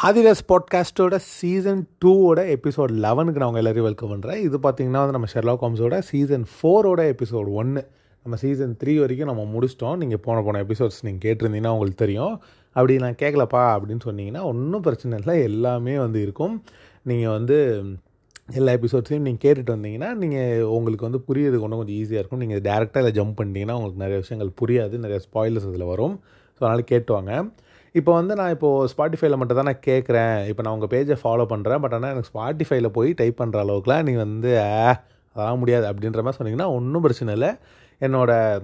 ஹாதிராஸ் பாட்காஸ்ட்டோட season டூவோட episode லெவனுக்கு நான் உங்கள் எல்லாரையும் வெல்கம் பண்ணுறேன் இது பார்த்தீங்கன்னா வந்து நம்ம ஷெர்லா காம்ஸோட சீசன் ஃபோரோட எபிசோட் ஒன்று நம்ம சீசன் த்ரீ வரைக்கும் நம்ம முடிச்சிட்டோம். நீங்கள் போன போன எபிசோட்ஸ் நீங்கள் கேட்டிருந்தீங்கன்னா உங்களுக்கு தெரியும். அப்படி நான் கேட்கலப்பா அப்படின்னு சொன்னீங்கன்னா ஒன்றும் பிரச்சனை இல்லை. எல்லாமே வந்து இருக்கும். நீங்கள் வந்து எல்லா எபிசோட்ஸையும் நீங்கள் கேட்டுட்டு வந்தீங்கன்னா நீங்கள் உங்களுக்கு வந்து புரியறதுக்கு ஒன்றும் கொஞ்சம் ஈஸியாக இருக்கும். நீங்கள் டேரெக்டாக இதில் ஜம்ப் பண்ணிட்டீங்கன்னா உங்களுக்கு நிறைய விஷயங்கள் புரியாது. நிறைய ஸ்பாயிலர்ஸ் இதில் வரும். ஸோ அதனால் கேட்டுவாங்க இப்போ வந்து நான் இப்போது ஸ்பாட்டிஃபைல மட்டும் தான் நான் கேட்குறேன் இப்போ நான் உங்கள் பேஜை ஃபாலோ பண்ணுறேன் பட் ஆனால் எனக்கு ஸ்பாட்டிஃபைல போய் டைப் பண்ணுற அளவுக்குலாம் நீங்கள் வந்து ஆ அதெல்லாம் முடியாது. அப்படின்ற மாதிரி சொன்னீங்கன்னா ஒன்றும் பிரச்சனை இல்லை. என்னோடய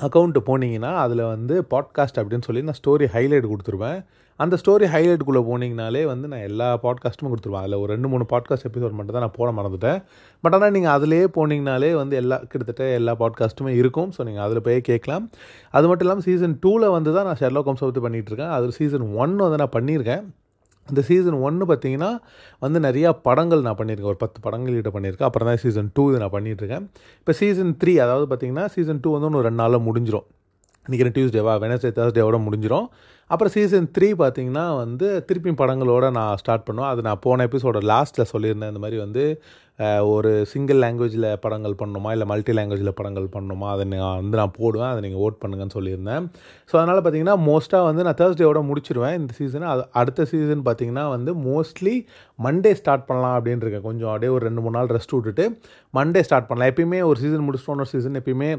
அக்கௌண்ட்டு போனீங்கன்னா அதில் வந்து பாட்காஸ்ட் அப்படின்னு சொல்லி நான் ஸ்டோரி ஹைலைட் கொடுத்துருவேன். அந்த ஸ்டோரி ஹைலைட்டுக்குள்ளே போனீங்கனாலே வந்து நான் எல்லா பாட்காஸ்ட்டுமே கொடுத்துருவேன். அதில் ஒரு ரெண்டு மூணு பாட்காஸ்ட் எபிசோட் மட்டும் தான் நான் போட மறந்துட்டேன். பட் ஆனால் நீங்கள் அதிலே போனீங்கனாலே வந்து எல்லா கிட்டத்தட்ட எல்லா பாட்காஸ்ட்டுமே இருக்கும். ஸோ நீங்கள் அதில் போய் கேட்கலாம். அது மட்டும் இல்லாமல் சீசன் டூவில் வந்து தான் நான் ஷெர்லோ ஹோம்ஸ் பற்றி பண்ணிகிட்ருக்கேன் அதில் சீசன் ஒன் வந்து நான் பண்ணியிருக்கேன். இந்த சீசன் ஒன்று பார்த்தீங்கன்னா வந்து நிறையா படங்கள் நான் பண்ணியிருக்கேன். ஒரு பத்து படங்கள் கிட்ட பண்ணியிருக்கேன். அப்புறம் தான் சீசன் டூ இது நான் பண்ணிகிட்ருக்கேன் இப்போ சீசன் த்ரீ அதாவது பார்த்தீங்கன்னா சீசன் டூ வந்து ஒன்று ரெண்டு நாளில் முடிஞ்சிடும் இன்றைக்கி டியூஸ்டேவா வெனஸ்டே தேர்ஸ்டேவோட முடிஞ்சிடும் அப்புறம் சீசன் த்ரீ பார்த்தீங்கன்னா வந்து திருப்பி படங்களோட நான் ஸ்டார்ட் பண்ணுவேன். அது நான் போன எபிசோட லாஸ்ட்டில் சொல்லியிருந்தேன். இந்த மாதிரி வந்து ஒரு சிங்கிள் லாங்குவேஜில் படங்கள் பண்ணணுமா இல்லை மல்டி லாங்குவேஜில் படங்கள் பண்ணணுமா அதை நான் வந்து நான் போடுவேன். அதை நீங்கள் ஓட் பண்ணுங்கன்னு சொல்லியிருந்தேன். ஸோ அதனால் பார்த்தீங்கன்னா மோஸ்ட்டாக வந்து நான் தேர்ஸ்டேவோட முடிச்சிருவேன் இந்த சீசனை அது அடுத்த சீசன் பார்த்திங்கன்னா வந்து மோஸ்ட்லி மண்டே ஸ்டார்ட் பண்ணலாம் அப்படின்னு இருக்கேன் கொஞ்சம் அப்படியே ஒரு ரெண்டு மூணு நாள் ரெஸ்ட் விட்டுட்டு மண்டே ஸ்டார்ட் பண்ணலாம். எப்பயுமே ஒரு சீசன் முடிச்சிட்டோன்னு ஒரு சீசன் எப்பயுமே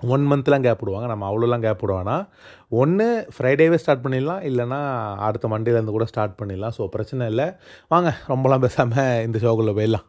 ஒன் மந்த்லாம் கேப் விடுவாங்க. நம்ம அவ்வளோலாம் கேப் விடுவானா ஒன்று ஃப்ரைடேவே ஸ்டார்ட் பண்ணிடலாம். இல்லைனா அடுத்த மண்டேலேருந்து கூட ஸ்டார்ட் பண்ணிடலாம். ஸோ பிரச்சனை இல்லை. வாங்க ரொம்பலாம் பேசாமல் இந்த ஷோக்குள்ளே போயிடலாம்.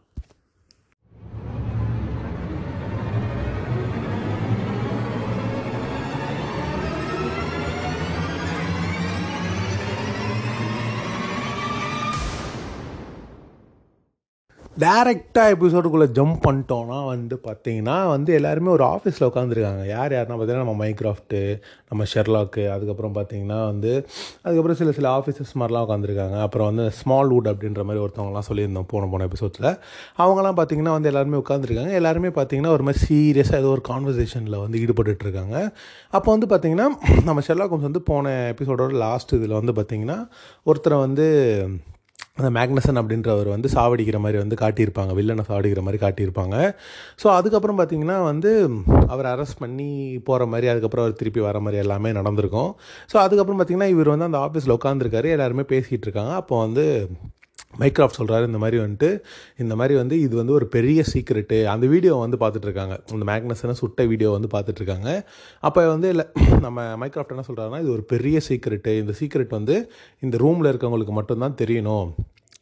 டேரெக்டாக எபிசோடுக்குள்ளே ஜம்ப் பண்ணிட்டோன்னா வந்து பார்த்தீங்கன்னா வந்து எல்லாருமே ஒரு ஆஃபீஸில் உட்காந்துருக்காங்க யார் யாருன்னா பார்த்தீங்கன்னா நம்ம மைக்ராஃப்ட்டு நம்ம ஷெர்லாக்கு அதுக்கப்புறம் பார்த்தீங்கன்னா வந்து அதுக்கப்புறம் சில சில ஆஃபீஸர்ஸ் மாதிரிலாம் உட்காந்துருக்காங்க அப்புறம் வந்து ஸ்மால் வுட் அப்படின்ற மாதிரி ஒருத்தவங்கலாம் சொல்லியிருந்தோம் போன போன எபிசோட்ஸில் அவங்களாம் பார்த்தீங்கன்னா வந்து எல்லாருமே உட்காந்துருக்காங்க எல்லாருமே பார்த்தீங்கன்னா ஒரு மாதிரி சீரியஸாக ஏதோ ஒரு கான்வர்சேஷனில் வந்து ஈடுபட்டுருக்காங்க அப்போ வந்து பார்த்தீங்கன்னா நம்ம ஷெர்லாக் ஹோம்ஸ் வந்து போன எபிசோடோட லாஸ்ட் இதில் வந்து பார்த்தீங்கன்னா ஒருத்தரை வந்து அந்த மேக்னசன் அப்படின்றவர் வந்து சாவடிக்கிற மாதிரி வந்து காட்டியிருப்பாங்க. வில்லனை சாவடிக்கிற மாதிரி காட்டியிருப்பாங்க. ஸோ அதுக்கப்புறம் பார்த்திங்கன்னா வந்து அவர் அரெஸ்ட் பண்ணி போகிற மாதிரி அதுக்கப்புறம் அவர் திருப்பி வர மாதிரி எல்லாமே நடந்திருக்கும். ஸோ அதுக்கப்புறம் பார்த்திங்கன்னா இவர் வந்து அந்த ஆஃபீஸில் உட்காந்துருக்காரு எல்லாருமே பேசிகிட்டு இருக்காங்க. அப்போ வந்து மைக்ராஃப்ட் சொல்கிறாரு இந்த மாதிரி வந்துட்டு இந்த மாதிரி வந்து இது வந்து ஒரு பெரிய சீக்ரெட்டு அந்த வீடியோ வந்து பார்த்துட்ருக்காங்க. அந்த மேக்னஸனை சுட்ட வீடியோ வந்து பார்த்துட்ருக்காங்க. அப்போ வந்து இல்லை நம்ம மைக்ராஃப்ட் என்ன சொல்கிறாருன்னா இது ஒரு பெரிய சீக்ரெட்டு இந்த சீக்ரெட் வந்து இந்த ரூமில் இருக்கவங்களுக்கு மட்டும்தான் தெரியணும்.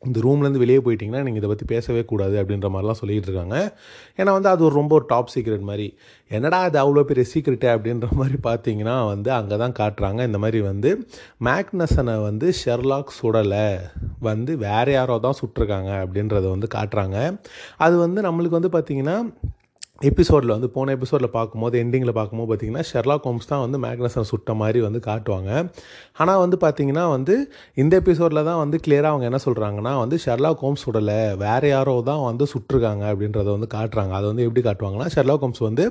இந்த ரூம்லேருந்து வெளியே போயிட்டிங்கன்னா நீங்கள் இதை பற்றி பேசவே கூடாது அப்படின்ற மாதிரிலாம் சொல்லிகிட்டு இருக்காங்க ஏன்னா வந்து அது ஒரு ரொம்ப ஒரு டாப் சீக்ரெட் மாதிரி. என்னடா அது அவ்வளோ பெரிய சீக்ரெட்டு அப்படின்ற மாதிரி பார்த்தீங்கன்னா வந்து அங்கே தான் காட்டுறாங்க. இந்த மாதிரி வந்து மேக்னசனை வந்து ஷெர்லாக் சுடலை வந்து வேறு யாரோ தான் சுட்டிருக்காங்க அப்படின்றத வந்து காட்டுறாங்க. அது வந்து நம்மளுக்கு வந்து பார்த்திங்கன்னா எபிசோடில் வந்து போன எபிசோடில் பார்க்கும்போது எண்டிங்கில் பார்க்கும்போது பார்த்தீங்கன்னா ஷெர்லா கோம்ஸ் தான் வந்து மேக்னஸன் சுட்ட மாதிரி வந்து காட்டுவாங்க. ஆனால் வந்து பார்த்தீங்கன்னா வந்து இந்த எபிசோடில் தான் வந்து கிளியராக அவங்க என்ன சொல்கிறாங்கன்னா வந்து ஷெர்லா கோம்ஸ் சுடலை வேறு யாரோ தான் வந்து சுட்டிருக்காங்க அப்படின்றத வந்து காட்டுறாங்க. அதை வந்து எப்படி காட்டுவாங்கன்னா ஷெர்லா கோம்ஸ் வந்து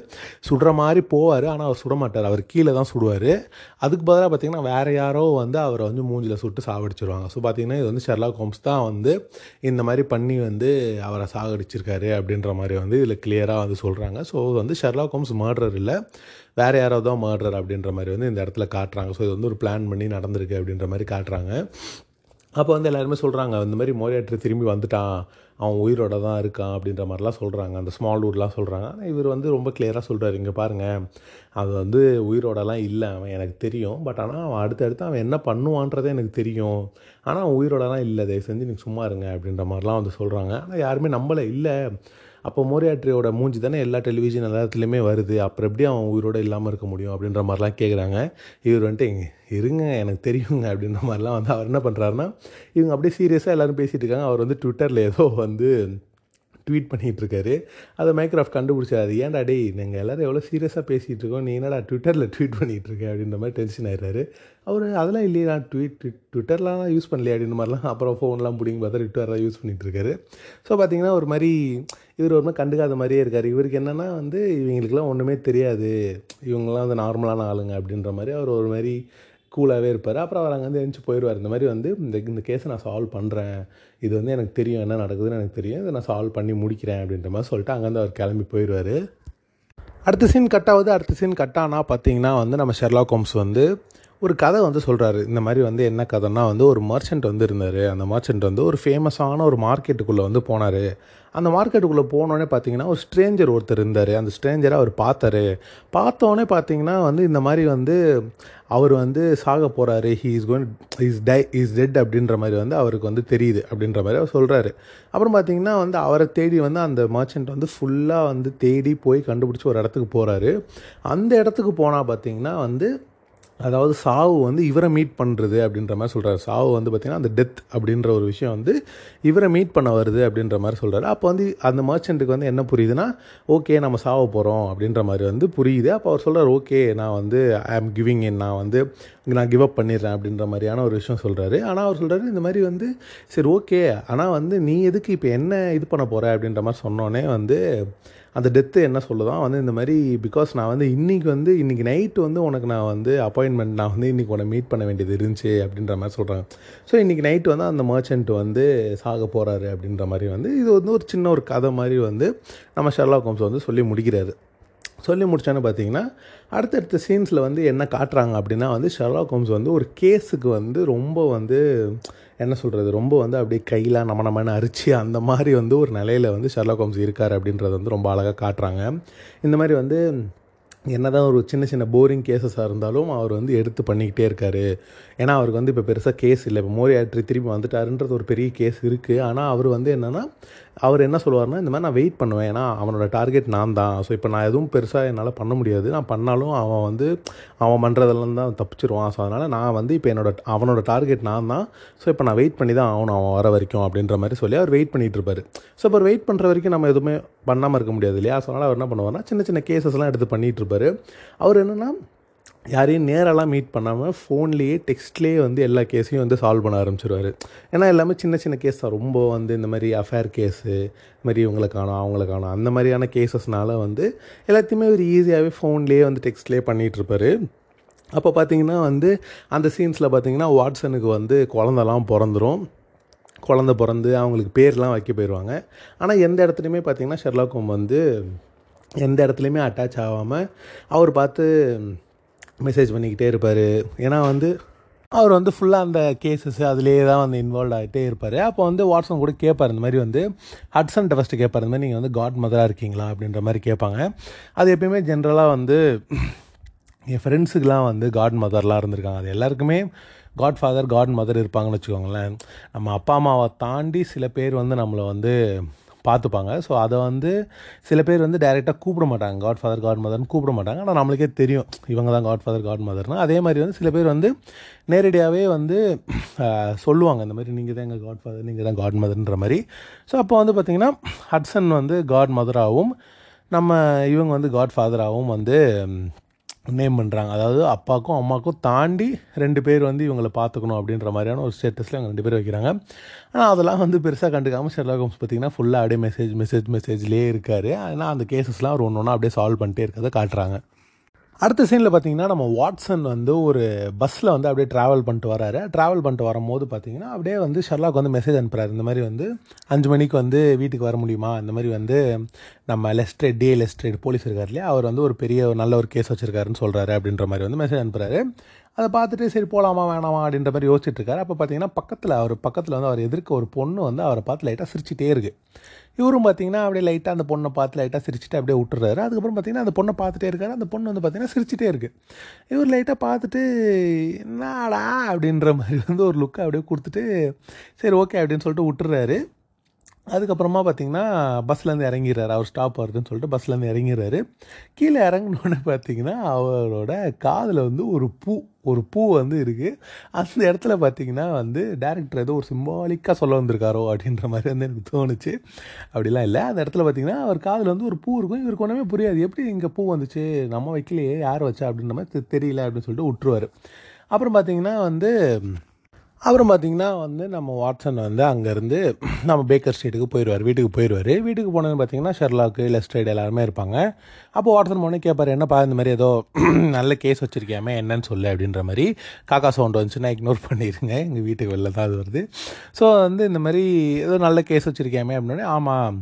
சுடுற மாதிரி போவார் ஆனால் அவர் சுட மாட்டார். அவர் கீழே தான் சுடுவார். அதுக்கு பதிலாக பார்த்தீங்கன்னா வேறு யாரோ வந்து அவரை வந்து மூஞ்சில் சுட்டு சாகடிச்சிருவாங்க. ஸோ பார்த்தீங்கன்னா இது வந்து ஷெர்லா கோம்ஸ் தான் வந்து இந்த மாதிரி பண்ணி வந்து அவரை சாகடிச்சிருக்காரு அப்படின்ற மாதிரி வந்து இதில் கிளியராக வந்து சொல்கிறாங்க சொல்கிறாங்க ஸோ வந்து ஷெர்லாக் ஹோம்ஸ் மர்டர் இல்லை. வேறு யாரோ தான் மர்டர் அப்படின்ற மாதிரி வந்து இந்த இடத்துல காட்டுறாங்க. ஸோ இது வந்து ஒரு பிளான் பண்ணி நடந்திருக்கு அப்படின்ற மாதிரி காட்டுறாங்க. அப்போ வந்து எல்லாருமே சொல்கிறாங்க இந்த மாதிரி மோரியாட்ரி திரும்பி வந்துட்டான். அவன் உயிரோட தான் இருக்கான் அப்படின்ற மாதிரிலாம் சொல்கிறாங்க அந்த ஸ்மால் வுட்லாம் சொல்கிறாங்க ஆனால் இவர் வந்து ரொம்ப கிளியராக சொல்கிறார் இங்கே பாருங்கள் அது வந்து உயிரோடலாம் இல்லை. அவன் எனக்கு தெரியும். பட் ஆனால் அவன் அடுத்தடுத்து அவன் என்ன பண்ணுவான்றதே எனக்கு தெரியும். ஆனால் அவன் உயிரோடலாம் இல்லை. தயவு செஞ்சு நீங்கள் சும்மா இருங்க அப்படின்ற மாதிரிலாம் வந்து சொல்கிறாங்க ஆனால் யாருமே நம்மளை இல்லை அப்போ மோரியாட்ரியோட மூஞ்சி தானே எல்லா டெலிவிஷன் எல்லாத்துலேயுமே வருது. அப்புறம் எப்படி அவன் உயிரோடு இல்லாமல் இருக்க முடியும் அப்படின்ற மாதிரிலாம் கேட்குறாங்க இவர் வந்துட்டு இருங்க எனக்கு தெரியுங்க அப்படின்ற மாதிரிலாம் வந்து அவர் என்ன பண்ணுறாருன்னா இவங்க அப்படியே சீரியஸாக எல்லோரும் பேசிகிட்டு இருக்காங்க. அவர் வந்து ட்விட்டரில் ஏதோ வந்து ட்வீட் பண்ணிகிட்டு இருக்காரு. அதை மைக்ராஃப்ட் கண்டுபிடிச்சாரு. ஏன்டா டேய் நீங்கள் எல்லோரும் எவ்வளோ சீரியஸாக பேசிகிட்டு இருக்கோம். நீ என்னடா ட்விட்டரில் ட்வீட் பண்ணிகிட்டு இருக்க? அப்படின்ற மாதிரி டென்ஷன் ஆயிடுறாரு. அவர் அதெல்லாம் இல்லையே நான் ட்வீட் ட்விட்டர்லாம் யூஸ் பண்ணலையா அப்படின்ற மாதிரிலாம். அப்புறம் ஃபோன்லாம் பிடிங்கி பார்த்தா ட்விட்டர்லாம் யூஸ் பண்ணிகிட்ருக்காரு ஸோ பார்த்தீங்கன்னா ஒரு மாதிரி இவர் ஒரு மாதிரி கண்டுக்காத மாதிரியே இருக்கார். இவருக்கு என்னென்னா வந்து இவங்களுக்குலாம் ஒன்றுமே தெரியாது. இவங்கெல்லாம் வந்து நார்மலான ஆளுங்க அப்படின்ற மாதிரி அவர் ஒரு மாதிரி கூலாகவே இருப்பார். அப்புறம் அவர் அங்கேருந்து எழுந்து போயிடுவார். இந்த மாதிரி வந்து இந்த இந்த கேஸை நான் சால்வ் பண்ணுறேன் இது வந்து எனக்கு தெரியும். என்ன நடக்குதுன்னு எனக்கு தெரியும். இதை நான் சால்வ் பண்ணி முடிக்கிறேன் அப்படின்ற மாதிரி சொல்லிட்டு அங்கேருந்து அவர் கிளம்பி போயிடுவார். அடுத்த சீன் கட் ஆகுது. அடுத்த சீன் கட் ஆனால் பார்த்தீங்கன்னா வந்து நம்ம ஷெர்லாக் ஹோம்ஸ் வந்து ஒரு கதை வந்து சொல்கிறாரு இந்த மாதிரி வந்து என்ன கதைன்னா வந்து ஒரு மர்ச்சன்ட் வந்து இருந்தார் அந்த மர்ச்சன்ட் வந்து ஒரு ஃபேமஸான ஒரு மார்க்கெட்டுக்குள்ளே வந்து போனார். அந்த மார்க்கெட்டுக்குள்ளே போனோடனே பார்த்தீங்கன்னா ஒரு ஸ்ட்ரேஞ்சர் ஒருத்தர் இருந்தார். அந்த ஸ்ட்ரேஞ்சரை அவர் பார்த்தாரு. பார்த்தோன்னே பார்த்தீங்கன்னா வந்து இந்த மாதிரி வந்து அவர் வந்து சாக போகிறாரு he is going is die is dead அப்படின்ற மாதிரி வந்து அவருக்கு வந்து தெரியுது அப்படின்ற மாதிரி அவர் சொல்கிறாரு அப்புறம் பார்த்தீங்கன்னா வந்து அவரை தேடி வந்து அந்த மர்ச்சன்ட் வந்து ஃபுல்லாக வந்து தேடி போய் கண்டுபிடிச்சி ஒரு இடத்துக்கு போகிறாரு அந்த இடத்துக்கு போனால் பார்த்தீங்கன்னா வந்து அதாவது சாவு வந்து இவரை மீட் பண்ணுறது அப்படின்ற மாதிரி சொல்கிறாரு சாவு வந்து பார்த்திங்கன்னா அந்த டெத் அப்படின்ற ஒரு விஷயம் வந்து இவரை மீட் பண்ண வருது அப்படின்ற மாதிரி சொல்கிறாரு அப்போ வந்து அந்த மர்ச்சண்ட்டுக்கு வந்து என்ன புரியுதுன்னா ஓகே நம்ம சாவ போகிறோம் அப்படின்ற மாதிரி வந்து புரியுது. அப்போ அவர் சொல்கிறார் ஓகே நான் வந்து ஐ ஆம் கிவிங் இன் நான் வந்து நான் கிவ் அப் பண்ணிடுறேன் அப்படின்ற மாதிரியான ஒரு விஷயம் சொல்கிறாரு ஆனால் அவர் சொல்கிறாரு இந்த மாதிரி வந்து சரி ஓகே ஆனால் வந்து நீ எதுக்கு இப்போ என்ன இது பண்ண போகிற அப்படின்ற மாதிரி சொன்னோன்னே வந்து அந்த டெத்து என்ன சொல்லுதான் வந்து இந்த மாதிரி பிகாஸ் நான் வந்து இன்றைக்கி வந்து இன்றைக்கி நைட்டு வந்து உனக்கு நான் வந்து அப்பாயின்மெண்ட் நான் வந்து இன்றைக்கி உன்னை மீட் பண்ண வேண்டியது இருந்துச்சு அப்படின்ற மாதிரி சொல்கிறாங்க ஸோ இன்றைக்கி நைட்டு வந்து அந்த மர்ச்சன்ட் வந்து சாக போகிறாரு அப்படின்ற மாதிரி வந்து இது வந்து ஒரு சின்ன ஒரு கதை மாதிரி வந்து நம்ம ஷெர்லா ஹோம்ஸ் வந்து சொல்லி முடிக்கிறாரு. சொல்லி முடித்தோன்னு பார்த்தீங்கன்னா அடுத்தடுத்த சீன்ஸில் வந்து என்ன காட்டுறாங்க அப்படின்னா வந்து ஷெர்லாக் ஹோம்ஸ் வந்து ஒரு கேஸுக்கு வந்து ரொம்ப வந்து என்ன சொல்கிறது ரொம்ப வந்து அப்படியே கையில் நம்ம நம்மன்னு அரிச்சு அந்த மாதிரி வந்து ஒரு நிலையில் வந்து ஷெர்லாக் ஹோம்ஸ் இருக்கார் அப்படின்றத வந்து ரொம்ப அழகாக காட்டுறாங்க. இந்த மாதிரி வந்து என்ன தான் ஒரு சின்ன சின்ன போரிங் கேசஸாக இருந்தாலும் அவர் வந்து எடுத்து பண்ணிக்கிட்டே இருக்கார். ஏன்னா அவருக்கு வந்து இப்போ பெருசாக கேஸ் இல்லை. இப்போ மோரியாட்ரி திரும்பி வந்துட்டாருன்றது ஒரு பெரிய கேஸ் இருக்குது ஆனால் அவர் வந்து என்னென்னா அவர் என்ன சொல்லுவார்னா இந்த மாதிரி நான் வெயிட் பண்ணுவேன். ஏன்னா அவனோட டார்கெட் நான் தான். ஸோ இப்போ நான் எதுவும் பெருசாக என்னால் பண்ண முடியாது. நான் பண்ணாலும் அவன் வந்து அவன் பண்ணுறதெல்லாம் தான் தப்பிச்சிருவான். ஸோ அதனால் நான் வந்து இப்போ என்னோட அவனோட டார்கெட் நான் தான். ஸோ இப்போ நான் வெயிட் பண்ணி தான் ஆகணும் அவன் வர வரைக்கும் அப்படின்ற மாதிரி சொல்லி அவர் வெயிட் பண்ணிகிட்டு இருப்பார். ஸோ இப்போ வெயிட் பண்ணுற வரைக்கும் நம்ம எதுவுமே பண்ணாமல் இருக்க முடியாது இல்லையா? ஸோ அதனால் அவர் என்ன பண்ணுவார்னா சின்ன சின்ன கேசஸ்லாம் எடுத்து பண்ணிகிட்டு இருப்பார். அவர் என்னென்னா யாரையும் நேரெல்லாம் மீட் பண்ணாமல் ஃபோன்லேயே டெக்ஸ்ட்லேயே வந்து எல்லா கேஸையும் வந்து சால்வ் பண்ண ஆரம்பிச்சிருவார். ஏன்னா எல்லாமே சின்ன சின்ன கேஸ் தான். ரொம்ப வந்து இந்த மாதிரி அஃபேர் கேஸு இந்த மாதிரி இவங்களை காணும் அவங்கள காணும். அந்த மாதிரியான கேசஸ்னால வந்து எல்லாத்தையுமே ஒரு ஈஸியாகவே ஃபோன்லேயே வந்து டெக்ஸ்ட்லேயே பண்ணிகிட்ருப்பார் அப்போ பார்த்தீங்கன்னா வந்து அந்த சீன்ஸில் பார்த்தீங்கன்னா வாட்ஸனுக்கு வந்து குழந்தலாம் பிறந்துடும் குழந்த பிறந்து அவங்களுக்கு பேர்லாம் வைக்க போயிடுவாங்க ஆனால் எந்த இடத்துலையுமே பார்த்தீங்கன்னா ஷெர்லாக் ஹோம் வந்து எந்த இடத்துலையுமே அட்டாச் ஆகாமல் அவர் பார்த்து மெசேஜ் பண்ணிக்கிட்டே இருப்பார். ஏன்னா வந்து அவர் வந்து ஃபுல்லாக அந்த கேசஸ் அதுலேயே தான் வந்து இன்வால்வ் ஆகிட்டே இருப்பார். அப்போ வந்து வாட்ஸன் கூட கேட்பார் இந்த மாதிரி வந்து ஹட்சன் ஃபஸ்ட்டு கேட்பார் இந்த மாதிரி நீங்கள் வந்து காட் மதராக இருக்கீங்களா? அப்படின்ற மாதிரி கேட்பாங்க அது எப்பயுமே ஜென்ரலாக வந்து என் ஃப்ரெண்ட்ஸுக்கெலாம் வந்து காட் மதர்லாம் இருந்திருக்காங்க. அது எல்லாருக்குமே காட் ஃபாதர் காட் மதர் இருப்பாங்கன்னு வச்சுக்கோங்களேன். நம்ம அப்பா அம்மாவை தாண்டி சில பேர் வந்து நம்மளை வந்து பார்த்துப்பாங்க. ஸோ அதை வந்து சில பேர் வந்து டைரெக்டாக கூப்பிட மாட்டாங்க. காட் ஃபாதர் காட் மதர்னு கூப்பிட மாட்டாங்க. ஆனால் நம்மளுக்கே தெரியும். இவங்க தான் காட் ஃபாதர் காட் மதர்னா அதே மாதிரி வந்து சில பேர் வந்து நேரடியாகவே வந்து சொல்லுவாங்க. இந்த மாதிரி நீங்கள் தான் எங்கள் காட் ஃபாதர் நீங்கள் தான் காட் மதர்ன்ற மாதிரி. ஸோ அப்போ வந்து பார்த்திங்கன்னா ஹட்சன் வந்து காட் மதராகவும் நம்ம இவங்க வந்து காட் ஃபாதராகவும் வந்து நேம் பண்ணுறாங்க அதாவது அப்பாவுக்கும் அம்மாவுக்கும் தாண்டி ரெண்டு பேர் வந்து இவங்களை பார்த்துக்கணும் அப்படின்ற மாதிரியான ஒரு ஸ்டேட்டஸில் அவங்க ரெண்டு பேர் வைக்கிறாங்க. ஆனால் அதெல்லாம் வந்து பெருசாக கண்டுக்காமல் ஷெர்லாக் ஹோம்ஸ் பார்த்திங்கன்னா ஃபுல்லாக அப்படியே மெசேஜ் மெசேஜ் மெசேஜ்லேயே இருக்கார். ஆனால் அந்த கேசஸ்லாம் ஒரு ஒன்று ஒன்றா அப்படியே சால்வ் பண்ணிட்டே இருக்கிறத காட்டுறாங்க. அடுத்த சீனில் பார்த்தீங்கன்னா நம்ம வாட்ஸன் வந்து ஒரு பஸ்ஸில் வந்து அப்படியே ட்ராவல் பண்ணிட்டு வராரு. ட்ராவல் பண்ணிட்டு வரும்போது பார்த்தீங்கன்னா அப்படியே வந்து ஷர்லாக் வந்து மெசேஜ் அனுப்புறாரு. இந்த மாதிரி வந்து அஞ்சு மணிக்கு வந்து வீட்டுக்கு வர முடியுமா? இந்த மாதிரி வந்து நம்ம லெஸ்ட்ரேட் டே லெஸ்ட்ரேட் போலீஸ் இருக்கார் இல்லையா? அவர் வந்து ஒரு பெரிய ஒரு நல்ல ஒரு கேஸ் வச்சுருக்காருன்னு சொல்கிறாரு அப்படின்ற மாதிரி வந்து மெசேஜ் அனுப்புகிறாரு அதை பார்த்துட்டு சரி போகலாமா வேணாமா அப்படின்ற மாதிரி யோசிச்சுட்டு இருக்காரு அப்போ பார்த்தீங்கன்னா பக்கத்தில் அவர் பக்கத்தில் வந்து அவர் எதிர்க்க ஒரு பொண்ணு வந்து அவரை பார்த்து லைட்டாக சிரிச்சிட்டே இருக்குது இவரும் பார்த்தீங்கன்னா அப்படியே லைட்டாக அந்த பொண்ணை பார்த்து லைட்டாக சிரிச்சிட்டு அப்படியே விட்டுறாரு. அதுக்கப்புறம் பார்த்தீங்கன்னா அந்த பொண்ணை பார்த்துட்டே இருக்காரு. அந்த பொண்ணு வந்து பார்த்தீங்கன்னா சிரிச்சிட்டே இருக்குது இவர் லைட்டாக பார்த்துட்டு என்னடா? அப்படின்ற மாதிரி வந்து ஒரு லுக்கை அப்படியே கொடுத்துட்டு சரி ஓகே அப்படின்னு சொல்லிட்டு விட்டுறாரு. அதுக்கப்புறமா பார்த்தீங்கன்னா பஸ்லேருந்து இறங்கிடுறாரு. அவர் ஸ்டாப் வருதுன்னு சொல்லிட்டு பஸ்லேருந்து இறங்கிடுறாரு. கீழே இறங்கினோடனே பார்த்தீங்கன்னா அவரோட காதில் வந்து ஒரு பூ ஒரு பூ வந்து இருக்குது அந்த இடத்துல பார்த்தீங்கன்னா வந்து டேரக்டர் ஏதோ ஒரு சிம்பாலிக்காக சொல்ல வந்திருக்காரோ அப்படின்ற மாதிரி வந்து எனக்கு தோணுச்சு. அப்படிலாம் இல்லை. அந்த இடத்துல பார்த்தீங்கன்னா அவர் காதில் வந்து ஒரு பூ இருக்கும். இவருக்கு ஒன்றுமே புரியாது. எப்படி இங்கே பூ வந்துச்சு? நம்ம வைக்கலையே. யார் வச்சா அப்படின்ற மாதிரி தெரியல அப்படின்னு சொல்லிட்டு விட்டுருவார் அப்புறம் பார்த்தீங்கன்னா வந்து அப்புறம் பார்த்திங்கன்னா வந்து நம்ம வாட்சன் வந்து அங்கேருந்து நம்ம பேக்கர் ஸ்ட்ரீட்டுக்கு போயிடுவார் வீட்டுக்கு போயிடுவார் வீட்டுக்கு போனதுன்னு பார்த்தீங்கன்னா ஷெர்லாக்கு லெஸ்ட்ரைடு எல்லாருமே இருப்பாங்க. அப்போ வாட்சன் போனே கேட்பார் என்னப்பா இந்த மாதிரி ஏதோ நல்ல கேஸ் வச்சுருக்கியாமே என்னன்னு சொல்லு அப்படின்ற மாதிரி. காக்கா சவுண்ட் வந்துச்சுன்னா இக்னோர் பண்ணிடுங்க எங்கள் வீட்டுக்கு வெளில தான் அது வருது. ஸோ வந்து இந்த மாதிரி ஏதோ நல்ல கேஸ் வச்சுருக்கியாமே அப்படின்னே ஆமாம்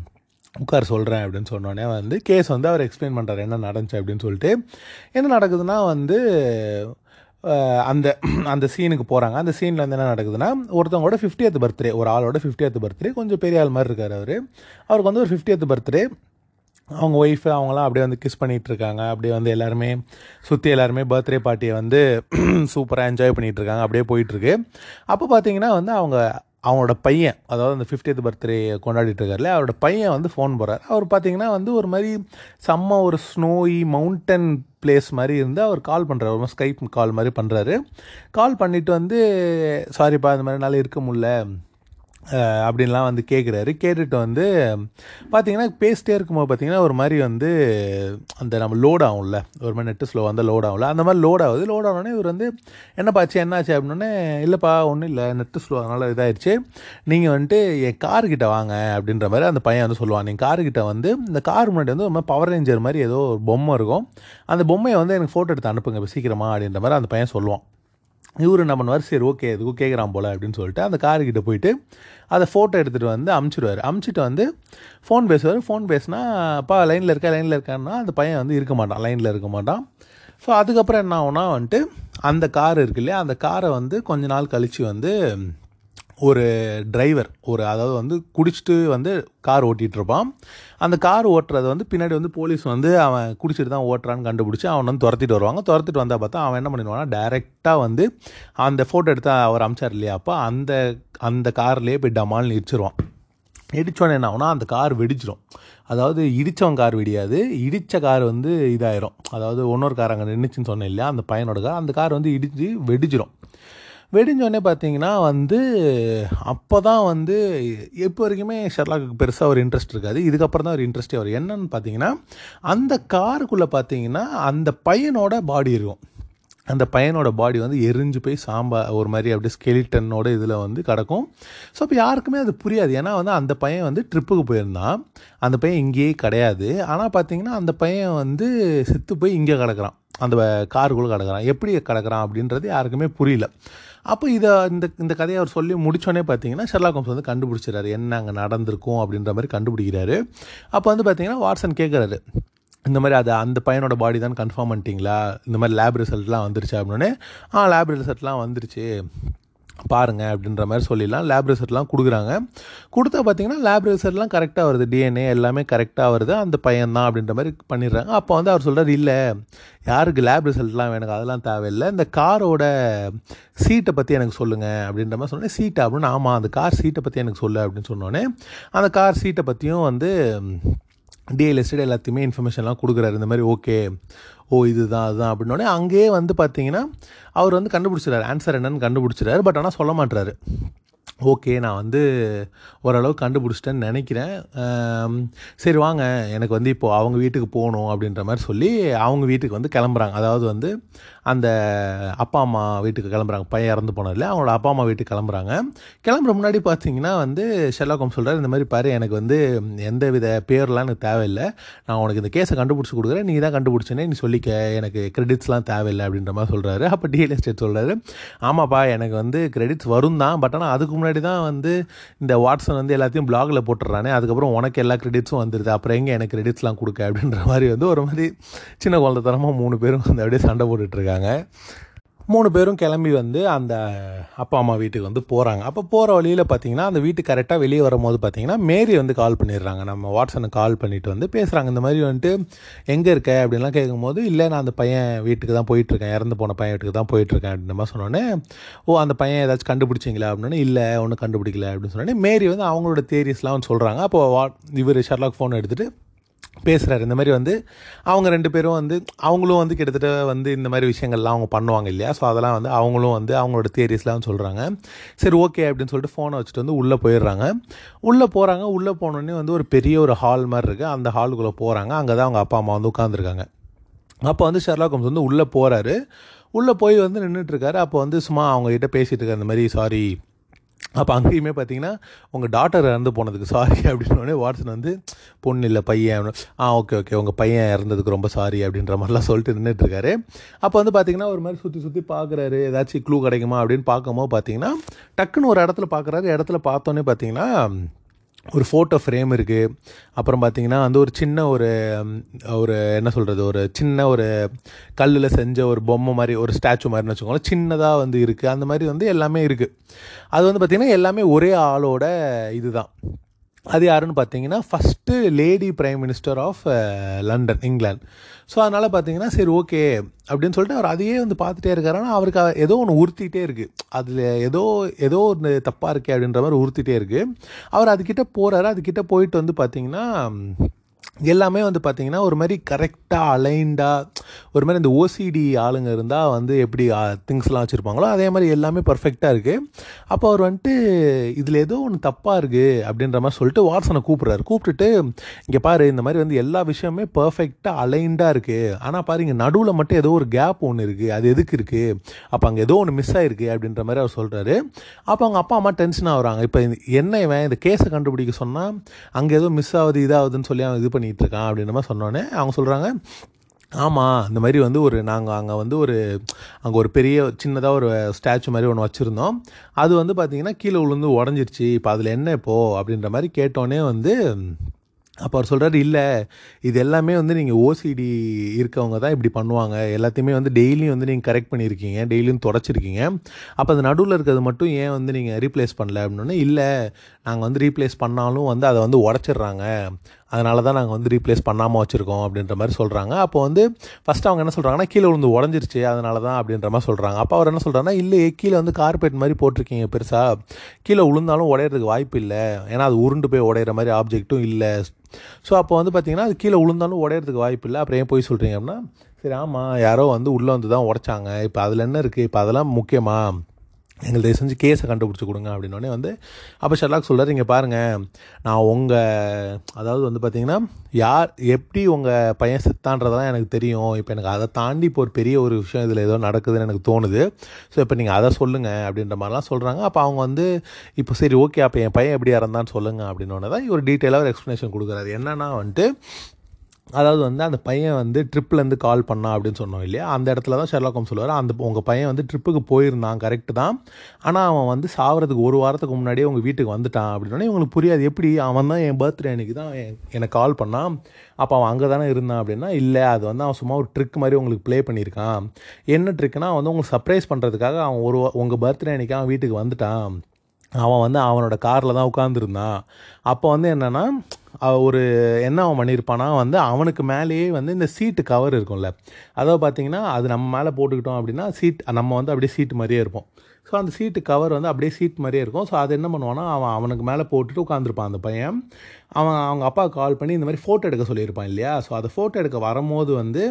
உட்கார் சொல்கிறேன் அப்படின்னு சொன்னோடனே வந்து கேஸ் வந்து அவர் எக்ஸ்பிளைன் பண்ணுறாரு என்ன நடந்துச்சு? அப்படின்னு சொல்லிட்டு. என்ன நடக்குதுன்னா வந்து அந்த அந்த சீனுக்கு போகிறாங்க அந்த சீனில் வந்து என்ன நடக்குதுன்னா ஒருத்தவங்களோட ஃபிஃப்டியத் பர்த்டே ஒரு ஆளோட ஃபிஃப்டியத் பர்த்டே கொஞ்சம் பெரிய ஆள் மாதிரி இருக்கார் அவர். அவருக்கு வந்து ஒரு ஃபிஃப்டியத் பர்த்டே அவங்க ஒய்ஃபு அவங்களாம் அப்படியே வந்து கிஸ் பண்ணிகிட்டு இருக்காங்க. அப்படியே வந்து எல்லாருமே சுற்றி எல்லாருமே பர்த்டே பார்ட்டியை வந்து சூப்பராக என்ஜாய் பண்ணிகிட்டு இருக்காங்க. அப்படியே போயிட்டுருக்கு அப்போ பார்த்தீங்கன்னா வந்து அவங்க அவங்களோட பையன் அதாவது அந்த ஃபிஃப்டியத் பர்த்டே கொண்டாடிட்டு இருக்காருல அவரோட பையன் வந்து ஃபோன் போகிறார் அவர் பார்த்தீங்கன்னா வந்து ஒரு மாதிரி செம்ம ஒரு ஸ்னோயி மவுண்டன் பிளேஸ் மாதிரி இருந்து அவர் கால் பண்ணுறாரு ஒரு ஸ்கைப் கால் மாதிரி பண்ணுறாரு கால் பண்ணிவிட்டு வந்து சாரிப்பா இந்த மாதிரி என்னால் இருக்க முடியல. அப்படின்லாம் வந்து கேட்குறாரு கேட்டுட்டு வந்து பார்த்தீங்கன்னா பேசிட்டே இருக்கும்போது பார்த்தீங்கன்னா ஒரு மாதிரி வந்து அந்த நம்ம லோட் ஆகும்ல. ஒரு மாதிரி நெட்டு ஸ்லோ அந்த லோட் ஆகும்ல. அந்த மாதிரி லோட் ஆகுது. லோட் ஆனோடனே இவர் வந்து என்னப்பாச்சு என்னாச்சு? அப்படின்னே இல்லைப்பா ஒன்றும் இல்லை. நெட்டு ஸ்லோ அதனால் இதாகிடுச்சு நீங்கள் வந்துட்டு என் கார்கிட்ட வாங்க. அப்படின்ற மாதிரி அந்த பையன் வந்து சொல்லுவான். நீங்கள் கார்கிட்ட வந்து இந்த கார் முன்னாடி வந்து ஒரு மாதிரி பவர் ரேஞ்சர் மாதிரி ஏதோ ஒரு பொம்மை இருக்கும். அந்த பொம்மையை வந்து எனக்கு ஃபோட்டோ எடுத்து அனுப்புங்க சீக்கிரமா. அப்படின்ற மாதிரி அந்த பையன் சொல்லுவான். இவர் என்ன பண்ணுவார்? சரி ஓகே இதுக்கு கேட்குறான் போல் அப்படின்னு சொல்லிட்டு அந்த காருக்கிட்ட போயிட்டு அதை ஃபோட்டோ எடுத்துகிட்டு வந்து அமுச்சிடுவார். அமுச்சிட்டு வந்து ஃபோன் பேசுவார். ஃபோன் பேசினா அப்பா லைனில் இருக்கா? லைனில் இருக்கான்னா? அந்த பையன் வந்து இருக்க மாட்டான். லைனில் இருக்க மாட்டான். ஸோ அதுக்கப்புறம் என்ன ஆகும்னா வந்துட்டு அந்த கார் இருக்கு இல்லையா? அந்த காரை வந்து கொஞ்ச நாள் கழித்து வந்து ஒரு டிரைவர் ஒரு அதாவது வந்து குடிச்சிட்டு வந்து கார் ஓட்டிகிட்ருப்பான் அந்த கார் ஓட்டுறது வந்து பின்னாடி வந்து போலீஸ் வந்து அவன் குடிச்சிட்டு தான் ஓட்டுறான்னு கண்டுபிடிச்சி அவன் வந்து துரத்திட்டு வருவாங்க. துரத்திட்டு வந்தால் பார்த்தா அவன் என்ன பண்ணிடுவான்னா டேரெக்டாக வந்து அந்த ஃபோட்டோ எடுத்து அவர் அமிச்சார் இல்லையா? அப்போ அந்த அந்த கார்லேயே போய் டமால்னு இடிச்சிருவான். இடிச்சோன்னே என்ன ஆகுனா அந்த கார் வெடிச்சிடும் அதாவது இடித்தவன் கார் வெடியாது. இடித்த கார் வந்து இதாயிரும். அதாவது இன்னொரு கார் அங்கே நின்றுச்சுன்னு சொன்னேன் இல்லையா? அந்த பையனோட கார் அந்த கார் வந்து இடிச்சு வெடிச்சிடும் வெடிஞ்சோடனே பார்த்தீங்கன்னா வந்து அப்போ தான் வந்து இப்போ வரைக்குமே ஷெர்லாக்கு பெருசாக ஒரு இன்ட்ரெஸ்ட் இருக்காது. இதுக்கப்புறம் தான் ஒரு இன்ட்ரெஸ்டே வரும். என்னன்னு பார்த்தீங்கன்னா அந்த காருக்குள்ளே பார்த்தீங்கன்னா அந்த பையனோட பாடி இருக்கும். அந்த பையனோட பாடி வந்து எரிஞ்சு போய் சாம்பா ஒரு மாதிரி அப்படியே ஸ்கெலிட்டனோட இதில் வந்து கிடக்கும். ஸோ இப்போ யாருக்குமே அது புரியாது. ஏன்னா வந்து அந்த பையன் வந்து ட்ரிப்புக்கு போயிருந்தான். அந்த பையன் இங்கேயே கிடையாது. ஆனால் பார்த்தீங்கன்னா அந்த பையன் வந்து செத்து போய் இங்கே கிடக்கிறான். அந்த காருக்குள்ளே கிடக்கிறான். எப்படி கிடக்கிறான் அப்படின்றது யாருக்குமே புரியல. அப்போ இதை இந்த இந்த கதையை அவர் சொல்லி முடித்தோடனே பார்த்தீங்கன்னா ஷெர்லாக் ஹோம்ஸ் வந்து கண்டுபிடிச்சிடறாரு. என்ன அங்கே நடந்திருக்கும் அப்படின்ற மாதிரி கண்டுபிடிக்கிறாரு. அப்போ வந்து பார்த்தீங்கன்னா வாட்ஸன் கேட்குறாரு இந்த மாதிரி அது அந்த பையனோட பாடி தான் கன்ஃபார்ம் பண்ணிட்டீங்களா? இந்த மாதிரி லேப் ரிசல்ட்லாம் வந்துருச்சு அப்படின்னே ஆ லேப் ரிசல்ட்லாம் வந்துருச்சு. பாருங்க அப்படின்ற மாதிரி சொல்லிடலாம். லேப் ரிசல்ட்லாம் கொடுக்குறாங்க. கொடுத்தா பார்த்தீங்கன்னா லேப் ரிசல்ட்லாம் கரெக்டாக வருது. டிஎன்ஏ எல்லாமே கரெக்டாக வருது. அந்த பையன் தான் அப்படின்ற மாதிரி பண்ணிடுறாங்க. அப்போ வந்து அவர் சொல்கிறார் இல்லை யாருக்கு லேப் ரிசல்ட்லாம் எனக்கு அதெல்லாம் தேவையில்லை. இந்த காரோட சீட்டை பற்றி எனக்கு சொல்லுங்கள் அப்படின்ற மாதிரி சொன்னேன் சீட்டை அப்படின்னு ஆமாம் அந்த கார் சீட்டை பற்றி எனக்கு சொல்லு அப்படின்னு சொன்னோன்னே அந்த கார் சீட்டை பற்றியும் வந்து டிஎல் எஸ்டேட் எல்லாத்தையுமே இன்ஃபர்மேஷன்லாம் கொடுக்குறாரு. இந்த மாதிரி ஓகே ஓ இதுதான் அதுதான் அப்படின்னோடனே அங்கேயே வந்து பார்த்தீங்கன்னா அவர் வந்து கண்டுபிடிச்சிடாரு ஆன்சர் என்னன்னு கண்டுபிடிச்சிடாரு பட் ஆனால் சொல்ல மாட்டுறாரு ஓகே நான் வந்து ஓரளவு கண்டுபிடிச்சிட்டேன்னு நினைக்கிறேன். சரி வாங்க. எனக்கு வந்து இப்போது அவங்க வீட்டுக்கு போகணும் அப்படின்ற மாதிரி சொல்லி அவங்க வீட்டுக்கு வந்து கிளம்புறாங்க. அதாவது வந்து அந்த அப்பா அம்மா வீட்டுக்கு கிளம்புறாங்க. பையன் இறந்து போனதில்ல. அவங்களோட அப்பா அம்மா வீட்டுக்கு கிளம்புறாங்க. கிளம்புற முன்னாடி பார்த்தீங்கன்னா வந்து ஷெல்லாக்கம் சொல்கிறார் இந்த மாதிரி பாரு எனக்கு வந்து எந்த வித பேர்லாம் எனக்கு தேவையில்லை. நான் உனக்கு இந்த கேஸை கண்டுபிடிச்சி கொடுக்குறேன். நீ தான் கண்டுபிடிச்சனே நீ சொல்லிக்க. எனக்கு கிரெடிட்ஸ்லாம் தேவையில்லை அப்படின்ற மாதிரி சொல்கிறாரு அப்போ டிஎல் எஸ்டேட் சொல்கிறாரு ஆமாப்பா எனக்கு வந்து கிரெடிட்ஸ் வரும் தான். பட் ஆனால் அதுக்கு முன்னாடி தான் வந்து இந்த வாட்ஸன் வந்து எல்லாத்தையும் பிளாகில் போட்டுறானே அதுக்கப்புறம் உனக்கு எல்லா கிரெடிட்ஸும் வந்துடுது அப்புறம் எங்கே எனக்கு கிரெடிட்ஸ்லாம் கொடுக்க? அப்படின்ற மாதிரி வந்து ஒரு மாதிரி சின்ன குழந்தைத்தனமாக மூணு பேரும் வந்து அப்படியே சண்டை போட்டுட்டு இருக்காங்க மூணு பேரும் கிளம்பி வந்து அந்த அப்பா அம்மா வீட்டுக்கு வந்து போகிறாங்க அப்போ போகிற வழியில் பார்த்தீங்கன்னா அந்த வீட்டுக்கு கரெக்டாக வெளியே வரும்போது பார்த்தீங்கன்னா மேரி வந்து கால் பண்ணிடுறாங்க. நம்ம வாட்ஸனுக்கு கால் பண்ணிட்டு வந்து பேசுகிறாங்க இந்த மாதிரி வந்துட்டு எங்கே இருக்க? அப்படின்லாம் கேட்கும்போது இல்லை நான் அந்த பையன் வீட்டுக்கு தான் போயிட்டுருக்கேன். இறந்து போன பையன் வீட்டுக்கு தான் போயிட்டுருக்கேன். அப்படின்ற மாதிரி சொன்னோன்னே ஓ அந்த பையன் ஏதாச்சும் கண்டுபிடிச்சிங்களா? அப்படின்னு இல்லை ஒன்றும் கண்டுபிடிக்கல. அப்படின்னு சொன்னோன்னே மேரி வந்து அவங்களோட தேரிஸ்லாம் வந்து சொல்கிறாங்க அப்போ வா இவர் ஷர்லாக் ஃபோன் எடுத்துகிட்டு பேசுகிறாரு இந்த மாதிரி வந்து அவங்க ரெண்டு பேரும் வந்து அவங்களும் வந்து கிட்டத்தட்ட வந்து இந்த மாதிரி விஷயங்கள்லாம் அவங்க பண்ணுவாங்க இல்லையா? ஸோ அதெல்லாம் வந்து அவங்களும் வந்து அவங்களோட தியரிஸ்லாம் சொல்கிறாங்க சரி ஓகே அப்படின்னு சொல்லிட்டு ஃபோனை வச்சுட்டு வந்து உள்ளே போயிடுறாங்க. உள்ளே போகிறாங்க உள்ளே போனோடனே வந்து ஒரு பெரிய ஒரு ஹால் மாதிரி இருக்குது அந்த ஹாலுக்குள்ளே போகிறாங்க அங்கே தான் அவங்க அப்பா அம்மா வந்து உட்காந்துருக்காங்க அப்போ வந்து ஷெர்லாக் ஹோம்ஸ் வந்து உள்ளே போகிறாரு உள்ளே போய் வந்து நின்றுட்டுருக்காரு அப்போ வந்து சும்மா அவங்ககிட்ட பேசிகிட்டு இருக்காரு இந்த மாதிரி சாரி அப்போ அங்கேயுமே பார்த்தீங்கன்னா உங்கள் டாட்டர் இறந்து போனதுக்கு சாரி அப்படின்னோடனே வாட்ஸன் வந்து பொண்ணு இல்லை பையன். ஆ ஓகே ஓகே உங்கள் பையன் இறந்ததுக்கு ரொம்ப சாரி அப்படின்ற மாதிரிலாம் சொல்லிட்டு நின்றுட்டுருக்காரு அப்போ வந்து பார்த்தீங்கன்னா ஒரு மாதிரி சுற்றி சுற்றி பார்க்குறாரு ஏதாச்சும் க்ளூ கிடைக்குமா அப்படின்னு பார்க்கும்போது பார்த்தீங்கன்னா டக்குன்னு ஒரு இடத்துல பார்க்குறாரு இடத்துல பார்த்தோன்னே பார்த்தீங்கன்னா ஒரு ஃபோட்டோ ஃப்ரேம் இருக்குது அப்புறம் பார்த்தீங்கன்னா வந்து ஒரு சின்ன ஒரு ஒரு என்ன சொல்கிறது ஒரு சின்ன ஒரு கல்லில் செஞ்ச ஒரு பொம்மை மாதிரி ஒரு ஸ்டாச்சு மாதிரின்னு வச்சுக்கோங்களேன். சின்னதாக வந்து இருக்குது அந்த மாதிரி வந்து எல்லாமே இருக்குது அது வந்து பார்த்திங்கன்னா எல்லாமே ஒரே ஆளோட இது தான் அது யாருன்னு பார்த்தீங்கன்னா first lady prime minister of London England so அதனால் பார்த்தீங்கன்னா சரி ஓகே அப்படின்னு சொல்லிட்டு அவர் அதையே வந்து பார்த்துட்டே இருக்காரு. ஆனால் அவருக்கு ஏதோ ஒன்று உறுத்திட்டே இருக்குது அதில் ஏதோ ஏதோ ஒன்று தப்பாக இருக்கே அப்படின்ற மாதிரி உறுத்திட்டே இருக்குது அவர் அதுக்கிட்ட போகிறாரு அதுக்கிட்ட போயிட்டு வந்து பார்த்தீங்கன்னா எல்லாமே வந்து பார்த்தீங்கன்னா ஒரு மாதிரி கரெக்டாக அலைண்டாக ஒரு மாதிரி இந்த ஓசிடி ஆளுங்க இருந்தால் வந்து எப்படி திங்ஸ்லாம் வச்சுருப்பாங்களோ அதே மாதிரி எல்லாமே பர்ஃபெக்டாக இருக்குது அப்போ அவர் வந்துட்டு இதில் ஏதோ ஒன்று தப்பாக இருக்குது அப்படின்ற மாதிரி சொல்லிட்டு வாட்ஸனை கூப்பிட்றாரு. கூப்பிட்டுட்டு இங்கே பாரு இந்த மாதிரி வந்து எல்லா விஷயமே பர்ஃபெக்டாக அலைண்டாக இருக்குது ஆனால் பாரு இங்கே நடுவில் மட்டும் ஏதோ ஒரு கேப் ஒன்று இருக்குது அது எதுக்கு இருக்குது அப்போ அங்கே ஏதோ ஒன்று மிஸ் ஆகிருக்கு அப்படின்ற மாதிரி அவர் சொல்கிறாரு அப்போ அவங்க அப்பா அம்மா டென்ஷன் ஆகிறாங்க. இப்போ என்ன இவன் இந்த கேஸை கண்டுபிடிக்க சொன்னால் அங்கே ஏதோ மிஸ் ஆகுது இதாகுதுன்னு சொல்லி அவன் இது பண்ணி பண்ணிகிட்ருக்கான் அப்படின்ற மாதிரி சொன்னோன்னே அவங்க சொல்கிறாங்க ஆமாம் இந்த மாதிரி வந்து ஒரு நாங்கள் அங்கே வந்து ஒரு அங்கே ஒரு பெரிய சின்னதாக ஒரு ஸ்டாச்சு மாதிரி ஒன்று வச்சுருந்தோம். அது வந்து பார்த்திங்கன்னா கீழே விழுந்து உடஞ்சிருச்சு. இப்போ அதில் என்ன இப்போது அப்படின்ற மாதிரி கேட்டோன்னே வந்து அப்போ அவர் சொல்கிறாரு இல்லை இது எல்லாமே வந்து நீங்கள் ஓசிடி இருக்கவங்க தான் இப்படி பண்ணுவாங்க. எல்லாத்தையுமே வந்து டெய்லியும் வந்து நீங்கள் கரெக்ட் பண்ணியிருக்கீங்க. டெய்லியும் தொடச்சிருக்கீங்க. அப்போ அந்த நடுவில் இருக்கிறது மட்டும் ஏன் வந்து நீங்கள் ரீப்ளேஸ் பண்ணல? அப்படின்னோடனே இல்லை நாங்கள் வந்து ரீப்ளேஸ் பண்ணாலும் வந்து அதை வந்து உடச்சிடுறாங்க. அதனால தான் நாங்கள் வந்து ரீப்ளேஸ் பண்ணாமல் வச்சுருக்கோம் அப்படின்ற மாதிரி சொல்கிறாங்க அப்போ வந்து ஃபஸ்ட்டு அவங்க என்ன சொல்கிறாங்கன்னா கீழே விழுந்து உடஞ்சிருச்சு அதனால தான் அப்படின்ற மாதிரி சொல்கிறாங்க அப்போ அவர் என்ன சொல்கிறாங்கன்னா இல்லையே கீழே வந்து கார்பெட் மாதிரி போட்டிருக்கீங்க பெருசாக கீழே விழுந்தாலும் உடையிறதுக்கு வாய்ப்பு இல்லை. ஏன்னா அது உருண்டு போய் உடையிற மாதிரி ஆப்ஜெக்ட்டும் இல்லை. ஸோ அப்போ வந்து பார்த்தீங்கன்னா அது கீழே விழுந்தாலும் உடையிறதுக்கு வாய்ப்பு இல்லை. அப்புறம் ஏன் போய் சொல்கிறீங்க அப்படின்னா சரி ஆமாம் யாரோ வந்து உள்ளே வந்து தான் உடைச்சாங்க. இப்போ அதில் என்ன இருக்குது இப்போ அதெல்லாம் முக்கியமாக எங்களுக்கு தயவு செஞ்சு கேஸை கண்டுபிடிச்சி கொடுங்க அப்படின்னோடனே வந்து அப்போ ஷெர்லாக் சொல்கிறார் இங்கே பாருங்கள் நான் உங்கள் அதாவது வந்து பார்த்தீங்கன்னா யார் எப்படி உங்கள் பையன் சித்தான்றதெல்லாம் எனக்கு தெரியும். இப்போ எனக்கு அதை தாண்டி இப்போ ஒரு பெரிய ஒரு விஷயம் இதில் ஏதோ நடக்குதுன்னு எனக்கு தோணுது. ஸோ இப்போ நீங்கள் அதை சொல்லுங்கள் அப்படின்ற மாதிரிலாம் சொல்கிறாங்க அப்போ அவங்க வந்து இப்போ சரி ஓகே அப்போ என் பையன் எப்படி இறந்தான்னு சொல்லுங்கள் அப்படின்னோடனே தான் ஒரு டீட்டெயிலாக ஒரு எக்ஸ்ப்ளனேஷன் கொடுக்குறாரு. என்னென்னா வந்துட்டு அதாவது வந்து அந்த பையன் வந்து ட்ரிப்லேருந்து கால் பண்ணான் அப்படின்னு சொன்னோம் இல்லையா? அந்த இடத்துல தான் ஷெர்லாக் சொல்லுவார். அந்த உங்கள் பையன் வந்து ட்ரிப்புக்கு போயிருந்தான் கரெக்டு தான். ஆனால் அவன் வந்து சாவறதுக்கு ஒரு வாரத்துக்கு முன்னாடியே உங்கள் வீட்டுக்கு வந்துட்டான் அப்படின்னோடனே இவங்களுக்கு புரியாது. எப்படி? அவன் தான் என் பர்த்டே அன்னைக்கு தான் எனக்கு கால் பண்ணான். அப்போ அவன் அங்கே தானே இருந்தான் அப்படின்னா இல்லை அது வந்து அவன் சும்மா ஒரு ட்ரிக் மாதிரி உங்களுக்கு ப்ளே பண்ணியிருக்கான். என்ன ட்ரிக்னா வந்து உங்களுக்கு சர்ப்ரைஸ் பண்ணுறதுக்காக அவன் ஒரு உங்கள் பர்த்டே அன்னைக்கு அவன் வீட்டுக்கு வந்துட்டான். அவன் வந்து அவனோட காரில் தான் உட்காந்துருந்தான் அப்போ வந்து என்னென்னா ஒரு என்ன அவன் பண்ணியிருப்பானா வந்து அவனுக்கு மேலேயே வந்து இந்த சீட்டு கவர் இருக்கும்ல. அதாவது பார்த்தீங்கன்னா அது நம்ம மேலே போட்டுக்கிட்டோம் அப்படின்னா சீட் நம்ம வந்து அப்படியே சீட்டு மாதிரியே இருப்போம். ஸோ அந்த சீட்டு கவர் வந்து அப்படியே சீட் மாதிரியே இருக்கும். ஸோ அது என்ன பண்ணுவானா அவன் அவனுக்கு மேலே போட்டுட்டு உட்காந்துருப்பான் அந்த பையன். அவன் அவங்க அப்பா கால் பண்ணி இந்த மாதிரி ஃபோட்டோ எடுக்க சொல்லியிருப்பான் இல்லையா? ஸோ அதை ஃபோட்டோ எடுக்க வரும்போது வந்து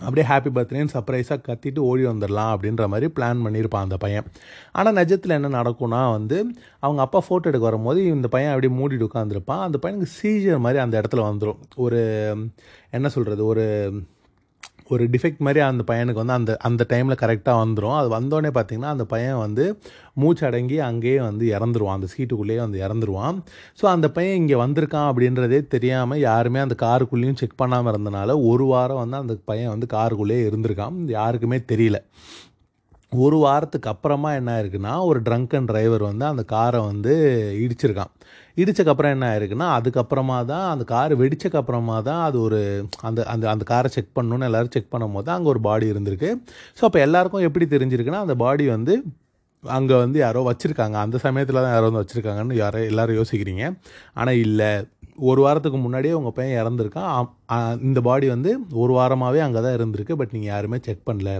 அப்படியே ஹாப்பி பர்த்டேன்னு சர்ப்ரைஸாக கத்திட்டு ஓடி வந்துடலாம் அப்படின்ற மாதிரி பிளான் பண்ணியிருப்பான் அந்த பையன். ஆனால் நிஜத்தில் என்ன நடக்கும்னா வந்து அவங்க அப்பா ஃபோட்டோ எடுக்க வரும்போது இந்த பையன் அப்படியே மூடிட்டு உட்காந்துருப்பான் அந்த பையனுக்கு சீஜர் மாதிரி அந்த இடத்துல வந்துடும் ஒரு என்ன சொல்கிறது ஒரு ஒரு டிஃபெக்ட் மாதிரி அந்த பையனுக்கு வந்து அந்த அந்த டைமில் கரெக்டாக வந்துடும் அது வந்தோடனே பார்த்தீங்கன்னா அந்த பையன் வந்து மூச்சு அடங்கி அங்கேயே வந்து இறந்துருவான். அந்த சீட்டுக்குள்ளேயே வந்து இறந்துருவான். ஸோ அந்த பையன் இங்கே வந்திருக்கான் அப்படின்றதே தெரியாமல் யாருமே அந்த காருக்குள்ளேயும் செக் பண்ணாமல் இருந்தனால ஒரு வாரம் வந்து அந்த பையன் வந்து காருக்குள்ளேயே இருந்திருக்கான். யாருக்குமே தெரியல. ஒரு வாரத்துக்கு அப்புறமா என்ன ஆயிருக்குன்னா ஒரு ட்ரங்கன் டிரைவர் வந்து அந்த காரை வந்து இடிச்சிருக்கான். இடிச்சக்கப்புறம் என்ன ஆயிருக்குன்னா அதுக்கப்புறமா தான் அந்த கார் வெடித்ததுக்கப்புறமா தான் அது ஒரு அந்த அந்த அந்த காரை செக் பண்ணணும்னு எல்லோரும் செக் பண்ணும்போது அங்கே ஒரு பாடி இருந்திருக்கு. ஸோ அப்போ எல்லாருக்கும் எப்படி தெரிஞ்சிருக்குன்னா அந்த பாடி வந்து அங்கே வந்து யாரோ வச்சுருக்காங்க. அந்த சமயத்தில் தான் யாரோ வந்து வச்சுருக்காங்கன்னு யாரோ எல்லாரும் யோசிக்கிறீங்க. ஆனால் இல்லை. ஒரு வாரத்துக்கு முன்னாடியே உங்கள் பையன் இறந்துருக்கான். இந்த பாடி வந்து ஒரு வாரமாகவே அங்கே தான் இருந்திருக்கு. பட் நீங்கள் யாருமே செக் பண்ணல.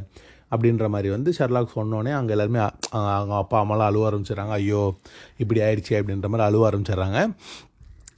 அப்படின்ற மாதிரி வந்து ஷெர்லாக் சொன்னோடனே அங்கே எல்லாருமே அவங்க அப்பா அம்மாலாம் அழுவ ஆரம்பிச்சிடுறாங்க. ஐயோ இப்படி ஆயிடுச்சு அப்படின்ற மாதிரி அழுவ ஆரம்பிச்சிடுறாங்க.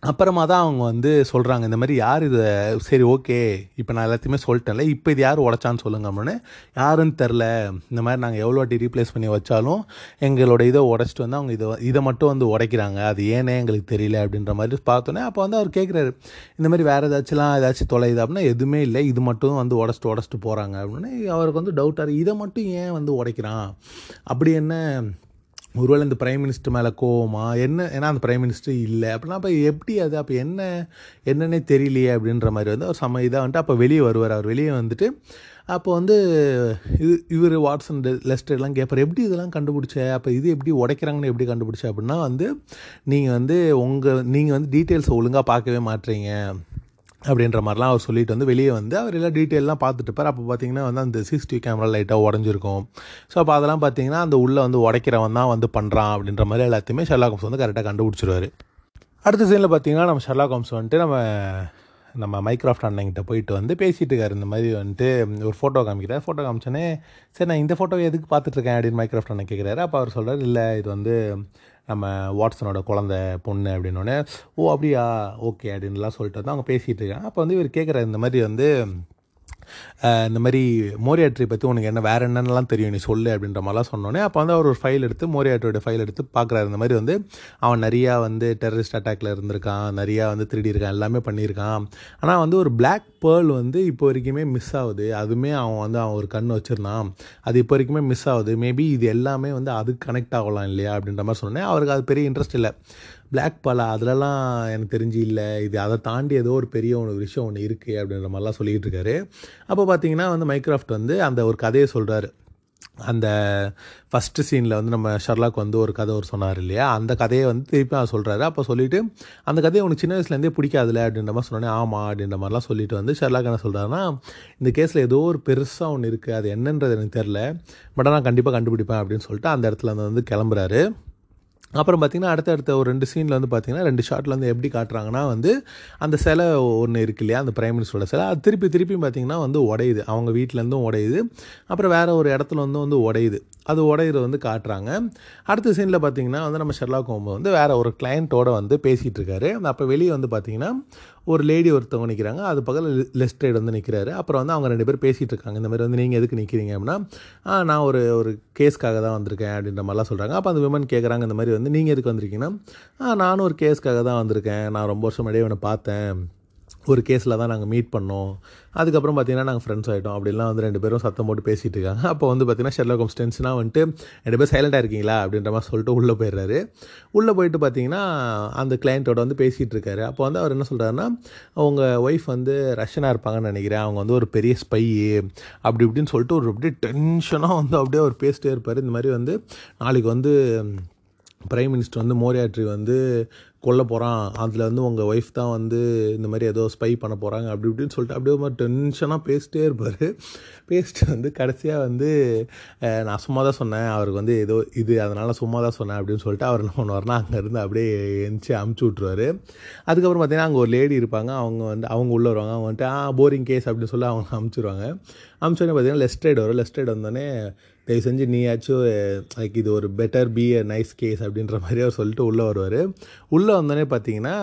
அப்புறமா தான் அவங்க வந்து சொல்கிறாங்க இந்த மாதிரி யார் இதை சரி ஓகே இப்போ நான் எல்லாத்தையுமே சொல்லிட்டேன்ல இப்போ இது யார் உடைச்சான்னு சொல்லுங்க அப்படின்னு. யாருன்னு தெரில இந்த மாதிரி நாங்கள் எவ்வளோ வாட்டி ரீப்ளேஸ் பண்ணி வச்சாலும் எங்களோட இதை உடச்சிட்டு வந்து அவங்க இதை இதை மட்டும் வந்து உடைக்கிறாங்க. அது ஏனே எங்களுக்கு தெரியல அப்படின்ற மாதிரி பார்த்தோன்னே அப்போ வந்து அவர் கேட்குறாரு இந்த மாதிரி வேறு ஏதாச்சும்லாம் ஏதாச்சும் தொலையுது அப்படின்னா எதுவுமே இல்லை இது மட்டும் வந்து உடச்சிட்டு உடச்சிட்டு போகிறாங்க அப்படின்னு. அவருக்கு வந்து டவுட்டாக இதை மட்டும் ஏன் வந்து உடைக்கிறான்? அப்படி என்ன ஒருவேளை இந்த பிரைம் மினிஸ்டர் மேலே கோவமா? என்ன? ஏன்னா அந்த பிரைம் மினிஸ்டர் இல்லை. அப்படின்னா அப்போ எப்படி அது? அப்போ என்ன? என்னன்னே தெரியலையே அப்படின்ற மாதிரி வந்து அவர் சம இதாக வந்துட்டு அப்போ வெளியே வருவார். அவர் வெளியே வந்துட்டு அப்போ வந்து இது இவர் வாட்ஸன் லெஸ்டர்லாம் எல்லாம் கேட்பார் எப்படி இதெல்லாம் கண்டுபிடிச்ச? அப்போ இது எப்படி உடைக்கிறாங்கன்னு எப்படி கண்டுபிடிச்ச? அப்படின்னா வந்து நீங்கள் வந்து உங்கள் நீங்கள் வந்து டீட்டெயில்ஸை ஒழுங்காக பார்க்கவே மாட்டுறீங்க அப்படின்ற மாதிரிலாம் அவர் சொல்லிட்டு வந்து வெளியே வந்து அவர் எல்லாம் டீட்டெயிலெலாம் பார்த்துட்டு இருப்பார். அப்போ பார்த்தீங்கன்னா வந்து அந்த சிசிடிவி கேமரா லைட்டாக உடஞ்சிருக்கும். ஸோ அப்போ அதெல்லாம் பார்த்தீங்கன்னா அந்த உள்ளே வந்து உடைக்கிறவன் தான் வந்து பண்ணுறான் அப்படின்ற மாதிரி எல்லாத்தையுமே ஷெர்லாக் ஹோம்ஸ் வந்து கரெக்டாக கண்டுபிடிச்சிருவாரு. அடுத்த சீனில் பார்த்தீங்கன்னா நம்ம ஷெர்லாக் ஹோம்ஸ் வந்துட்டு நம்ம நம்ம மைக்ராஃப்ட் அண்ணங்கிட்ட போயிட்டு வந்து பேசிகிட்டு இருக்காரு. இந்த மாதிரி வந்துட்டு ஒரு ஃபோட்டோ காமிக்கிறார். ஃபோட்டோ காமிச்சோன்னே சரி நான் இந்த ஃபோட்டோவை எதுக்கு பார்த்துட்ருக்கேன் அப்படின்னு மைக்ராஃப்ட் அண்ணன் கேட்குறாரு அப்போ அவர் சொல்கிறார் இல்லை இது வந்து நம்ம வாட்ஸனோட குழந்த பொண்ணு அப்படின்னோடனே ஓ அப்படியா? ஓகே அப்படின்லாம் சொல்லிட்டு வந்து அவங்க பேசிகிட்டு இருக்காங்க. அப்போ வந்து இவர் கேட்குற இந்த மாதிரி வந்து இந்த மாதிரி மோரியாட்ரி பற்றி உனக்கு என்ன வேறு என்னென்னலாம் தெரியும் நீ சொல்லு அப்படின்ற மாதிரிலாம் சொன்னோன்னே அப்போ வந்து அவர் ஒரு ஃபைல் எடுத்து மோரியாட்ரியோட ஃபைல் எடுத்து பார்க்குறாரு இந்த மாதிரி வந்து அவன் நிறையா வந்து டெரரிஸ்ட் அட்டாக்ல இருந்திருக்கான் நிறையா வந்து திருடி இருக்கான் எல்லாமே பண்ணியிருக்கான். ஆனால் வந்து ஒரு பிளாக் பேர்ல் வந்து இப்போ வரைக்குமே மிஸ் ஆகுது. அதுவுமே அவன் வந்து அவன் ஒரு கண் வச்சிருந்தான். அது இப்போ வரைக்குமே மிஸ் ஆகுது. மேபி இது எல்லாமே வந்து அதுக்கு கனெக்ட் ஆகலாம் இல்லையா அப்படின்ற மாதிரி சொன்னேன் அவருக்கு அது பெரிய இன்ட்ரெஸ்ட் இல்லை. பிளாக் பாலா அதுலலாம் எனக்கு தெரிஞ்சு இல்லை. இது அதை தாண்டி ஏதோ ஒரு பெரிய ஒரு விஷயம் ஒன்று இருக்குது அப்படின்ற மாதிரிலாம் சொல்லிகிட்டு இருக்காரு. அப்போ பார்த்தீங்கன்னா வந்து மைக்ராஃப்ட் வந்து அந்த ஒரு கதையை சொல்கிறாரு அந்த ஃபஸ்ட்டு சீனில் வந்து நம்ம ஷர்லாக் வந்து ஒரு கதை ஒரு சொன்னார் இல்லையா? அந்த கதையை வந்து திருப்பி அவர் சொல்கிறாரு அப்போ சொல்லிவிட்டு அந்த கதையை உனக்கு சின்ன வயசுலேருந்தே பிடிக்காதுல அப்படின்ற மாதிரி சொன்னோன்னே ஆமாம் அப்படின்ற மாதிரிலாம் சொல்லிட்டு வந்து ஷர்லாக் என்ன சொல்கிறாருன்னா இந்த கேஸில் ஏதோ ஒரு பெருசாக ஒன்று இருக்குது அது என்னன்றது எனக்கு தெரில பட் நான் கண்டிப்பாக கண்டுபிடிப்பேன் அப்படின்னு சொல்லிட்டு அந்த இடத்துல வந்து கிளம்புறாரு. அப்புறம் பார்த்திங்கன்னா அடுத்தடுத்த ஒரு ரெண்டு சீனில் வந்து பார்த்திங்கன்னா ரெண்டு ஷாட்டில் வந்து எப்படி காட்டுறாங்கன்னா வந்து அந்த சிலை ஒன்று இருக்கு இல்லையா அந்த பிரைம் மினிஸ்டரோட சிலை. அது திருப்பி திருப்பி பார்த்திங்கன்னா வந்து உடையுது. அவங்க வீட்டிலேருந்தும் உடையுது. அப்புறம் வேறு ஒரு இடத்துல வந்து வந்து உடையுது. அது உடையிறது வந்து காட்டுறாங்க. அடுத்த சீனில் பார்த்திங்கன்னா வந்து நம்ம ஷெர்லா கோம்பு வந்து வேறு ஒரு கிளைண்ட்டோடு வந்து பேசிகிட்டு இருக்காரு. அப்போ வெளியே வந்து பார்த்திங்கன்னா ஒரு லேடி ஒருத்தவங்க நிற்கிறாங்க அது பக்கத்தில் லெஃப்ட் சைடு வந்து நிற்கிறாரு அப்புறம் வந்து அவங்க ரெண்டு பேர் பேசிகிட்டு இருக்காங்க. இந்த மாதிரி வந்து நீங்கள் எதுக்கு நிற்கிறீங்க அப்படின்னா நான் ஒரு ஒரு கேஸ்க்காக தான் வந்திருக்கேன் அப்படின்ற மாதிரிலாம் சொல்கிறாங்க அப்போ அந்த விமன் கேட்குறாங்க இந்த மாதிரி வந்து நீங்கள் எதுக்கு வந்திருக்கீங்கன்னா நானும் ஒரு கேஸ்க்காக தான் வந்திருக்கேன். நான் ரொம்ப வருஷம் முன்னாடியே இவனை பார்த்தேன். ஒரு கேஸில் தான் நாங்கள் மீட் பண்ணோம். அதுக்கப்புறம் பார்த்தீங்கன்னா நாங்கள் ஃப்ரெண்ட்ஸ் ஆகிட்டோம் அப்படிலாம் வந்து ரெண்டு பேரும் சத்தம் போட்டு பேசிகிட்டு இருக்காங்க. அப்போ வந்து பார்த்தீங்கன்னா ஷெர்லாக் ஹோம்ஸ் வந்துட்டு ரெண்டு பேர் சைலண்டாக இருக்கீங்களா? அப்படின்ற மாதிரி சொல்லிட்டு உள்ளே போயிடுறாரு. உள்ளே போயிட்டு பார்த்தீங்கன்னா அந்த கிளைண்ட்டோட வந்து பேசிகிட்டு இருக்காரு. அப்போ வந்து அவர் என்ன சொல்கிறாருன்னா அவங்க ஒய்ஃப் வந்து ரஷ்யனாக இருப்பாங்கன்னு நினைக்கிறேன். அவங்க வந்து ஒரு பெரிய ஸ்பை அப்படி இப்படின்னு சொல்லிட்டு ஒரு அப்படியே டென்ஷனாக வந்து அப்படியே அவர் பேசிட்டே இருப்பார். இந்த மாதிரி வந்து நாளைக்கு வந்து பிரைம் மினிஸ்டர் வந்து மோரியாட்ரி வந்து கொல்ல போகிறான் அதில் வந்து உங்கள் ஒய்ஃப் தான் வந்து இந்த மாதிரி ஏதோ ஸ்பை பண்ண போகிறாங்க அப்படி இப்படின்னு சொல்லிட்டு அப்படியே ஒரு மாதிரி டென்ஷனாக பேசிட்டே இருப்பார். பேசிட்டு வந்து கடைசியாக வந்து நான் சும்மா தான் சொன்னேன் அவருக்கு வந்து ஏதோ இது அதனால் சும்மா தான் சொன்னேன் அப்படின்னு சொல்லிட்டு அவர் என்ன பண்ணுவார்னா அங்கேருந்து அப்படியே எந்திச்சு அமுச்சு விட்ருவாரு அதுக்கப்புறம் பார்த்தீங்கன்னா அங்கே ஒரு லேடி இருப்பாங்க அவங்க வந்து அவங்க உள்ளே வருவாங்க அவங்க வந்துட்டு ஆ போரிங் கேஸ் அப்படின்னு சொல்லி அவங்க அமுச்சிடுவாங்க அமுச்சோடனே பார்த்தீங்கன்னா லெஃப்ட் சைடு வரும். லெஃப்ட் சைடு வந்தோடனே தயவு செஞ்சு நீயாச்சும் லைக் இது ஒரு better be a nice case அப்படின்ற மாதிரி அவர் சொல்லிட்டு உள்ளே வருவார். உள்ளே வந்தோடனே பார்த்தீங்கன்னா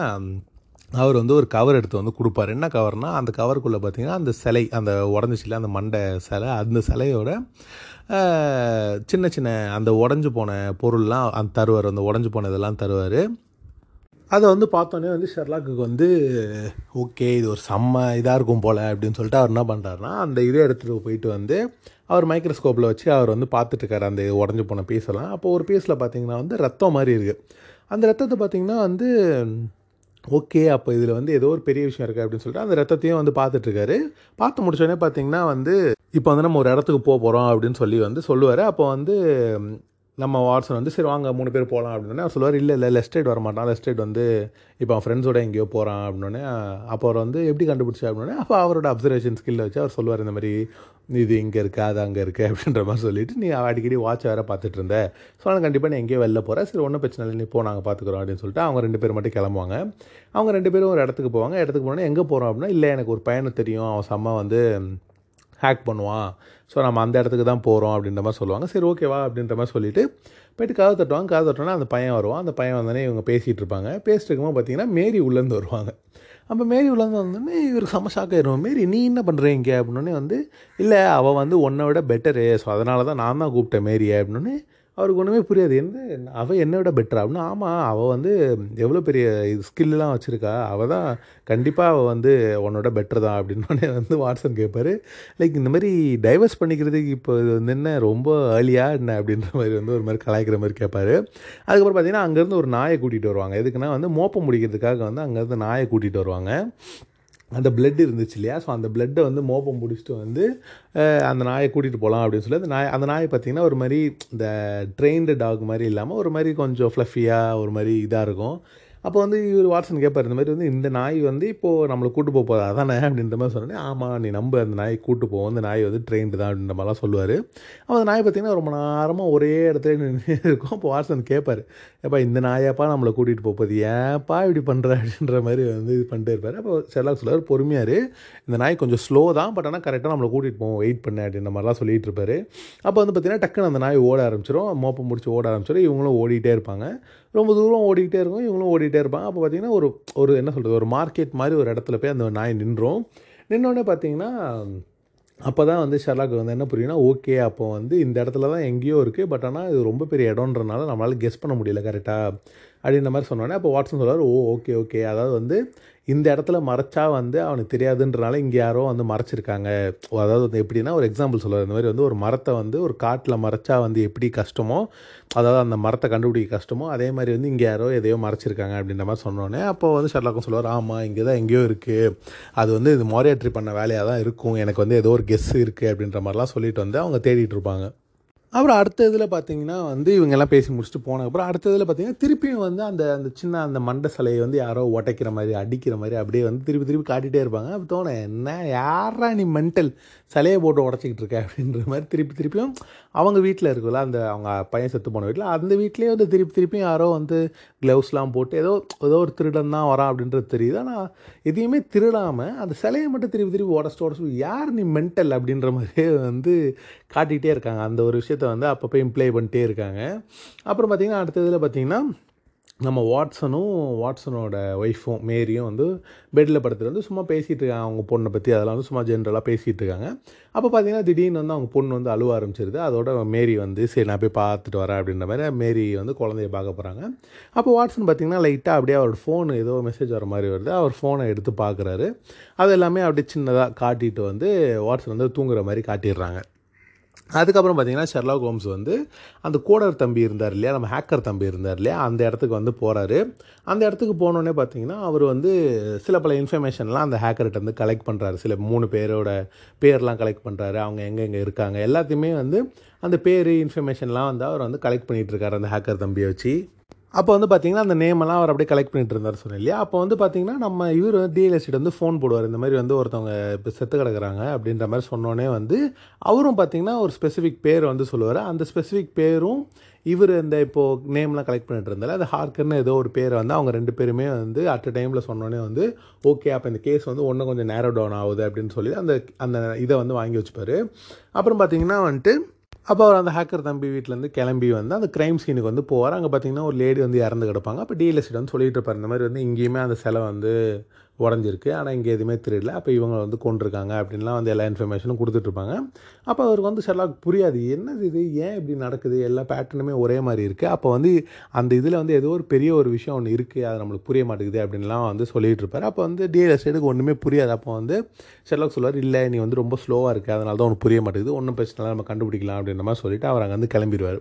அவர் வந்து ஒரு கவர் எடுத்து வந்து கொடுப்பாரு. என்ன கவர்னா அந்த கவருக்குள்ளே பார்த்தீங்கன்னா அந்த சிலை அந்த உடஞ்சிச்சில அந்த மண்டை சிலை அந்த சிலையோட சின்ன சின்ன அந்த உடஞ்சி போன பொருள்லாம் அந்த தருவார். அந்த உடஞ்சி போன இதெல்லாம் தருவார். அதை வந்து பார்த்தோன்னே வந்து ஷெர்லாக்குக்கு வந்து ஓகே இது ஒரு செம்ம இதாக இருக்கும் போல் அப்படின்னு சொல்லிட்டு அவர் என்ன பண்ணுறாருனா அந்த இதை எடுத்துகிட்டு போயிட்டு வந்து அவர் மைக்ரோஸ்கோப்பில் வச்சு அவர் வந்து பார்த்துட்ருக்காரு அந்த உடஞ்சி போன பீஸெல்லாம். அப்போ ஒரு பீஸில் பார்த்தீங்கன்னா வந்து ரத்தம் மாதிரி இருக்குது அந்த ரத்தத்தை பார்த்திங்கன்னா வந்து ஓகே அப்போ இதில் வந்து ஏதோ ஒரு பெரிய விஷயம் இருக்குது அப்படின்னு சொல்லிட்டு அந்த ரத்தத்தையும் வந்து பார்த்துட்ருக்காரு பார்த்து முடிச்சோடனே பார்த்தீங்கன்னா வந்து இப்போ வந்து நம்ம ஒரு இடத்துக்கு போக போகிறோம் அப்படின்னு சொல்லி வந்து சொல்லுவார். அப்போ வந்து நம்ம வாட்ஸன் வந்து சரி வாங்க மூணு பேர் போகலாம் அப்படின்னு அவர் சொல்லுவார் இல்லை இல்லை லெஃப்ட் சைடு வரமாட்டான். லெஃப்ட் சைடு வந்து இப்போ அவன் ஃப்ரெண்ட்ஸோட எங்கேயோ போகிறான் அப்படின்னே அப்போ அவர் வந்து எப்படி கண்டுபிடிச்சா? அப்படின்னே அப்போ அவரோட அப்சர்வேஷன் ஸ்கில்லை வச்சு அவர் சொல்லுவார் இந்த மாதிரி இது இங்கே இருக்கா? அது அங்கே இருக்கு? அப்படின்ற மாதிரி சொல்லிட்டு நீ அடிக்கடி வாட்ச் வேறு பார்த்துட்டு இருந்த. ஸோ நான் கண்டிப்பாக நீ எங்கேயோ வெளில போகிற சரி ஒன்றும் பிரச்சனை இல்லை. நீ போ நாங்கள் பார்த்துக்குறோம் அப்படின்னு சொல்லிட்டு அவங்க ரெண்டு பேர் மட்டும் கிளம்புவாங்க. அவங்க ரெண்டு பேரும் ஒரு இடத்துக்கு போவாங்க. இடத்துக்கு போனோன்னே எங்கே போகிறோம் அப்படின்னா இல்லை எனக்கு ஒரு பையனை தெரியும். அவன் செம்ம வந்து ஹேக் பண்ணுவான். ஸோ நம்ம அந்த இடத்துக்கு தான் போகிறோம் அப்படின்ற மாதிரி சொல்லுவாங்க. சரி ஓகேவா அப்படின்ற மாதிரி சொல்லிட்டு போயிட்டு கதை தட்டுவாங்க. கதை தட்டோன்னா அந்த பையன் வருவான். அந்த பையன் வந்தோடனே இவங்க பேசிகிட்டு இருப்பாங்க. பேசிட்டு இருக்கும்போது பார்த்தீங்கன்னா மேரி உள்ளேருந்து வருவாங்க. அப்போ மேரி உள்ளேருந்து வந்தோடனே இவருக்கு செம்ம ஷாக் ஆயிரும். மேரி நீ என்ன பண்ணுறீங்க அப்படின்னே வந்து இல்லை அவள் வந்து உன்னை விட பெட்டரு ஸோ அதனால தான் நான் தான் கூப்பிட்டேன் மேரியை. அப்படின்னே அவருக்கு ஒன்றுமே புரியாது. என்ன அவள் என்னை விட பெட்டரா அப்படின்னா ஆமாம் அவள் வந்து எவ்வளோ பெரிய ஸ்கில்லாம் வச்சுருக்கா. அவள் தான் கண்டிப்பாக அவள் வந்து உன்னோட பெட்டர் தான் அப்படின்னு வந்து வாட்ஸன் கேட்பாரு லைக் இந்த மாதிரி டைவர்ஸ் பண்ணிக்கிறதுக்கு இப்போ இது வந்து என்ன ரொம்ப ஏர்லியாக என்ன அப்படின்ற மாதிரி வந்து ஒரு மாதிரி கலாய்க்கிற மாதிரி கேட்பாரு அதுக்கப்புறம் பார்த்தீங்கன்னா அங்கேருந்து ஒரு நாயை கூட்டிகிட்டு வருவாங்க. எதுக்குன்னா வந்து மோப்பம் முடிக்கிறதுக்காக வந்து அங்கேருந்து நாயை கூட்டிகிட்டு வருவாங்க. அந்த பிளட் இருந்துச்சு இல்லையா? ஸோ அந்த பிளட்டை வந்து மோப்பம் பிடிச்சிட்டு வந்து அந்த நாயை கூட்டிகிட்டு போகலாம் அப்படின்னு சொல்லி அந்த நாய் அந்த நாய் பார்த்திங்கன்னா ஒரு மாதிரி இந்த ட்ரெயின்டு டாக் மாதிரி இல்லாமல் ஒரு மாதிரி கொஞ்சம் ஃப்ளஃபியாக ஒரு மாதிரி இதாக இருக்கும். அப்போ வந்து இவர் வாட்சன் கேட்பார் இந்த மாதிரி வந்து இந்த நாய் வந்து இப்போது நம்மளை கூட்டு போக போதா அதானே? அப்படின்ற மாதிரி சொன்னேன் ஆமாம் நீ நம்ப அந்த நாய் கூட்டு போவோம் அந்த நாய் வந்து ட்ரெயின்டு தான் அப்படின்ற மாதிரிலாம் சொல்லுவார். அப்போ அந்த நாய் பார்த்திங்கன்னா ரொம்ப நேரமாக ஒரே இடத்துல நின்று இருக்கும். அப்போ வாட்சன் கேட்பார் ஏப்பா இந்த நாயாப்பா நம்மளை கூட்டிகிட்டு போகுது ஏன்ப்பா இப்படி பண்ணுற அப்படின்ற மாதிரி வந்து இது பண்ணிட்டே இருப்பார். அப்போ செல்லாக் சொல்லுவார் பொறுமையார் இந்த நாய் கொஞ்சம் ஸ்லோ தான் பட் ஆனால் கரெக்டாக நம்மளை கூட்டிகிட்டு போவோம் வெயிட் பண்ண அப்படின்ற மாதிரிலாம் சொல்லிட்டு இருப்பார். அப்போ வந்து பார்த்தீங்கன்னா டக்குன்னு அந்த நாய் ஓட ஆரம்பிச்சிடும் மோப்பம் முடிச்சு ஓட ஆரம்பிச்சிடும் இவங்களும் ஓடிட்டே இருப்பாங்க. ரொம்ப தூரம் ஓடிக்கிட்டே இருக்கும் இவங்களும் ஓடிக்கிட்டே இருப்பாங்க. அப்போ பார்த்தீங்கன்னா ஒரு ஒரு என்ன சொல்கிறது ஒரு மார்க்கெட் மாதிரி ஒரு இடத்துல போய் அந்த நாய் நின்றோம். நின்னோடனே பார்த்தீங்கன்னா அப்போ தான் வந்து ஷெர்லாக்கு வந்து என்ன புரியும்னா ஓகே அப்போ வந்து இந்த இடத்துல தான் எங்கேயோ இருக்குது பட் ஆனால் இது ரொம்ப பெரிய இடம்ன்றனால நம்மளால் கெஸ் பண்ண முடியல கரெக்டாக அப்படின்ற மாதிரி சொன்னோன்னே அப்போ வாட்ஸன் சொல்கிறார் ஓ ஓகே ஓகே அதாவது வந்து இந்த இடத்துல மறைச்சா வந்து அவனுக்கு தெரியாதுன்றனால இங்கே யாரோ வந்து மறைச்சிருக்காங்க. அதாவது வந்து எப்படின்னா ஒரு எக்ஸாம்பிள் சொல்லுவார் இந்த மாதிரி வந்து ஒரு மரத்தை வந்து ஒரு காட்டில் மறைச்சா வந்து எப்படி கஷ்டமோ அதாவது அந்த மரத்தை கண்டுபிடிக்க கஷ்டமோ அதே மாதிரி வந்து இங்கே யாரோ எதையோ மறைச்சிருக்காங்க அப்படின்ற மாதிரி சொன்னோன்னே அப்போ வந்து ஷெர்லாக்கும் சொல்லுவார் ஆமாம் இங்கே தான் எங்கேயோ இருக்குது அது வந்து இது மோரியாட்ரி பண்ண வேலையாக தான் இருக்கும். எனக்கு வந்து ஏதோ ஒரு கெஸ் இருக்குது அப்படின்ற மாதிரிலாம் சொல்லிட்டு வந்து அவங்க தேடிட்டு இருப்பாங்க. அப்புறம் அடுத்த இதில் பார்த்தீங்கன்னா வந்து இவங்கெல்லாம் பேசி முடிச்சுட்டு போனதுக்கப்புறம் அடுத்த இதில் பார்த்தீங்கன்னா திருப்பியும் வந்து அந்த அந்த சின்ன அந்த மண்டை சிலையை வந்து யாரோ உடைக்கிற மாதிரி அடிக்கிற மாதிரி அப்படியே வந்து திருப்பி திருப்பி காட்டிகிட்டே இருப்பாங்க. அப்போ தோணும் என்ன யாரா நீ மென்டல் சிலையை போட்டு உடச்சிக்கிட்டு இருக்க? அப்படின்ற மாதிரி திருப்பி திருப்பியும் அவங்க வீட்டில் இருக்குல்ல அந்த அவங்க பையன் செத்து போன வீட்டில் அந்த வீட்லேயே வந்து திருப்பி திருப்பியும் யாரோ வந்து க்ளவுஸ்லாம் போட்டு ஏதோ ஏதோ ஒரு திருடன் தான் வரான் அப்படின்றது தெரியுது. ஆனால் எதையுமே திருடாமல் அந்த சிலையை மட்டும் திருப்பி திருப்பி உடச்சிட்டு உடச்சு யார் நீ மென்டல்? அப்படின்ற மாதிரியே வந்து காட்டிகிட்டே இருக்காங்க. அந்த ஒரு விஷயத்த வந்து அப்பப்போ இம்ப்ளை பண்ணிட்டே இருக்காங்க. அப்புறம் பார்த்திங்கன்னா அடுத்ததில் பார்த்தீங்கன்னா நம்ம வாட்சனும் வாட்சனோட ஒய்ஃபும் மேரியும் வந்து பெட்டில் படுத்துட்டு வந்து சும்மா பேசிகிட்டு இருக்காங்க. அவங்க பொண்ணை பற்றி அதெல்லாம் வந்து சும்மா ஜென்ரலாக பேசிகிட்டு இருக்காங்க. அப்போ பார்த்தீங்கன்னா திடீர்னு வந்து அவங்க பொண்ணு வந்து அழுவ ஆரம்பிச்சிருது. அதோட மேரி வந்து சரி நான் போய் பார்த்துட்டு வரேன் அப்படின்ற மாதிரி மேரி வந்து குழந்தைய பார்க்க போகிறாங்க அப்போ வாட்சன் பார்த்திங்கன்னா லைட்டாக அப்படியே அவரோட ஃபோன் ஏதோ மெசேஜ் வர மாதிரி வருது. அவர் ஃபோனை எடுத்து பார்க்குறாரு. அது எல்லாமே அப்படியே சின்னதாக காட்டிட்டு வந்து வாட்சன் வந்து தூங்குற மாதிரி காட்டிடுறாங்க. அதுக்கப்புறம் பார்த்தீங்கன்னா ஷெர்லாக் ஹோம்ஸ் வந்து அந்த கோடர் தம்பி இருந்தார் இல்லையா நம்ம ஹேக்கர் தம்பி இருந்தார் இல்லையா அந்த இடத்துக்கு வந்து போகிறாரு அந்த இடத்துக்கு போனோடனே பார்த்தீங்கன்னா அவர் வந்து சில பல இன்ஃபர்மேஷன்லாம் அந்த ஹேக்கர்கிட்ட வந்து கலெக்ட் பண்ணுறாரு சில மூணு பேரோட பேர்லாம் கலெக்ட் பண்ணுறாரு அவங்க எங்கெங்கே இருக்காங்க. எல்லாத்தையுமே வந்து அந்த பேர் இன்ஃபர்மேஷன்லாம் வந்து அவர் வந்து கலெக்ட் பண்ணிகிட்டு இருக்காரு அந்த ஹேக்கர் தம்பியை வச்சு. அப்போ வந்து பார்த்தீங்கன்னா அந்த நேம் எல்லாம் அவர் அப்படியே கலெக்ட் பண்ணிட்டு இருந்தார் சொன்னேன் இல்லையா? அப்போ வந்து பார்த்தீங்கன்னா நம்ம இவர் வந்து டிஎல்எஸ்டிட் வந்து ஃபோன் போடுவார். இந்த மாதிரி வந்து ஒருத்தவங்க இப்போ செத்து கிடக்குறாங்க அப்படின்ற மாதிரி சொன்னோடனே வந்து அவரும் பார்த்தீங்கன்னா ஒரு ஸ்பெசிஃபிக் பேர் வந்து சொல்லுவார். அந்த ஸ்பெசிஃபிக் பேரும் இவர் இந்த இப்போது நேம்லாம் கலெக்ட் பண்ணிட்டு இருந்தால அந்த ஹார்க்கர்னு ஏதோ ஒரு பேரை வந்து அவங்க ரெண்டு பேருமே வந்து அட் அ டைமில் சொன்னோடனே வந்து ஓகே அப்போ இந்த கேஸ் வந்து ஒன்றும் கொஞ்சம் நேரோ டவுன் ஆகுது அப்படின்னு சொல்லி அந்த அந்த இதை வந்து வாங்கி வச்சுப்பாரு. அப்புறம் பார்த்தீங்கன்னா வந்துட்டு அப்போ அவர் அந்த ஹேக்கர் தம்பி வீட்டிலேருந்து கிளம்பி வந்து அந்த க்ரைம் சீனுக்கு வந்து போவார். அங்கே பார்த்தீங்கன்னா ஒரு லேடி வந்து இறந்து கிடப்பாங்க. அப்போ டிஎல்எஸ்டி வந்து சொல்லிட்டு இருப்பார். இந்த மாதிரி வந்து இங்கேயுமே அந்த சிலை வந்து உடஞ்சிருக்கு. ஆனால் இங்கே எதுவுமே தெரியல. அப்போ இவங்க வந்து கொண்டிருக்காங்க அப்படின்லாம் வந்து எல்லா இன்ஃபர்மேஷனும் கொடுத்துட்ருப்பாங்க. அப்போ அவருக்கு வந்து ஷெர்லாக் புரியாது. என்னது இது? ஏன் இப்படி நடக்குது? எல்லா பேட்டர்னுமே ஒரே மாதிரி இருக்குது அப்போ வந்து அந்த இதில் வந்து ஏதோ ஒரு பெரிய ஒரு விஷயம் ஒன்று இருக்குது அது நம்மளுக்கு புரிய மாட்டேங்குது அப்படின்லாம் வந்து சொல்லிகிட்டு இருப்பார். அப்போ வந்து டிஎல்எஸ்டேட்டுக்கு ஒன்றுமே புரியாது. அப்போ வந்து ஷெர்லாக் சொல்லுவார் இல்லை நீ வந்து ரொம்ப ஸ்லோவாக இருக்குது அதனால தான் ஒன்று புரிய மாட்டேங்குது. ஒன்றும் பிரச்சனை இல்லை. நம்ம கண்டுபிடிக்கலாம். அப்படின்ற மாதிரி சொல்லிவிட்டு அவர் அங்கே வந்து கிளம்பிடுவார்.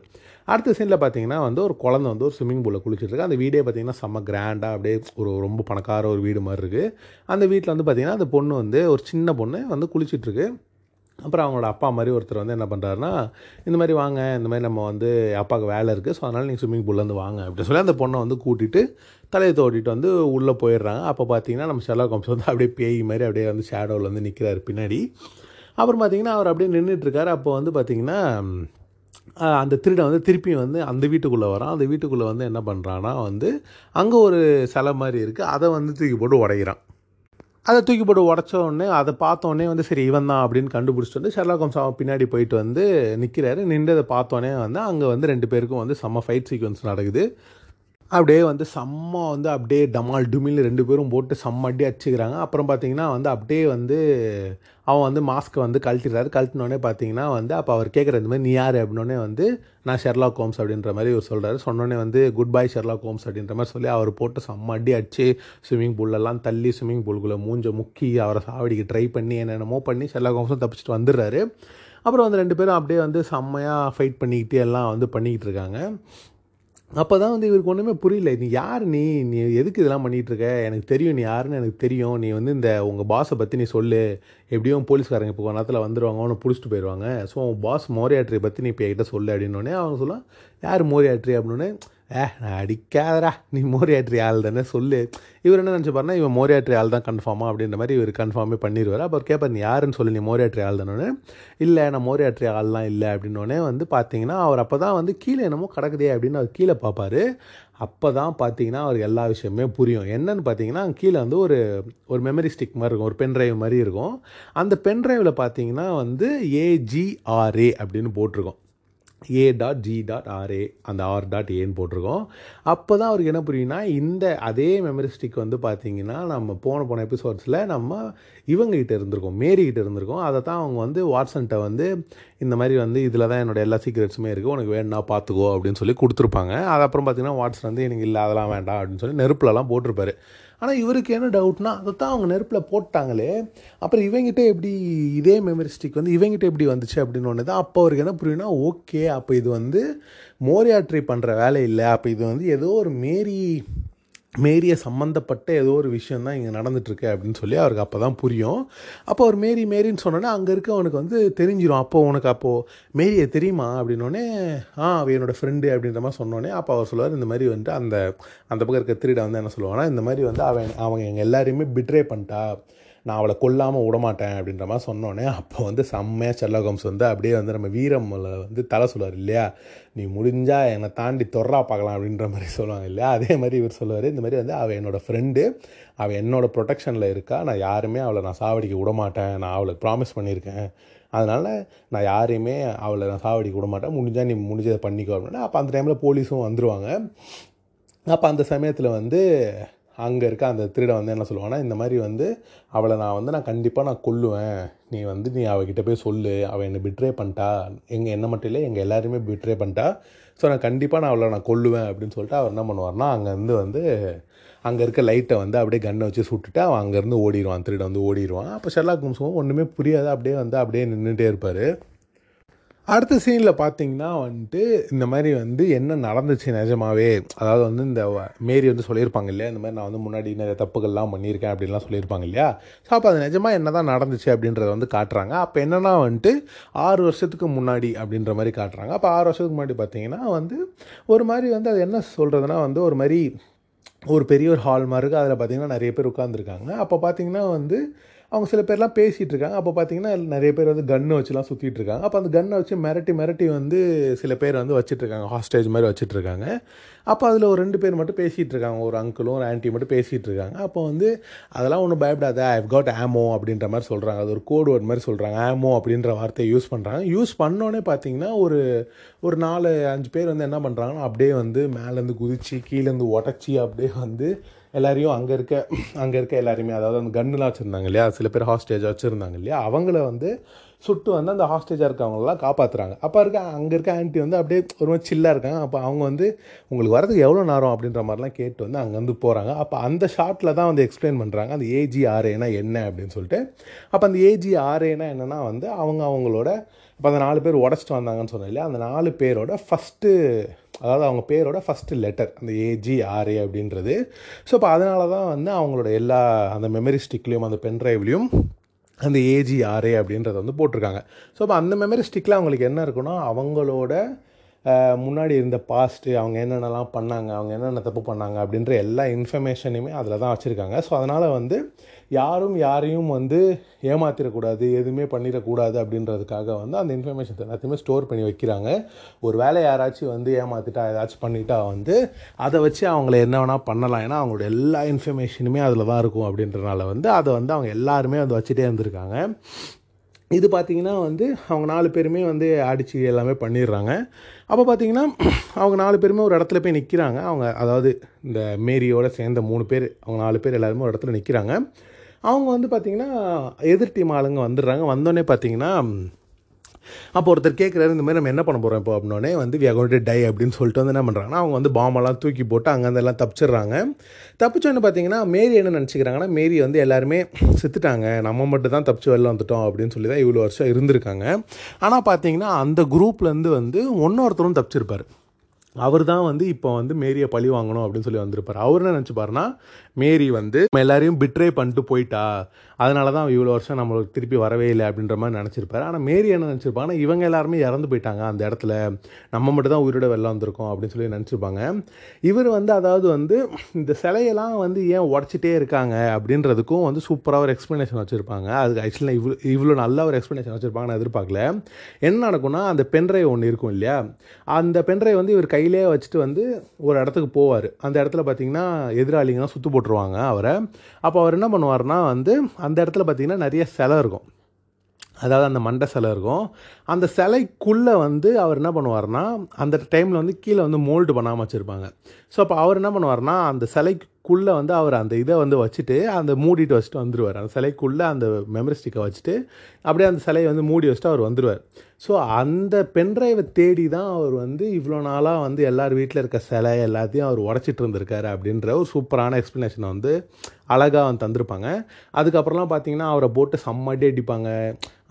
அடுத்த சீனில் பார்த்தீங்கன்னா வந்து ஒரு குழந்தை வந்து ஒரு ஸ்விம்மிங் பூலில் குளிச்சுட்டு இருக்கு அந்த வீடே பார்த்தீங்கன்னா செம்ம கிராண்டாக அப்படியே ஒரு ரொம்ப பணக்கார ஒரு வீடு மாதிரி இருக்குது அந்த வீட்டில் வந்து பார்த்தீங்கன்னா அந்த பொண்ணு வந்து ஒரு சின்ன பொண்ணு வந்து குளிச்சுட்ருக்கு. அப்புறம் அவங்களோட அப்பா மாதிரி ஒருத்தர் வந்து என்ன பண்ணுறாருன்னா இந்த மாதிரி வாங்க இந்த மாதிரி நம்ம வந்து அப்பாவுக்கு வேலை இருக்குது ஸோ அதனால் நீங்கள் ஸ்விம்மிங் பூல்லேருந்து வாங்க அப்படின்னு சொல்லி அந்த பொண்ணை வந்து கூட்டிகிட்டு தலையை தோட்டிட்டு வந்து உள்ளே போயிடுறாங்க. அப்போ பார்த்தீங்கன்னா நம்ம ஷெர்லாக் ஹோம்ஸ் வந்து அப்படியே பேய் மாதிரி அப்படியே வந்து ஷேடோவில் வந்து நிற்கிறாரு பின்னாடி. அப்புறம் பார்த்தீங்கன்னா அவர் அப்படியே நின்றுட்டுருக்காரு அப்போ வந்து பார்த்தீங்கன்னா அந்த திருடன் வந்து திருப்பி வந்து அந்த வீட்டுக்குள்ளே வரான். அந்த வீட்டுக்குள்ளே வந்து என்ன பண்ணுறான்னா வந்து அங்கே ஒரு சிலை மாதிரி இருக்குது அதை வந்து தூக்கி போட்டு உடைகிறான் அதை தூக்கி போட்டு உடச்ச உடனே அதை பார்த்த உடனே வந்து சரி இவன் தான் அப்படின்னு கண்டுபிடிச்சிட்டு வந்து ஷெர்லாக் ஹோம்ஸ் அவன் பின்னாடி போயிட்டு வந்து நிற்கிறாரு நின்று அதை பார்த்தோன்னே வந்து அங்கே வந்து ரெண்டு பேருக்கும் வந்து செம்ம ஃபைட் சீக்வன்ஸ் நடக்குது. அப்படியே வந்து செம்ம வந்து அப்படியே டமால் டுமில் ரெண்டு பேரும் போட்டு செம்ம அடி அடிச்சுக்கிறாங்க. அப்புறம் பார்த்தீங்கன்னா வந்து அப்படியே வந்து அவன் வந்து மாஸ்க்கை வந்து கழட்டிடுறாரு. கழட்டினோடனே பார்த்தீங்கன்னா வந்து அப்போ அவர் கேட்குற இந்த மாதிரி நீ யார்? அப்படின்னோடனே வந்து நான் ஷெர்லா ஹோம்ஸ் அப்படின்ற மாதிரி அவர் சொல்கிறாரு சொன்னோடனே வந்து குட் பை ஷெர்லா ஹோம்ஸ் அப்படின்ற மாதிரி சொல்லி அவர் போட்டு செம்ம அடி அடிச்சு ஸ்விம்மிங் பூல்லெல்லாம் தள்ளி ஸ்விம்மிங் பூலுக்குள்ளே மூஞ்ச முக்கி அவரை சாவடிக்கு ட்ரை பண்ணி என்னென்னமோ பண்ணி ஷெர்லா கோம்ஸும் தப்பிச்சிட்டு வந்துடுறாரு. அப்புறம் வந்து ரெண்டு பேரும் அப்படியே வந்து செம்மையாக ஃபைட் பண்ணிக்கிட்டு எல்லாம் வந்து பண்ணிக்கிட்டு இருக்காங்க. அப்போ தான் வந்து இவருக்கு ஒன்றுமே புரியல. நீ யார்? நீ நீ எதுக்கு இதெல்லாம் பண்ணிகிட்டு இருக்க எனக்கு தெரியும் நீ யாருன்னு எனக்கு தெரியும். நீ வந்து இந்த உங்கள் பாஸை பற்றி நீ சொல்லு. எப்படியும் போலீஸ்காரங்க இப்போ நேரத்தில் வந்துடுவாங்க அவனை பிடிச்சிட்டு போயிடுவாங்க ஸோ உன் பாஸ் மோரியாட்ரியை பற்றி நீ இப்போ என்கிட்ட சொல்லு அப்படின்னோடனே அவங்க சொல்லலாம் யார் மோரியாட்ரி அப்படின்னே ஏ நான் அடிக்காதரா நீ மோரியாட்ரி ஆள் தானே சொல்லு. இவர் என்ன நினச்சிப்பாருனா இவன் மோரியாட்ரி ஆள் தான் கன்ஃபார்மாக அப்படின்ற மாதிரி இவர் கன்ஃபார்மே பண்ணிடுவார் அப்போ கேட்பார் நீ யாருன்னு சொல்லி நீ மோரியாட்ரி ஆள் தானே இல்லை நான் மோரியாட்ரி ஆள்லாம் இல்லை அப்படின்னோடனே வந்து பார்த்தீங்கன்னா அவர் அப்போ தான் வந்து கீழே என்னமோ கிடக்குதே அப்படின்னு அவர் கீழே பார்ப்பார் அப்போ தான் பார்த்தீங்கன்னா அவருக்கு எல்லா விஷயமே புரியும். என்னன்னு பார்த்தீங்கன்னா கீழே வந்து ஒரு ஒரு மெமரி ஸ்டிக் மாதிரி இருக்கும் ஒரு பென் ட்ரைவ் மாதிரி இருக்கும். அந்த பென் ட்ரைவில் பார்த்தீங்கன்னா வந்து ஏஜிஆர்ஏ அப்படின்னு போட்டிருக்கோம். A dot G dot RA அந்த ஆர் டாட் ஏன்னு போட்டிருக்கோம். அப்போ தான் அவருக்கு என்ன புரியும்னா இந்த அதே மெமரிஸ்டிக் வந்து பார்த்தீங்கன்னா நம்ம போன போன எபிசோட்ஸில் நம்ம இவங்ககிட்ட இருந்திருக்கோம் மேரிக்கிட்ட இருந்திருக்கோம். அதை தான் அவங்க வந்து வாட்ஸன்ட்ட வந்து இந்த மாதிரி வந்து இதில் தான் என்னோட எல்லா சீக்ரெட்ஸுமே இருக்குது உனக்கு வேணும்னா பார்த்துக்கோ அப்படின்னு சொல்லி கொடுத்துருப்பாங்க. அது அப்புறம் பார்த்தீங்கன்னா வாட்ஸன் வந்து எனக்கு இல்லை அதெல்லாம் வேண்டாம் அப்படின்னு சொல்லி நெருப்புலலாம் போட்டிருப்பாரு. ஆனால் இவருக்கு என்ன டவுட்னா அதை தான் அவங்க நெருப்பில் போட்டாங்களே அப்புறம் இவங்கிட்ட எப்படி இதே மெமரி ஸ்டிக் வந்து இவங்கிட்ட எப்படி வந்துச்சு அப்படின்னு ஒன்று தான் அப்போ அவருக்கு என்ன புரியும்னா ஓகே அப்போ இது வந்து மோரியாட்ரி பண்ணுற வேலை இல்லை அப்போ இது வந்து ஏதோ ஒரு மேரி மேரியை சம்மந்தப்பட்ட ஏதோ ஒரு விஷயம் தான் இங்கே நடந்துட்டுருக்கு அப்படின்னு சொல்லி அவருக்கு அப்போ தான் புரியும். அப்போ அவர் மேரி மேரின்னு சொன்னோன்னே அங்கே இருக்க அவனுக்கு வந்து தெரிஞ்சிடும் அப்போ உனக்கு அப்போது மேரியை தெரியுமா அப்படின்னோடனே ஆ அவ என்னோடய ஃப்ரெண்டு அப்படின்ற மாதிரி சொன்னோன்னே அப்போ அவர் சொல்லுவார் இந்த மாதிரி வந்துட்டு அந்த அந்த பக்கம் இருக்க திருட வந்து என்ன சொல்லுவாங்கன்னா இந்த மாதிரி வந்து அவன் அவங்க எங்கள் எல்லாரையுமே பிட்ரே பண்ணிட்டா நான் அவளை கொல்லாமல் விடமாட்டேன் அப்படின்ற மாதிரி சொன்னோன்னே அப்போ வந்து செம்மையாக செல்லகம்ஸ் வந்து அப்படியே வந்து நம்ம வீரம்ல வந்து தலை சொல்லுவார் இல்லையா? நீ முடிஞ்சால் என்னை தாண்டி தொர்றா பார்க்கலாம் அப்படின்ற மாதிரி சொல்லுவாங்க இல்லையா? அதே மாதிரி இவர் சொல்லுவார் இந்த மாதிரி வந்து அவள் என்னோடய ஃப்ரெண்டு அவள் என்னோட ப்ரொடெக்ஷனில் இருக்கா? நான் யாருமே அவளை நான் சாவடிக்க விட மாட்டேன் நான் அவளுக்கு ப்ராமிஸ் பண்ணியிருக்கேன். அதனால் நான் யாரையுமே அவளை நான் சாவடிக்க விட மாட்டேன் முடிஞ்சால் நீ முடிஞ்சதை பண்ணிக்கோ அப்படின்னா அப்போ அந்த டைமில் போலீஸும் வந்துடுவாங்க அப்போ அந்த சமயத்தில் வந்து அங்கே இருக்க அந்த திருடன் வந்து என்ன சொல்லுவான்னா இந்த மாதிரி வந்து அவளை நான் வந்து நான் கண்டிப்பாக நான் கொல்லுவேன். நீ வந்து நீ அவகிட்ட போய் சொல்லு. அவள் என்னை பிட்ரே பண்ணிட்டா. எங்கள் என்ன மட்டும் இல்லை எங்கள் எல்லாருமே பிட்ரே பண்ணிட்டா. ஸோ நான் கண்டிப்பாக நான் அவளை நான் கொல்லுவேன் அப்படின்னு சொல்லிட்டு அவர் என்ன பண்ணுவார்னா அங்கேருந்து வந்து அங்கே இருக்க லைட்டை வந்து அப்படியே கன்னை வச்சு சுட்டுட்டு அவன் அங்கேருந்து ஓடிடுவான். திருடன் வந்து ஓடிடுவான். அப்போ ஷெர்லாக் ஹோம்ஸும் ஒன்றுமே புரியாது. அப்படியே வந்து அப்படியே நின்றுட்டே இருப்பார். அடுத்த சீனில் பார்த்தீங்கன்னா வந்துட்டு இந்த மாதிரி வந்து என்ன நடந்துச்சு நிஜமாவே? அதாவது வந்து இந்த மேரி வந்து சொல்லியிருப்பாங்க இல்லையா? இந்த மாதிரி நான் வந்து முன்னாடி நிறைய தப்புகள்லாம் பண்ணியிருக்கேன் அப்படின்லாம் சொல்லியிருப்பாங்க இல்லையா? ஸோ அப்போ அது நிஜமாக என்ன தான் நடந்துச்சு அப்படின்றத வந்து காட்டுறாங்க. அப்போ என்னென்னா வந்துட்டு ஆறு வருஷத்துக்கு முன்னாடி அப்படின்ற மாதிரி காட்டுறாங்க. அப்போ ஆறு வருஷத்துக்கு முன்னாடி பார்த்தீங்கன்னா வந்து ஒரு மாதிரி வந்து அது என்ன சொல்கிறதுனா வந்து ஒரு மாதிரி ஒரு பெரிய ஒரு ஹால் மாதிரி இருக்குது அதில் பார்த்தீங்கன்னா நிறைய பேர் உட்காந்துருக்காங்க அப்போ பார்த்தீங்கன்னா வந்து அவங்க சில பேர்லாம் பேசிகிட்டு இருக்காங்க அப்போ பார்த்தீங்கன்னா நிறைய பேர் வந்து கன்னு வச்சுலாம் சுற்றிட்டு இருக்காங்க அப்போ அந்த கன்னை வச்சு மிரட்டி மிரட்டி வந்து சில பேர் வந்து வச்சுட்ருக்காங்க ஹாஸ்டேஜ் மாதிரி வச்சுட்ருக்காங்க அப்போ அதில் ஒரு ரெண்டு பேர் மட்டும் பேசிகிட்டு இருக்காங்க ஒரு அங்கிளும் ஒரு ஆன்ட்டி மட்டும் பேசிகிட்டு இருக்காங்க அப்போ வந்து அதெல்லாம் ஒன்றும் பயப்படாத. ஐவ் காட் ஆமோ அப்படின்ற மாதிரி சொல்கிறாங்க அது ஒரு கோடு வேர்ட் மாதிரி சொல்கிறாங்க ஆமோ அப்படின்ற வார்த்தையை யூஸ் பண்ணுறாங்க யூஸ் பண்ணோன்னே பார்த்தீங்கன்னா ஒரு ஒரு நாலு அஞ்சு பேர் வந்து என்ன பண்ணுறாங்கன்னா அப்படியே வந்து மேலேருந்து குதிச்சு கீழேருந்து உடச்சி அப்படியே வந்து எல்லாரையும் அங்கே இருக்க அங்கே இருக்க எல்லாருமே அதாவது அந்த கன்னுலாம் வச்சுருந்தாங்க இல்லையா? சில பேர் ஹாஸ்டேஜாக வச்சுருந்தாங்க இல்லையா? அவங்கள வந்து சுட்டு வந்து அந்த ஹாஸ்டேஜாக இருக்கவங்களெலாம் காப்பாற்றுறாங்க அப்போ இருக்க அங்கே இருக்க ஆண்டி வந்து அப்படியே ஒரு மாதிரி சில்லாக இருக்காங்க. அப்போ அவங்க வந்து உங்களுக்கு வரதுக்கு எவ்வளோ நேரம்? அப்படின்ற மாதிரிலாம் கேட்டு வந்து அங்கேருந்து போகிறாங்க அப்போ அந்த ஷார்ட்டில் தான் வந்து எக்ஸ்பிளைன் பண்ணுறாங்க அந்த ஏஜிஆர்ஏனா என்ன அப்படின்னு சொல்லிட்டு. அப்போ அந்த ஏஜிஆர்ஏனா என்னென்னா வந்து அவங்க அவங்களோட இப்போ அந்த நாலு பேர் உடச்சிட்டு வந்தாங்கன்னு சொன்னேன் இல்லையா? அந்த நாலு பேரோட ஃபஸ்ட்டு அதாவது அவங்க பேரோட ஃபஸ்ட்டு லெட்டர் அந்த ஏஜிஆர்ஏ அப்படின்றது. ஸோ இப்போ அதனால தான் வந்து அவங்களோட எல்லா அந்த மெமரி ஸ்டிக்லேயும் அந்த பென்ட்ரைவ்லேயும் அந்த ஏஜிஆர்ஏ அப்படின்றத வந்து போட்டிருக்காங்க. ஸோ இப்போ அந்த மெமரி ஸ்டிக்கில் அவங்களுக்கு என்ன இருக்குன்னா அவங்களோட முன்னாடி இருந்த பாஸ்ட்டு அவங்க என்னென்னலாம் பண்ணாங்க அவங்க என்னென்ன தப்பு பண்ணாங்க அப்படின்ற எல்லா இன்ஃபர்மேஷனையுமே அதில் தான் வச்சுருக்காங்க. ஸோ அதனால் வந்து யாரும் யாரையும் வந்து ஏமாத்திடக்கூடாது எதுவுமே பண்ணிடக்கூடாது அப்படின்றதுக்காக வந்து அந்த இன்ஃபர்மேஷன் எல்லாத்தையுமே ஸ்டோர் பண்ணி வைக்கிறாங்க. ஒரு வேலை யாராச்சும் வந்து ஏமாத்திட்டா ஏதாச்சும் பண்ணிட்டா வந்து அதை வச்சு அவங்கள என்ன வேணால் பண்ணலாம். ஏன்னா அவங்களோட எல்லா இன்ஃபர்மேஷனுமே அதில் தான் இருக்கும் அப்படின்றனால வந்து அதை வந்து அவங்க எல்லாருமே வந்து வச்சுட்டே இருந்திருக்காங்க. இது பார்த்தீங்கன்னா வந்து அவங்க நாலு பேருமே வந்து அடித்து எல்லாமே பண்ணிடுறாங்க. அப்போ பார்த்தீங்கன்னா அவங்க நாலு பேருமே ஒரு இடத்துல போய் நிற்கிறாங்க அவங்க அதாவது இந்த மேரியோட சேர்ந்த மூணு பேர் அவங்க நாலு பேர் எல்லாருமே ஒரு இடத்துல நிற்கிறாங்க அவங்க வந்து பார்த்திங்கன்னா எதிர் டீம் ஆளுங்க வந்துடுறாங்க. வந்தோடனே பார்த்தீங்கன்னா அப்போ ஒருத்தர் கேட்குறாரு இந்த மாதிரி நம்ம என்ன பண்ண போகிறோம் இப்போ அப்படின்னோடனே வந்து வி அகௌண்ட் டை அப்படின்னு சொல்லிட்டு வந்து என்ன பண்ணுறாங்கன்னா அவங்க வந்து பாம்பெல்லாம் தூக்கி போட்டு அங்கேருந்து எல்லாம் தப்பிச்சிடுறாங்க. தப்பிச்சோன்னு பார்த்தீங்கன்னா மேரி என்ன நினச்சிக்கிறாங்கன்னா மேரி வந்து எல்லாருமே செத்துட்டாங்க. நம்ம மட்டும் தான் தப்பிச்சு வெளில வந்துட்டோம் அப்படின்னு சொல்லி தான் இவ்வளோ வருஷம் இருந்திருக்காங்க. ஆனால் பார்த்தீங்கன்னா அந்த குரூப்லேருந்து வந்து ஒன்னொருத்தரும் தப்பிச்சிருப்பார். அவர் தான் வந்து இப்போ வந்து மேரியை பழி வாங்கணும் அப்படின்னு சொல்லி வந்திருப்பார். அவர் என்ன நினச்சிப்பாருன்னா மேரி வந்து எல்லாரையும் பிட்ரே பண்ணிட்டு போயிட்டா அதனால தான் இவ்வளோ வருஷம் நம்மளுக்கு திருப்பி வரவே இல்லை அப்படின்ற மாதிரி நினச்சிருப்பாரு. ஆனால் மேரி என்ன நினச்சிருப்பாங்கன்னா இவங்க எல்லாருமே இறந்து போயிட்டாங்க அந்த இடத்துல. நம்ம மட்டும் தான் உயிரோட வெளில வந்திருக்கோம் அப்படின்னு சொல்லி நினச்சிருப்பாங்க. இவர் வந்து அதாவது வந்து இந்த சிலையெல்லாம் வந்து ஏன் உடச்சிட்டே இருக்காங்க அப்படின்றதுக்கும் வந்து சூப்பராக ஒரு எக்ஸ்ப்ளனேஷன் வச்சுருப்பாங்க. அதுக்கு ஆக்சுவலாக இவ்வளோ இவ்வளோ நல்ல ஒரு எக்ஸ்ப்ளனேஷன் வச்சுருப்பாங்க நான் எதிர்பார்க்கல. என்ன நடக்கும்னா அந்த பென்ட்ரைவ் ஒன்று இருக்கும் இல்லையா? அந்த பென்ட்ரைவ் வந்து இவர் கையிலே வச்சுட்டு வந்து ஒரு இடத்துக்கு போவார். அந்த இடத்துல பார்த்தீங்கன்னா எதிராளிங்கன்னா சுற்று போட்டுருவாங்க அவரை. அப்போ அவர் என்ன பண்ணுவார்னா வந்து அந்த இடத்துல பார்த்தீங்கன்னா நிறைய சிலை இருக்கும். அதாவது அந்த மண்டை சிலை இருக்கும். அந்த சிலைக்குள்ளே வந்து அவர் என்ன பண்ணுவார்னா அந்த டைமில் வந்து கீழே வந்து மோல்டு பண்ணாமல் வச்சுருப்பாங்க. ஸோ அப்போ அவர் என்ன பண்ணுவார்னா அந்த குள்ளே வந்து அவர் அந்த இதை வந்து வச்சுட்டு அந்த மூடிட்டு வச்சுட்டு வந்துடுவார் அந்த சிலைக்குள்ளே அந்த மெமரி ஸ்டிக்கை வச்சுட்டு அப்படியே அந்த சிலையை வந்து மூடி வச்சுட்டு அவர் வந்துடுவார் ஸோ அந்த பென்ட்ரைவை தேடி தான் அவர் வந்து இவ்வளோ நாளாக வந்து எல்லார் வீட்டில் இருக்க சிலை எல்லாத்தையும் அவர் உடச்சிட்டு இருந்திருக்காரு அப்படின்ற ஒரு சூப்பரான எக்ஸ்ப்ளனேஷனை வந்து அழகாக வந்து தந்திருப்பாங்க. அதுக்கப்புறம்லாம் பார்த்தீங்கன்னா அவரை போட்டு செம்மடி அடிப்பாங்க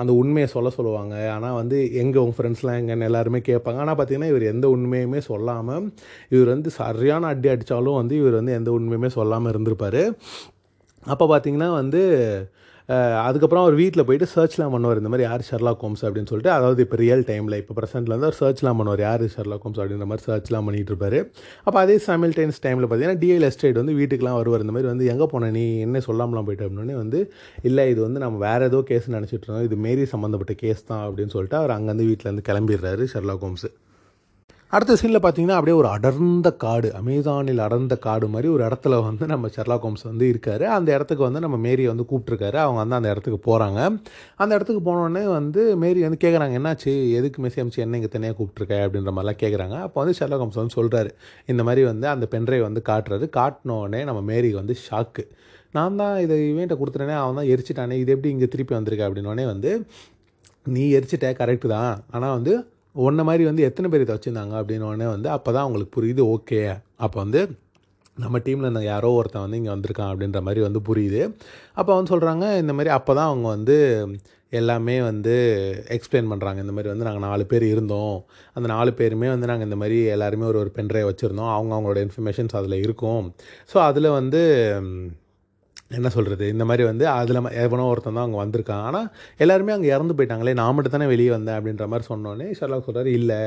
அந்த உண்மையை சொல்ல சொல்லுவாங்க. ஆனால் வந்து எங்கே உங்கள் ஃப்ரெண்ட்ஸ்லாம் எங்கன்னு எல்லாருமே கேட்பாங்க. ஆனால் பார்த்தீங்கன்னா இவர் எந்த உண்மையுமே சொல்லாமல் இவர் வந்து சரியான அடி அடித்தாலும் வந்து இவர் வந்து எந்த உண்மையுமே சொல்லாமல் இருந்திருப்பார். அப்போ பார்த்தீங்கன்னா வந்து அதுக்கப்புறம் அவர் வீட்டில் போயிட்டு சர்ச்லாம் பண்ணுவார். இந்த மாதிரி யார் ஷெர்லாக் கோம்ஸ் அப்படின்னு சொல்லிட்டு அதாவது இப்போ ரியல் டைமில் இப்போ ப்ரெசென்ட்டில் வந்து அவர் சர்ச்லாம் பண்ணுவார். யார் ஷெர்லாக் கோம்ஸ் அப்படின்ற மாதிரி சர்ச்லாம் பண்ணிகிட்டு இருப்பார் அப்போ அதே சைமில்டைன்ஸ் டைமில் பார்த்தீங்கன்னா டிஎல் எஸ்டேட் வந்து வீட்டுக்குலாம் வருவார். இந்த மாதிரி வந்து எங்கே போன நீ? என்ன சொல்லாமலாம் போயிட்டு? அப்படின்னே வந்து இல்லை இது வந்து நம்ம வேறு ஏதோ கேஸ் நினச்சிட்டு இருந்தோம். இது மேரி சம்மந்தப்பட்ட கேஸ் தான் அப்படின்னு சொல்லிட்டு அவர் அங்கேருந்து வீட்டிலேருந்து கிளம்பிடுறாரு ஷெர்லாக் கோம்ஸு அடுத்த சீனில் பார்த்தீங்கன்னா அப்படியே ஒரு அடர்ந்த காடு அமேசானில் அடர்ந்த காடு மாதிரி ஒரு இடத்துல வந்து நம்ம ஷெர்லாக் ஹோம்ஸ் வந்து இருக்கார். அந்த இடத்துக்கு வந்து நம்ம மேரியை வந்து கூப்பிட்ருக்காரு அவங்க வந்து அந்த இடத்துக்கு போகிறாங்க அந்த இடத்துக்கு போனோடனே வந்து மேரி வந்து கேட்குறாங்க என்னாச்சு? எதுக்கு மெசேஜ் அமிச்சு என்ன இங்கே தனியாக கூப்பிட்ருக்க அப்படின்ற மாதிரிலாம் கேட்குறாங்க அப்போ வந்து ஷெர்லாக் ஹோம்ஸ் வந்து சொல்கிறாரு இந்த மாதிரி வந்து அந்த பென்ட்ரைவ் வந்து காட்டுறாரு காட்டினோடனே நம்ம மேரிக்கு வந்து ஷாக்கு நான் தான் இதை இவன்ட்ட கொடுத்துட்டேனே அவன் தான் எரிச்சிட்டானே இது எப்படி இங்கே திருப்பி வந்திருக்க? அப்படின்னோடனே வந்து நீ எரிச்சிட்ட கரெக்டு தான். ஆனால் வந்து உன்ன மாதிரி வந்து எத்தனை பேர் இதை வச்சுருந்தாங்க அப்படின்னு வந்து அப்போ தான் அவங்களுக்கு புரியுது ஓகே அப்போ வந்து நம்ம டீமில் இருந்த யாரோ ஒருத்தன் வந்து இங்கே வந்திருக்கான் அப்படின்ற மாதிரி வந்து புரியுது. அப்போ வந்து சொல்கிறாங்க இந்த மாதிரி அப்போ தான் அவங்க வந்து எல்லாமே வந்து எக்ஸ்பிளைன் பண்ணுறாங்க இந்த மாதிரி வந்து நாங்கள் நாலு பேர் இருந்தோம். அந்த நாலு பேருமே வந்து நாங்கள் இந்த மாதிரி எல்லாருமே ஒரு ஒரு பென்ட்ரைவ் வச்சுருந்தோம். அவங்க அவங்களோட இன்ஃபர்மேஷன்ஸ் அதில் இருக்கும். ஸோ அதில் வந்து என்ன சொல்கிறது இந்த மாதிரி வந்து அதில் எவனோ ஒருத்தன் தான் அங்கே வந்திருக்கான். ஆனால் எல்லாருமே அங்கே இறந்து போயிட்டாங்களே நான் மட்டும் தானே வெளியே வந்தேன் அப்படின்ற மாதிரி சொன்னோன்னே ஷர்லாக் சொல்கிறாரு இல்லை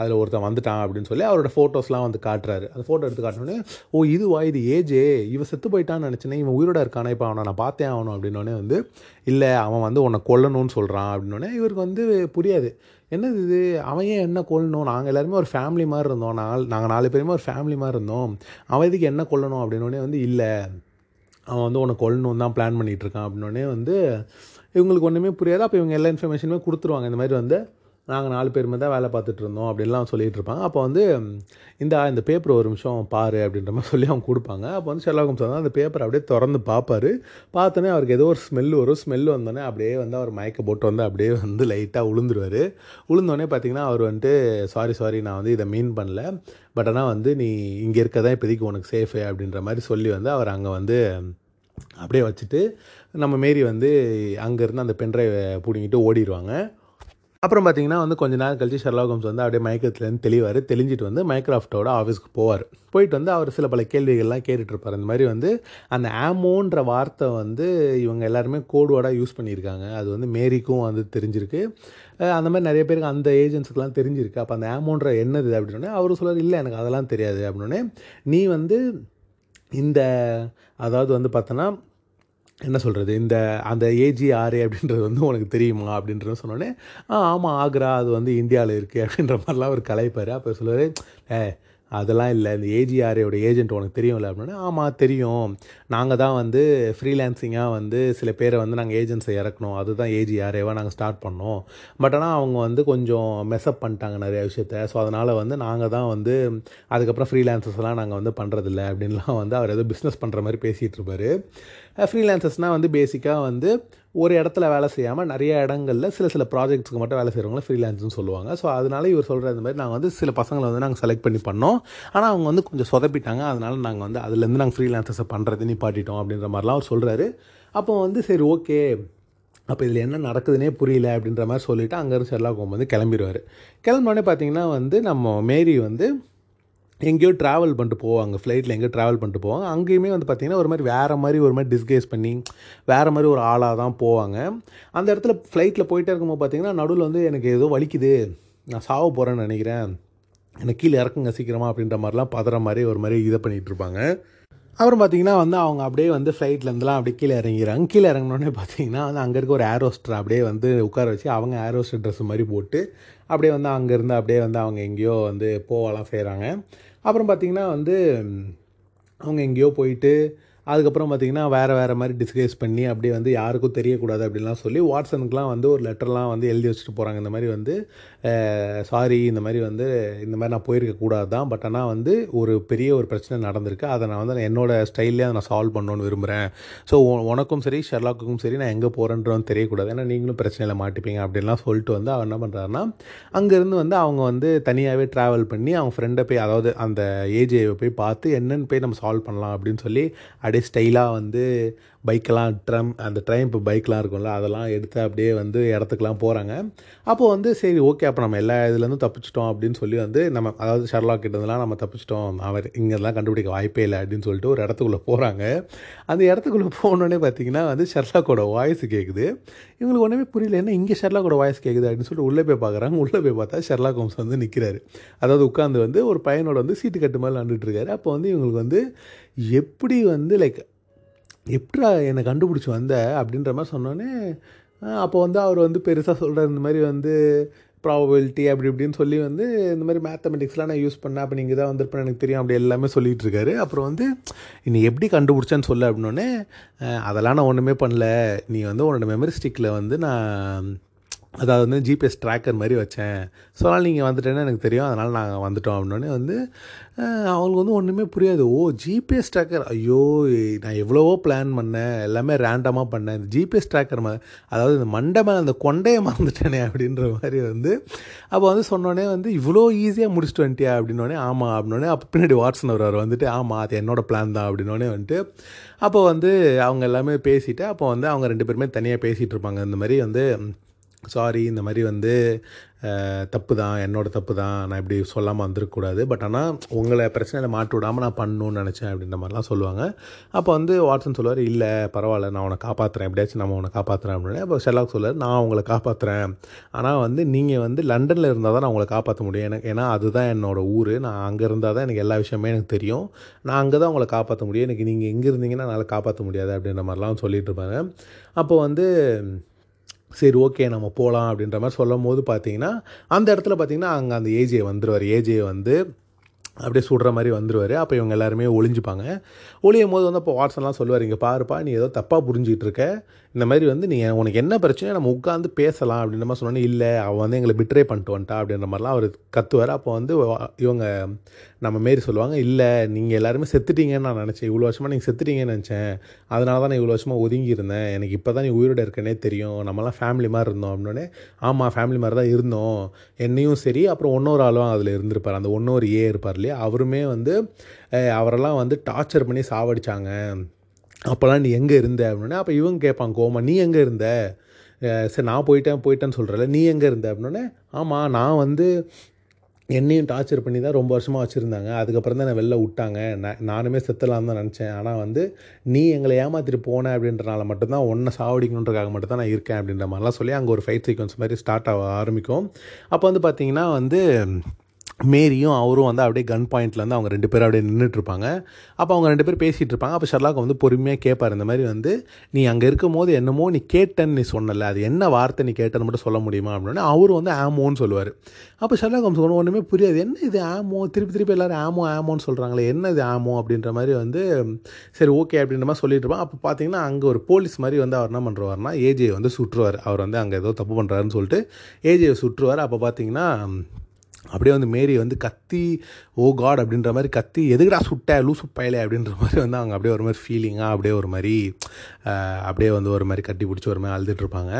அதில் ஒருத்தன் வந்துட்டான் அப்படின்னு சொல்லி அவரோட ஃபோட்டோஸ்லாம் வந்து காட்டுறாரு. அந்த ஃபோட்டோ எடுத்து காட்டினோடனே ஓ இதுவா இது ஏஜே இவன் செத்து போயிட்டான்னு நினச்சினே இவன் உயிரோட இருக்கானே? இப்போ அவனை நான் பார்த்தே ஆகணும் அப்படின்னோடனே வந்து இல்லை அவன் வந்து உன்னை கொல்லணும்னு சொல்கிறான் அப்படின்னோடனே இவருக்கு வந்து புரியாது. என்னது இது? அவன் ஏன் என்ன கொல்லணும்? நாங்கள் எல்லாருமே ஒரு ஃபேமிலி மாதிரி இருந்தோம். நாங்கள் நாங்கள் நாலு பேருமே ஒரு ஃபேமிலி மாதிரி இருந்தோம். அவன் இதுக்கு என்ன கொல்லணும்? அப்படின்னோடனே வந்து இல்லை அவன் வந்து உனக்கு கொல்லணும் தான் பிளான் பண்ணிகிட்டு இருக்கான் அப்படின்னோடனே வந்து இவங்களுக்கு ஒன்றுமே புரியாது. அப்போ இவங்க எல்லா இன்ஃபர்மேஷனுமே கொடுத்துருவாங்க. இந்த மாதிரி வந்து நாங்கள் நாலு பேருமே தான் வேலை பார்த்துட்டு இருந்தோம் அப்படின்லாம் சொல்லிகிட்டு இருப்பாங்க. அப்போ வந்து இந்த இந்த பேப்பர் ஒரு நிமிஷம் பாரு அப்படின்ற மாதிரி சொல்லி அவங்க கொடுப்பாங்க. அப்போ வந்து ஷெர்லாக் ஹோம்ஸ் அந்த பேப்பர் அப்படியே திறந்து பார்ப்பாரு. பார்த்தோன்னே அவருக்கு ஏதோ ஒரு ஸ்மெல் வரும் ஸ்மெல் வந்தோடனே அப்படியே வந்து அவர் மயக்க போட்டு வந்து அப்படியே வந்து லைட்டாக உளுந்துருவார். உளுந்தோடனே பார்த்தீங்கன்னா அவர் வந்துட்டு சாரி சாரி நான் வந்து இதை மீன் பண்ணல. பட் ஆனால் வந்து நீ இங்கே இருக்க தான் இப்போதைக்கு உனக்கு சேஃபு அப்படின்ற மாதிரி சொல்லி வந்து அவர் அங்கே வந்து அப்படியே வச்சுட்டு நம்ம மாரி வந்து அங்கேருந்து அந்த பென்ட்ரைவை பிடிங்கிட்டு ஓடிடுவாங்க. அப்புறம் பார்த்தீங்கன்னா வந்து கொஞ்ச நேரம் கழிச்சு ஷெர்லாக் ஹோம்ஸ் வந்து அப்படியே மயக்கத்துலேருந்து தெளிவார். தெளிஞ்சிட்டு வந்து மைக்ராஃப்டோட ஆஃபீஸ்க்கு போவார். போயிட்டு வந்து அவர் சில பல கேள்விகள்லாம் கேட்டுட்ருப்பார் இந்த மாதிரி வந்து அந்த ஆமோன்ற வார்த்தை வந்து இவங்க எல்லாருமே கோட் யூஸ் பண்ணியிருக்காங்க. அது வந்து மேரிக்கும் வந்து தெரிஞ்சிருக்கு. அந்த மாதிரி நிறைய பேருக்கு அந்த ஏஜென்ட்ஸுக்குலாம் தெரிஞ்சிருக்கு. அப்போ அந்த ஆமோன்ற என்னது அப்படின்னே அவர் சொல்றாரு இல்லை எனக்கு அதெல்லாம் தெரியாது. அப்படின்னே நீ வந்து இந்த அதாவது வந்து பார்த்தோன்னா என்ன சொல்கிறது இந்த அந்த ஏஜிஆர்ஏ அப்படின்றது வந்து உனக்கு தெரியுமா? அப்படின்றது சொன்னோடனே ஆ ஆமாம் ஆக்ரா அது வந்து இந்தியாவில் இருக்குது அப்படின்ற மாதிரிலாம் அவர் கலைப்பார் அப்போ சொல்லுவார் ஏ அதெல்லாம் இல்லை. இந்த ஏஜிஆர்ஏயோட ஏஜென்ட் உனக்கு தெரியும்ல? அப்படின்னா ஆமாம் தெரியும். நாங்கள் தான் வந்து ஃப்ரீலான்சிங்காக வந்து சில பேரை வந்து நாங்கள் ஏஜென்ட்ஸை இறக்கணும். அதுதான் ஏஜிஆர்ஏவாக நாங்கள் ஸ்டார்ட் பண்ணோம். பட் ஆனால் அவங்க வந்து கொஞ்சம் மெஸ்அப் பண்ணிட்டாங்க நிறைய விஷயத்த. ஸோ அதனால் வந்து நாங்கள் தான் வந்து அதுக்கப்புறம் ஃப்ரீலான்சஸ்லாம் நாங்கள் வந்து பண்ணுறதில்ல அப்படின்லாம் வந்து அவர் ஏதோ பிஸ்னஸ் பண்ணுற மாதிரி பேசிகிட்டு இருப்பார். ஃப்ரீலான்சர்ஸ்னால் வந்து பேசிக்காக வந்து ஒரு இடத்துல வேலை செய்யாமல் நிறைய இடங்களில் சில சில ப்ராஜெக்ட்ஸ்க்கு மட்டும் வேலை செய்கிறவங்கள ஃப்ரீலான்ஸ்னு சொல்லுவாங்க. ஸோ அதனால இவர் சொல்கிற இந்த மாதிரி நாங்கள் வந்து சில பசங்களை வந்து நாங்கள் செலக்ட் பண்ணி பண்ணோம். ஆனால் அவங்க வந்து கொஞ்சம் சொதப்பிட்டாங்க. அதனால் நாங்கள் வந்து அதுலேருந்து நாங்கள் ஃப்ரீலான்சர்ஸை பண்ணுறது நிப்பாட்டிட்டோம் அப்படின்ற மாதிரிலாம் அவர் சொல்கிறாரு அப்போ வந்து சரி ஓகே அப்போ இதில் என்ன நடக்குதுன்னே புரியல அப்படின்ற மாதிரி சொல்லிவிட்டு அங்கேருந்து ஷெர்லாக் ஹோம் வந்து கிளம்பிடுவார் கிளம்பினோடனே பார்த்தீங்கன்னா வந்து நம்ம மேரி வந்து எங்கேயோ ட்ராவல் பண்ணிட்டு போவாங்க ஃப்ளைட்டில் எங்கேயோ ட்ராவல் பண்ணிட்டு போவாங்க. அங்கேயுமே வந்து பார்த்திங்கன்னா ஒரு மாதிரி வேறு மாதிரி ஒரு மாதிரி டிஸ்கேஸ் பண்ணி வேறு மாதிரி ஒரு ஆளாக தான் போவாங்க. அந்த இடத்துல ஃப்ளைட்டில் போயிட்டே இருக்கும்போது பார்த்திங்கன்னா நடுவில் வந்து எனக்கு ஏதோ வலிக்குது. நான் சாவ போகிறேன்னு நினைக்கிறேன். எனக்கு கீழே இறக்குங்க சீக்கிரமாக அப்படின்ற மாதிரிலாம் பதற மாதிரி ஒரு மாதிரி இதை பண்ணிகிட்டு இருப்பாங்க. அப்புறம் பார்த்தீங்கன்னா வந்து அவங்க அப்படியே வந்து ஃப்ளைட்லேருந்துலாம் அப்படியே கீழே இறங்கிறாங்க கீழே இறங்கினோடனே பார்த்தீங்கன்னா வந்து அங்கே இருக்க ஒரு ஏரோஸ்டர் அப்படியே வந்து உட்கார வச்சு அவங்க ஏரோஸ்டர் ட்ரெஸ் மாதிரி போட்டு அப்படியே வந்து அங்கேருந்து அப்படியே வந்து அவங்க எங்கேயோ வந்து போகலாம் செய்கிறாங்க அப்புறம் பார்த்திங்கன்னா வந்து அவங்க எங்கேயோ போயிட்டு அதுக்கப்புறம் பார்த்திங்கன்னா வேறு வேறு மாதிரி டிஸ்கஸ் பண்ணி அப்படியே வந்து யாருக்கும் தெரியக்கூடாது அப்படின்லாம் சொல்லி வாட்ஸனுக்குலாம் வந்து ஒரு லெட்டர்லாம் வந்து எழுதி வச்சுட்டு போகிறாங்க இந்த மாதிரி வந்து சாரி இந்த மாதிரி வந்து இந்த மாதிரி நான் போயிருக்க கூடாது தான் பட் ஆனால் வந்து ஒரு பெரிய ஒரு பிரச்சனை நடந்திருக்கு. அதை நான் வந்து என்னோட ஸ்டைல்லே அதை நான் சால்வ் பண்ணணும்னு விரும்புகிறேன் ஸோ உனக்கும் சரி ஷெர்லாக்குக்கும் சரி நான் எங்கே போகிறேன்றதும் தெரியக்கூடாது. ஏன்னா நீங்களும் பிரச்சனையில் மாட்டிப்பீங்க அப்படின்லாம் சொல்லிட்டு வந்து அவர் என்ன பண்ணுறாருன்னா அங்கேருந்து வந்து அவங்க வந்து தனியாகவே ட்ராவல் பண்ணி அவங்க ஃப்ரெண்டை போய் அதாவது அந்த ஏஜேவை போய் பார்த்து என்னென்னு போய் நம்ம சால்வ் பண்ணலாம் அப்படின்னு சொல்லி அப்படியே ஸ்டைலாக வந்து பைக்கெல்லாம் ட்ரம் அந்த ட்ரைம்ப் இப்போ பைக்லாம் இருக்கும்ல அதெல்லாம் எடுத்து அப்படியே வந்து இடத்துக்குலாம் போகிறாங்க அப்போது வந்து சரி ஓகே அப்போ நம்ம எல்லா இதுலேருந்து தப்பிச்சிட்டோம் அப்படின்னு சொல்லி வந்து நம்ம அதாவது ஷர்லாக் கிட்டதெல்லாம் நம்ம தப்பிச்சிட்டோம் அவர் இங்கெல்லாம் கண்டுபிடிக்க வாய்ப்பே இல்லை அப்படின்னு சொல்லிட்டு ஒரு இடத்துக்குள்ளே போகிறாங்க அந்த இடத்துக்குள்ளே போனோடனே பார்த்தீங்கன்னா வந்து ஷர்லாக்கோட வாய்ஸ் கேட்குது இவங்களுக்கு ஒன்றுமே புரியல என்ன இங்கே ஷர்லாக்கோட வாய்ஸ் கேட்குது அப்படின்னு சொல்லிட்டு உள்ளே போய் பார்க்குறாங்க. உள்ளே போய் பார்த்தா ஷெர்லாக் ஹோம்ஸ் வந்து நிற்கிறாரு அதாவது உட்காந்து வந்து ஒரு பையனோட வந்து சீட்டு கட்டு மாதிரி விளாண்டுட்டு இருக்காரு. அப்போ வந்து இவங்களுக்கு வந்து எப்படி வந்து லைக் எப்படா என்னை கண்டுபிடிச்சி வந்த அப்படின்ற மாதிரி சொன்னோன்னே அப்போ வந்து அவர் வந்து பெருசாக சொல்கிறார் இந்த மாதிரி வந்து ப்ராபபிலிட்டி அப்படி இப்படின்னு சொல்லி வந்து இந்த மாதிரி மேத்தமெட்டிக்ஸ்லாம் நான் யூஸ் பண்ணேன் அப்போ நீங்கள் தான் வந்திருப்பேன் எனக்கு தெரியும் அப்படி எல்லாமே சொல்லிகிட்டு இருக்காரு. அப்புறம் வந்து நீ எப்படி கண்டுபிடிச்சேன்னு சொல்ல அப்படின்னோடனே அதெல்லாம் நான் ஒன்றுமே பண்ணல. நீ வந்து உன்னோட மெமரி ஸ்டிக்கில் வந்து நான் அதாவது வந்து ஜிபிஎஸ் ட்ராக்கர் மாதிரி வச்சேன். ஸோ அதனால் நீங்கள் வந்துட்டேன்னு எனக்கு தெரியும். அதனால் நாங்கள் வந்துட்டோம் அப்படின்னோடனே வந்து அவங்களுக்கு வந்து ஒன்றுமே புரியாது. ஓ ஜிபிஎஸ் ட்ராக்கர் ஐயோ நான் எவ்வளவோ பிளான் பண்ணேன். எல்லாமே ரேண்டமாக பண்ணேன். இந்த ஜிபிஎஸ் ட்ராக்கர் மா அதாவது இந்த மண்டை மேலே அந்த கொண்டையை மறந்துட்டேனே அப்படின்ற மாதிரி வந்து அப்போ வந்து சொன்னோடனே வந்து இவ்வளோ ஈஸியாக முடிச்சுட்டு வந்துட்டியா? அப்படின்னோடனே ஆமாம் அப்படின்னோடனே அப்போ பின்னாடி வாட்ஸன் அவர் வந்துட்டு ஆமாம் அது என்னோட பிளான் தான் அப்படின்னோடனே வந்துட்டு அப்போ வந்து அவங்க எல்லாமே பேசிவிட்டு அப்போ வந்து அவங்க ரெண்டு பேருமே தனியாக பேசிகிட்டு இருப்பாங்க. இந்த மாதிரி வந்து சாரி இந்த மாதிரி வந்து தப்பு தான் என்னோடய தப்பு தான் நான் இப்படி சொல்லாமல் வந்திருக்கக்கூடாது. பட் ஆனால் உங்களை பிரச்சனையில் மாட்டு விடாமல் நான் பண்ணணும்னு நினச்சேன் அப்படின்ற மாதிரிலாம் சொல்லுவாங்க. அப்போ வந்து வாட்ஸன் சொல்லுவார் இல்லை பரவாயில்ல நான் உன்னை காப்பாற்றுறேன் எப்படியாச்சும் நம்ம உன்னை காப்பாற்றுறேன் அப்படின்னு. அப்போ ஷெர்லாக் சொல்லுவார் நான் உங்களை காப்பாற்றுறேன் ஆனால் வந்து நீங்கள் வந்து லண்டனில் இருந்தால் தான் நான் உங்களை காப்பாற்ற முடியும். எனக்கு ஏன்னா அதுதான் என்னோடய ஊர். நான் அங்கே இருந்தால் தான் எனக்கு எல்லா விஷயமே எனக்கு தெரியும். நான் அங்கே தான் உங்களை காப்பாற்ற முடியும். எனக்கு நீங்கள் எங்கே இருந்தீங்கன்னா என்னால் காப்பாற்ற முடியாது அப்படின்ற மாதிரிலாம் சொல்லிட்டு இருப்பாங்க அப்போ வந்து சரி ஓகே நம்ம போகலாம் அப்படின்ற மாதிரி சொல்லும் போது பார்த்தீங்கன்னா அந்த இடத்துல பார்த்தீங்கன்னா அங்கே அந்த ஏஜே வந்துடுவார் ஏஜே வந்து அப்படியே சுடுற மாதிரி வந்துடுவார் அப்போ இவங்க எல்லாருமே ஒளிஞ்சுப்பாங்க. ஒழியும் போது வந்து அப்போ வாட்ஸ்அப்லாம் சொல்லுவார் இங்கே பாருப்பா நீ ஏதோ தப்பாக புரிஞ்சிகிட்டு இருக்க இந்த மாதிரி வந்து நீ உனக்கு என்ன பிரச்சனை நம்ம உட்காந்து பேசலாம் அப்படின்ற மாதிரி சொன்னோன்னே இல்லை அவன் வந்து எங்களை பிட்ரே பண்ணிட்டு வந்துட்டா அப்படின்ற மாதிரிலாம் அவர் கத்துவார். அப்போ வந்து இவங்க நம்ம மாரி சொல்லுவாங்க இல்லை நீங்கள் எல்லாருமே செத்துட்டீங்கன்னு நான் நினச்சேன். இவ்வளோ வருஷமாக நீங்கள் செத்துட்டீங்கன்னு நினச்சேன். அதனால தான் நான் இவ்வளோ வருஷமாக ஒதுங்கி இருந்தேன். எனக்கு இப்போ தான் நீ உயிரோட இருக்கனே தெரியும். நம்மலாம் ஃபேமிலி மாதிரி இருந்தோம் அப்படின்னே ஆமாம் ஃபேமிலி மாதிரி தான் இருந்தோம். என்னையும் சரி அப்புறம் இன்னொரு ஆளும் அதில் இருந்திருப்பார். அந்த இன்னொரு ஏ இருப்பார் இல்லையா? அவருமே வந்து அவரெல்லாம் வந்து டார்ச்சர் பண்ணி சாவடிச்சாங்க. அப்போல்லாம் நீ எங்கே இருந்த? அப்படின்னா அப்போ இவங்க கேட்பாங்க கோமா நீ எங்கே இருந்த? சரி நான் போயிட்டேன் போயிட்டேன்னு சொல்கிறல நீ எங்கே இருந்த? அப்படின்னோடனே ஆமாம் நான் வந்து என்னையும் டார்ச்சர் பண்ணி தான் ரொம்ப வருஷமாக வச்சுருந்தாங்க. அதுக்கப்புறம் தான் என்னை வெளில விட்டாங்க. நான் நானுமே செத்தலாம் தான் நினச்சேன். ஆனால் வந்து நீ எங்களை ஏமாற்றிட்டு போன அப்படின்றனால மட்டும்தான் ஒன்றை சாவடிக்கணுன்றக்காக மட்டும் தான் நான் இருக்கேன் அப்படின்ற மாதிரிலாம் சொல்லி அங்கே ஒரு ஃபைட் சீக்வன்ஸ் மாதிரி ஸ்டார்ட் ஆக ஆரம்பிக்கும். அப்போ வந்து பார்த்திங்கன்னா வந்து மேரியும் அவரும் வந்து அப்படியே கன் பாயிண்ட்லேருந்து வந்து அவங்க ரெண்டு பேரும் அப்படியே நின்றுட்டுருப்பாங்க அப்போ அவங்க ரெண்டு பேரும் பேசிகிட்டு இருப்பாங்க. அப்போ ஷர்லாக் வந்து பொறுமையாக கேட்பார் இந்த மாதிரி வந்து நீ அங்கே இருக்கும் போது என்னமோ நீ கேட்டேன்னு நீ சொன்னல. அது என்ன வார்த்தை நீ கேட்டேன்னு மட்டும் சொல்ல முடியுமா? அப்படின்னா அவரும் வந்து ஆமோன்னு சொல்லுவார். அப்போ ஷர்லாக் ஹோம்ஸ் ஒன்று ஒன்றுமே புரியாது. என்ன இது ஆமோ? திருப்பி திருப்பி எல்லோரும் ஆமோ ஆமோன்னு சொல்கிறாங்களே என்ன இது ஆமோ? அப்படின்ற மாதிரி வந்து சரி ஓகே அப்படின்ற மாதிரி சொல்லிட்டு இருப்பான் அப்போ பார்த்தீங்கன்னா அங்கே ஒரு போலீஸ் மாதிரி வந்து அவர் என்ன பண்ணுறாருனா ஏஜே வந்து சுற்றுவார் அவர் வந்து அங்கே ஏதோ தப்பு பண்ணுறாருன்னு சொல்லிட்டு ஏஜே சுற்றுவார் அப்போ பார்த்தீங்கன்னா அப்படியே வந்து மேரி வந்து கத்தி ஓ காட் அப்படின்ற மாதிரி கத்தி எதுக்குடா சுட்ட? லூசு பயலே அப்படின்ற மாதிரி வந்து அவங்க அப்படியே ஒரு மாதிரி ஃபீலிங்காக அப்படியே ஒரு மாதிரி அப்படியே வந்து ஒரு மாதிரி கட்டி பிடிச்சி ஒரு மாதிரி அழுதுட்ருப்பாங்க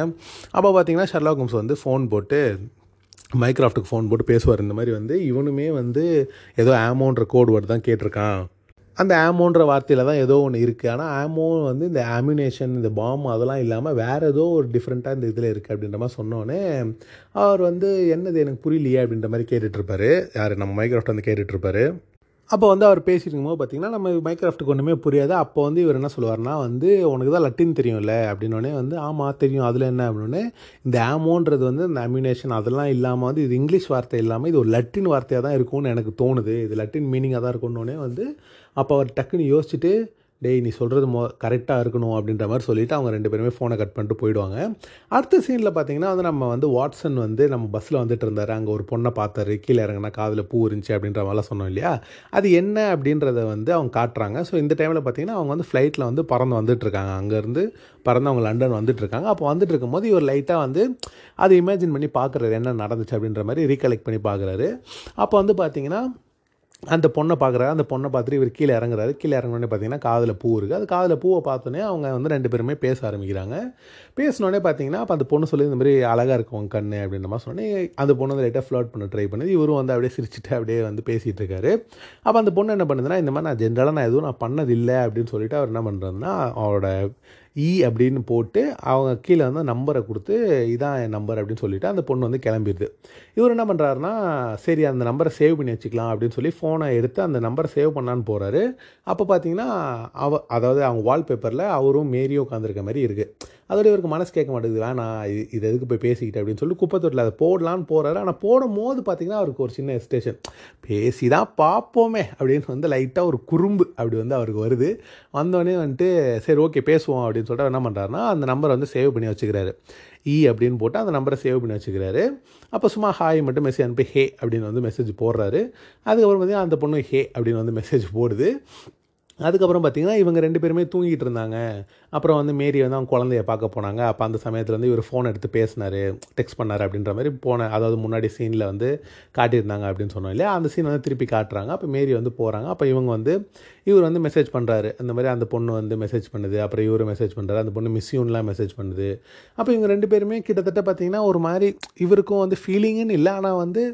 அப்போ பார்த்தீங்கன்னா ஷர்லாக் ஹோம்ஸ் வந்து ஃபோன் போட்டு மைக்ராஃப்ட்டுக்கு ஃபோன் போட்டு பேசுவார். இந்த மாதிரி வந்து இவனுமே வந்து ஏதோ ஆமோன்ற கோட் வேர்டு தான் கேட்டிருக்கான். அந்த ஆமோன்ற வார்த்தையில் தான் ஏதோ ஒன்று இருக்குது ஆனால் ஆமோ வந்து இந்த ஆமினேஷன் இந்த பாம் அதெல்லாம் இல்லாமல் வேறு ஏதோ ஒரு டிஃப்ரெண்ட்டாக இந்த இதில் இருக்குது அப்படின்ற மாதிரி சொன்னோன்னே அவர் வந்து என்னது எனக்கு புரியலையே அப்படின்ற மாதிரி கேட்டுட்ருப்பார் யார்? நம்ம மைக்ராஃப்ட் வந்து கேட்டுட்ருப்பாரு அப்போ வந்து அவர் பேசிட்டு இருக்கும்போது பார்த்தீங்கன்னா நம்ம மைக்ராஃப்ட்டுக்கு ஒன்றுமே புரியாது. அப்போ வந்து இவர் என்ன சொல்லுவார்னா வந்து உனக்கு தான் லட்டின் தெரியும்ல? அப்படின்னோடனே வந்து ஆமாம் தெரியும். அதில் என்ன? அப்படின்னே இந்த ஆமோன்றது வந்து இந்த அம்யூனேஷன் அதெல்லாம் இல்லாமல் வந்து இது இங்கிலீஷ் வார்த்தை இல்லாமல் இது ஒரு லட்டின் வார்த்தையாக தான் இருக்கும்னு எனக்கு தோணுது. இது லட்டின் மீனிங்காக தான் இருக்கும்னோடனே வந்து அப்போ அவர் டக்குன்னு யோசிச்சுட்டு டேய் நீ சொல்கிறது மொ கரெக்டாக இருக்கணும் அப்படின்ற மாதிரி சொல்லிவிட்டு அவங்க ரெண்டு பேருமே ஃபோனை கட் பண்ணிட்டு போயிடுவாங்க. அடுத்த சீனில் பார்த்தீங்கன்னா வந்து நம்ம வந்து வாட்சன் வந்து நம்ம பஸ்ஸில் வந்துட்டு இருந்தார். அங்கே ஒரு பொண்ணை பார்த்தாரு. கீழே இறங்கினா காதில் பூ இருந்துச்சு அப்படின்ற மாதிரிலாம் சொன்னோம் இல்லையா? அது என்ன அப்படின்றத வந்து அவங்க காட்டுறாங்க. ஸோ இந்த டைமில் பார்த்தீங்கன்னா அவங்க வந்து ஃப்ளைட்டில் வந்து பறந்து வந்துட்டுருக்காங்க அங்கேருந்து பறந்து அவங்க லண்டன் வந்துட்டுருக்காங்க அப்போ வந்துட்டு இருக்கும்போது இவர் லைட்டாக வந்து அதை இமேஜின் பண்ணி பார்க்குறாரு என்ன நடந்துச்சு அப்படின்ற மாதிரி ரீகலெக்ட் பண்ணி பார்க்குறாரு அப்போ வந்து பார்த்தீங்கன்னா அந்த பொண்ணை பார்க்குறாரு. அந்த பொண்ணை பார்த்துட்டு இவர் கீழே இறங்குறாரு. கீழே இறங்கினோடனே பார்த்தீங்கன்னா காதில் பூ இருக்குது அது காதில் பூவை பார்த்தோன்னே அவங்க வந்து ரெண்டு பேருமே பேச ஆரம்பிக்கிறாங்க. பேசினோடனே பார்த்தீங்கன்னா அப்போ அந்த பொண்ணு சொல்லி இந்த மாதிரி அழகாக இருக்கும் உன் கண்ணு அப்படின்ற மாதிரி சொன்னே அந்த பொண்ணு வந்து லைட்டாக ஃப்ளோட் பண்ண ட்ரை பண்ணுது. இவரும் வந்து அப்படியே சிரிச்சுட்டு அப்படியே வந்து பேசிகிட்டு இருக்காரு. அப்போ அந்த பொண்ணு என்ன பண்ணுதுன்னா இந்த மாதிரி நான் ஜென்ரலாக நான் எதுவும் நான் பண்ணதில்லை அப்படின்னு சொல்லிட்டு அவர் என்ன பண்ணுறதுன்னா அவரோட இ அப்படின்னு போட்டு அவங்க கீழே வந்து நம்பரை கொடுத்து இதான் என் நம்பர் அப்படின்னு சொல்லிட்டு அந்த பொண்ணு வந்து கிளம்பிடுது. இவர் என்ன பண்ணுறாருன்னா சரி அந்த நம்பரை சேவ் பண்ணி வச்சுக்கலாம் அப்படின்னு சொல்லி ஃபோனை எடுத்து அந்த நம்பரை சேவ் பண்ணான்னு போகிறாரு அப்போ பார்த்தீங்கன்னா அவ அதாவது அவங்க வால்பேப்பரில் அவரும் மேரியும் உட்காந்துருக்க மாதிரி இருக்குது அதோட இவருக்கு மனசு கேட்க மாட்டேங்குது. வேணாம் இது இது எதுக்கு போய் பேசிக்கிட்டு? அப்படின்னு சொல்லி குப்பை தொட்டில் அதை போடலான்னு போகிறாரு ஆனால் போடும் போது பார்த்தீங்கன்னா அவருக்கு ஒரு சின்ன எஸ்டேஷன் பேசி தான் பார்ப்போமே அப்படின்னு வந்து லைட்டாக ஒரு குறும்பு அப்படி வந்து அவருக்கு வருது. வந்தோடனே வந்துட்டு சரி ஓகே பேசுவோம் அப்படின்னு சொல்லிட்டு அவர் என்ன பண்ணுறாருன்னா அந்த நம்பரை வந்து சேவ் பண்ணி வச்சுக்கிறாரு. இ அப்படின்னு போட்டு அந்த நம்பரை சேவ் பண்ணி வச்சுக்கிறாரு. அப்போ சும்மா ஹாய் மட்டும் மெசேஜ் அனுப்பி ஹே அப்படின்னு வந்து மெசேஜ் போடுறாரு. அதுக்கப்புறம் பார்த்தீங்கன்னா அந்த பொண்ணு ஹே அப்படின்னு வந்து மெசேஜ் போடுது. அதுக்கப்புறம் பார்த்தீங்கன்னா இவங்க ரெண்டு பேருமே தூங்கிட்டு இருந்தாங்க. அப்புறம் வந்து மேரி வந்து அவங்க குழந்தைய பார்க்க போனாங்க. அப்போ அந்த சமயத்தில் வந்து இவர் ஃபோன் எடுத்து பேசினார். டெக்ஸ்ட் பண்ணார் அப்படின்ற மாதிரி போன அதாவது முன்னாடி சீனில் வந்து காட்டியிருந்தாங்க அப்படின்னு சொன்னோம் இல்லையா? அந்த சீன் வந்து திருப்பி காட்டுறாங்க. அப்போ மேரி வந்து போகிறாங்க அப்போ இவங்க வந்து இவர் வந்து மெசேஜ் பண்ணுறாரு அந்த மாதிரி அந்த பொண்ணு வந்து மெசேஜ் பண்ணுது. அப்புறம் இவர் மெசேஜ் பண்ணுறாரு அந்த பொண்ணு மிஸ்யூன்லாம் மெசேஜ் பண்ணுது. அப்போ இவங்க ரெண்டு பேருமே கிட்டத்தட்ட பார்த்தீங்கன்னா ஒரு மாதிரி இவருக்கும் வந்து ஃபீலிங்குன்னு இல்லை. ஆனால் வந்து